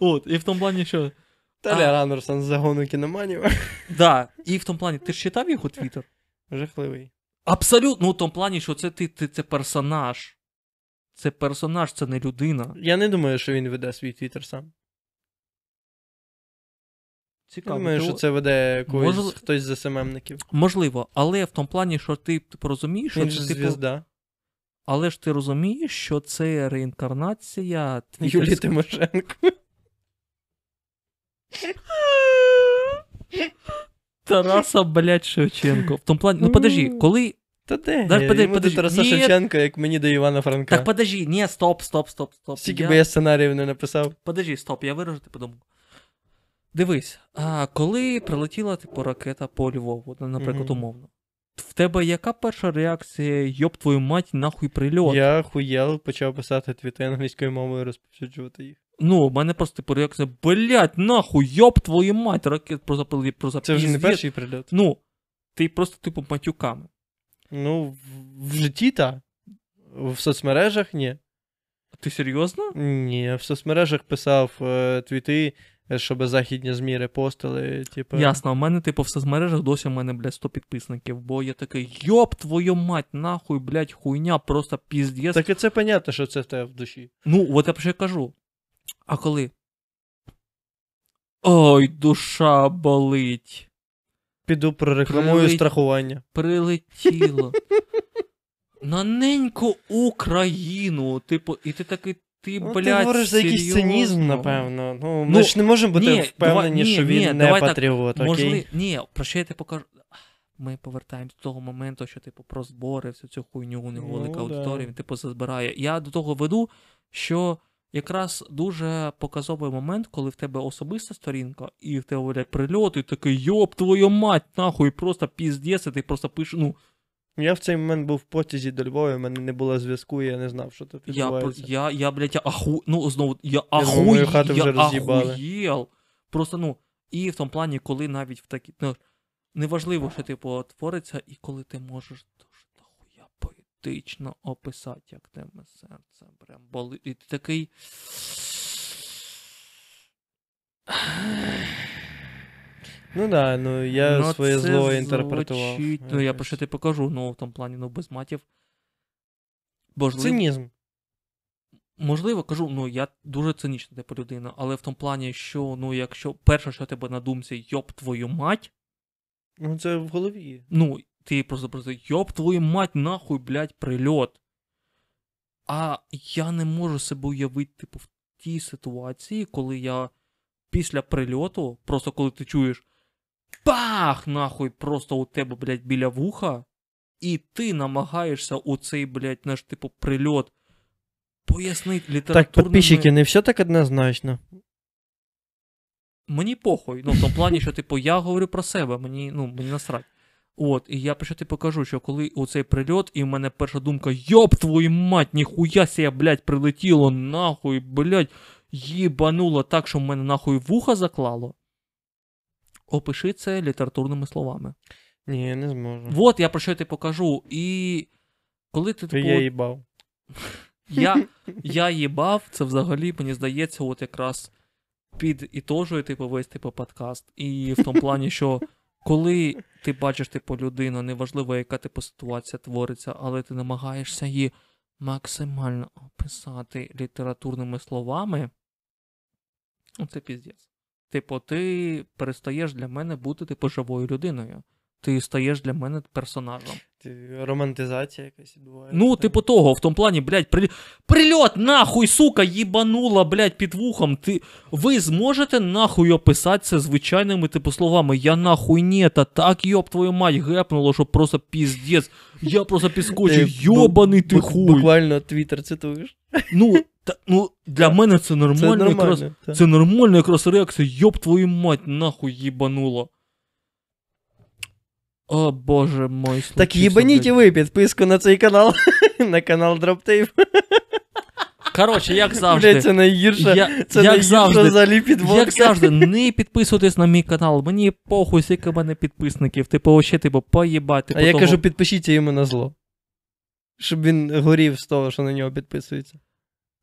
От, і в тому плані, що. Талер Андерсон з загону кіноманів. Да, і в тому плані, ти ж читав його твіттер? Жахливий. Абсолютно, ну, в тому плані, що це ти, ти це персонаж. Це персонаж, це не людина. Я не думаю, що він веде свій твіттер сам. Я Цікаво. думаю, ти- що це веде когось, Може- хтось з СММників. Можливо, але в тому плані, що ти типу, розумієш, що Він це типу. звізда. Але ж ти розумієш, що це реінкарнація Юлії Тимошенко. [LAUGHS] Тараса, блядь, Шевченко. В тому плані, ну подожди, коли. Та де? Да, подожди, Йому до подожди. Тараса Ні. Шевченка, як мені до Івана Франка. Так подожди, ні, стоп, стоп, стоп, стоп. Скільки Я- би я сценаріїв не написав. Подожди, стоп, я виражу типу думку. Дивись, а коли прилетіла типу ракета по Львову, ну, наприклад, Мгм. умовно. В тебе яка перша реакція, йоб твою мать, нахуй прильот? Я хуєл почав писати твіти англійською мовою, розповсюджувати їх. Ну, в мене просто типу реакція, блять, нахуй, йоп твою мать, ракет про запили про Це вже не піздець». перший прильот. Ну, ти просто, типу, матюками. Ну, в, в житті так. В соцмережах ні. Ти серйозно? Ні, в соцмережах писав е, твіти, е, щоб західні ЗМІ репостили. Типу. Ясно, у мене, типу, в соцмережах досі в мене, блядь, 100 підписників, бо я такий, йоп твою мать, нахуй, блядь, хуйня, просто піздець. Так і це понятно, що це в тебе в душі. Ну, от я про що кажу. А коли? Ой, душа болить. Піду прорекламую Прилеть. страхування. Прилетіло. [LAUGHS] На неньку Україну. Типу, і ти такий, ти, Ну, блядь, ти говориш за якийсь цинізм, напевно. Ну, ми Ну, ж не можемо бути ні, впевнені, давай- що він ні, не давай так, окей? Можливо, ні, про що я ти покажу. Ми повертаємось до того моменту, що типу про збори, всю цю хуйню, у нього Ну, да. аудиторія, він типу зазбирає. Я до того веду, що якраз дуже показовий момент, коли в тебе особиста сторінка, і в тебе говорять прильот, і такий йоп, твою мать, нахуй, просто піздець, і ти просто пишеш, ну, Я в цей момент був в потязі до Львова, в мене не було зв'язку, і я не знав, що тут я, відбувається. я, я, блядь, я аху... ну, знову, я думаю, мою ахуй... хату вже я ахуєл. Просто, ну, і в тому плані, коли навіть в такі, ну, неважливо, що, типу, твориться, і коли ти можеш поетично описати, як тебе серце прям болить. І ти такий... Ну да, ну я ну, своє це зло інтерпретував. звучить- Ну, я про що ти покажу, ну, в тому плані, ну, без матів. Можливо, Цинізм. Можливо, кажу, ну я дуже цинічна типу людина, але в тому плані, що ну, якщо перше, що тебе на думці, йоп твою мать, Ну це в голові. ну, ти просто просто йоп твою мать, нахуй, блядь, прильот. А я не можу себе уявити, типу, в тій ситуації, коли я після прильоту, просто коли ти чуєш бах, нахуй, просто у тебе, блядь, біля вуха, і ти намагаєшся у цей, блядь, наш, типу, прильот пояснити літературними... Так, підписчики, не все так однозначно. Мені похуй. Ну, в тому плані, що, типу, я говорю про себе, мені, ну, мені насрать. От, і я про ти покажу, що коли оцей прильот, і в мене перша думка, йоп твою мать, ніхуя ся, блядь, прилетіло, нахуй, блядь, їбануло так, що в мене нахуй вуха заклало. Опиши це літературними словами. Ні, не зможу. От я про що ти покажу. І коли ти типу, я їбав. [LAUGHS] я, [LAUGHS] я їбав, це взагалі, мені здається, от якраз підітожує, типу, весь типу подкаст. І в тому плані, що коли ти бачиш, типу, людину, неважливо, яка типу ситуація твориться, але ти намагаєшся її максимально описати літературними словами, ну, це піздець. Типу, ти перестаєш для мене бути, типу, живою людиною. Ти стаєш для мене персонажем. Ти- Романтизація якась відбувається. Ну, типу того, в тому плані, блядь, при... прильот, нахуй, сука, їбанула, блядь, під вухом. Ти... Ви зможете нахуй описати це звичайними, типу, словами. Я нахуй ні, та так, йоб твою мать, гепнуло, що просто піздець. Я просто підскочив, Ти йобаний ти хуй. Буквально твіттер цитуєш. Ну, та, ну, для мене це нормально, Це нормально. якраз. так. Це нормальна якраз реакція, йоб твою мать, нахуй їбануло. О, боже мой, Так їбаніть ви підписку на цей канал. [LAUGHS] на канал DropTape. Коротше, як завжди. Блять, це найгірша. Я- це як завжди. взагалі підводка. Як завжди, не підписуйтесь на мій канал, мені похуй, скільки мене підписників. Типу, вообще, типу, поїбати. А я кажу, підпишіться йому на зло. Щоб він горів з того, що на нього підписується.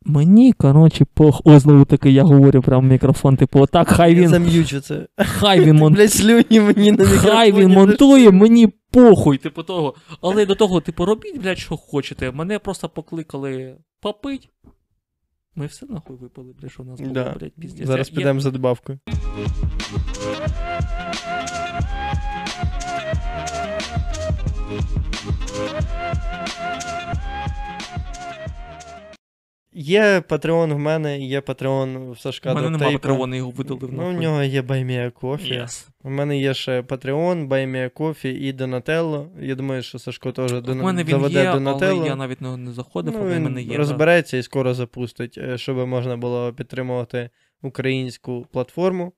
Мені, коротше, пох. О, знову таки, я говорю прямо в мікрофон. Типу, отак, хай Я він, зам'ючу це. хай він слюні мені на. Хай він монтує, мені похуй, типу того. Але до того, типу, робіть, блядь, що хочете. Мене просто покликали попить. Ми все нахуй випили, блядь, що у нас було, Да. блядь, піздець. Зараз Я- підемо за добавкою. Є Patreon в мене, є Patreon в Сашка У мене немає патреони, його видалив. Ну, у нього є Buy Me a Coffee. Yes. У мене є ще Patreon, Buy Me a Coffee і Donatello. Я думаю, що Сашко теж дон... мене він заведе є, Donatello. але я навіть не, заходив, Ну, але в мене є. розбереться і скоро запустить, е, щоб можна було підтримувати українську платформу.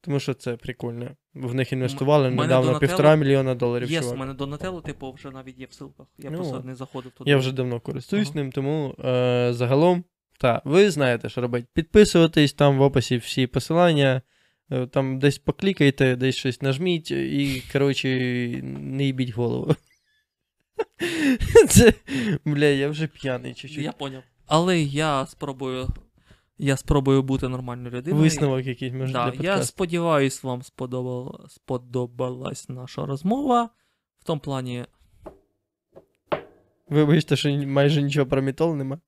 Тому що це прикольно. В них інвестували недавно півтора мільйона доларів. Є, в мене Донателло, типу, вже навіть є в ссылках. Я Ну, просто не заходив туди. Я вже давно користуюсь Ага. ним, тому е, загалом Так, ви знаєте, що робити. Підписуватись, там в описі всі посилання. Е, Там десь поклікайте, десь щось нажміть і, коротше, не їбіть голову. [LAUGHS] Це, бля, я вже п'яний чуть-чуть. Я поняв. Але я спробую. Я спробую бути нормальною людиною. Висновок якийсь може Да, для я подкасту. сподіваюсь, вам сподобала, сподобалась наша розмова. В тому плані, Вибачте, що майже нічого про мітол нема.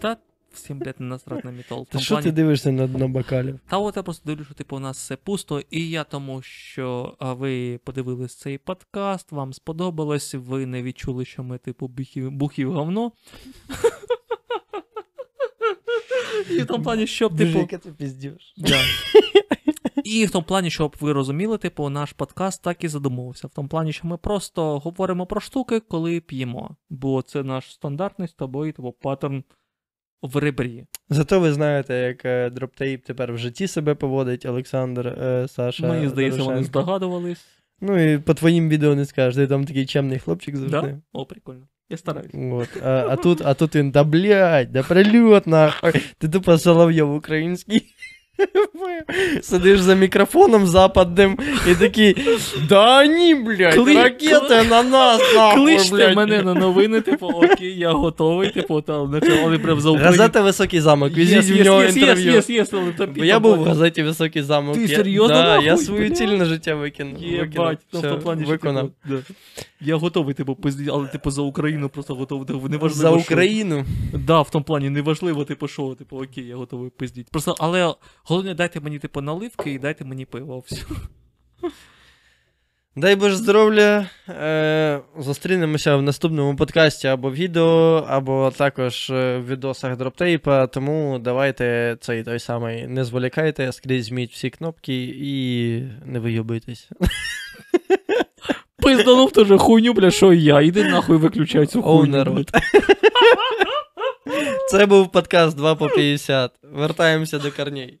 та всім, блядь, не насрать на мітол. Та що плані, ти дивишся на дно бокалів? Та от я просто дивлюся, що типу, у нас все пусто, і я тому, що ви подивились цей подкаст, вам сподобалось, ви не відчули, що ми, типу, бухів, бухів говно. І в тому плані, щоб, типу. яка ти піздєш. Да. І в тому плані, щоб ви розуміли, типу, наш подкаст так і задумувався. В тому плані, що ми просто говоримо про штуки, коли п'ємо. Бо це наш стандартний з тобою, типу, паттерн в ребрі. Зато ви знаєте, як е, дроптейп тепер в житті себе поводить Олександр, е, Саша. Мені здається, вони здогадувались. Ну і по твоїм відео не скажеш, ти там такий чемний хлопчик завжди. Да? О, прикольно. Я стараюсь. Вот. А, а, тут, а тут да блядь, да прильот нахуй. Ти тупо Соловйов український. Сидиш за мікрофоном западним і такий, да ні, блядь, Кли- ракети на нас, нахуй, Кличте блядь. мене на новини, типу, окей, я готовий, типу, та, наче, але прям за Україну. Газета Високий замок, Yes, візьміть yes, в нього yes, yes, інтерв'ю. yes, yes, але тобі Бо я був в газеті Високий замок. Ти я, серйозно, Да, я свою ціль на життя викинув. Єбать, ну, в тому плані, що, виконав. типу, да. Я готовий, типу, але типу за Україну просто готовий. Типу, неважливо, За. Україну. Да, в тому плані неважливо, типу, що, типу, окей, я готовий пиздіть. Просто, але головне, дайте мені, типу, наливки і дайте мені пиво. [LAUGHS] Все. Дай Боже здоров'я. Е, зустрінемося в наступному подкасті або відео, або також е, в відосах дроптейпа. Тому давайте цей той самий не зволікайте, скрізь зміть всі кнопки і не вийобуйтесь. Пизданув теж хуйню, бля, що я. Іди нахуй виключай цю хуйню. народ. Це був подкаст 2 по 50. Вертаємося до корней.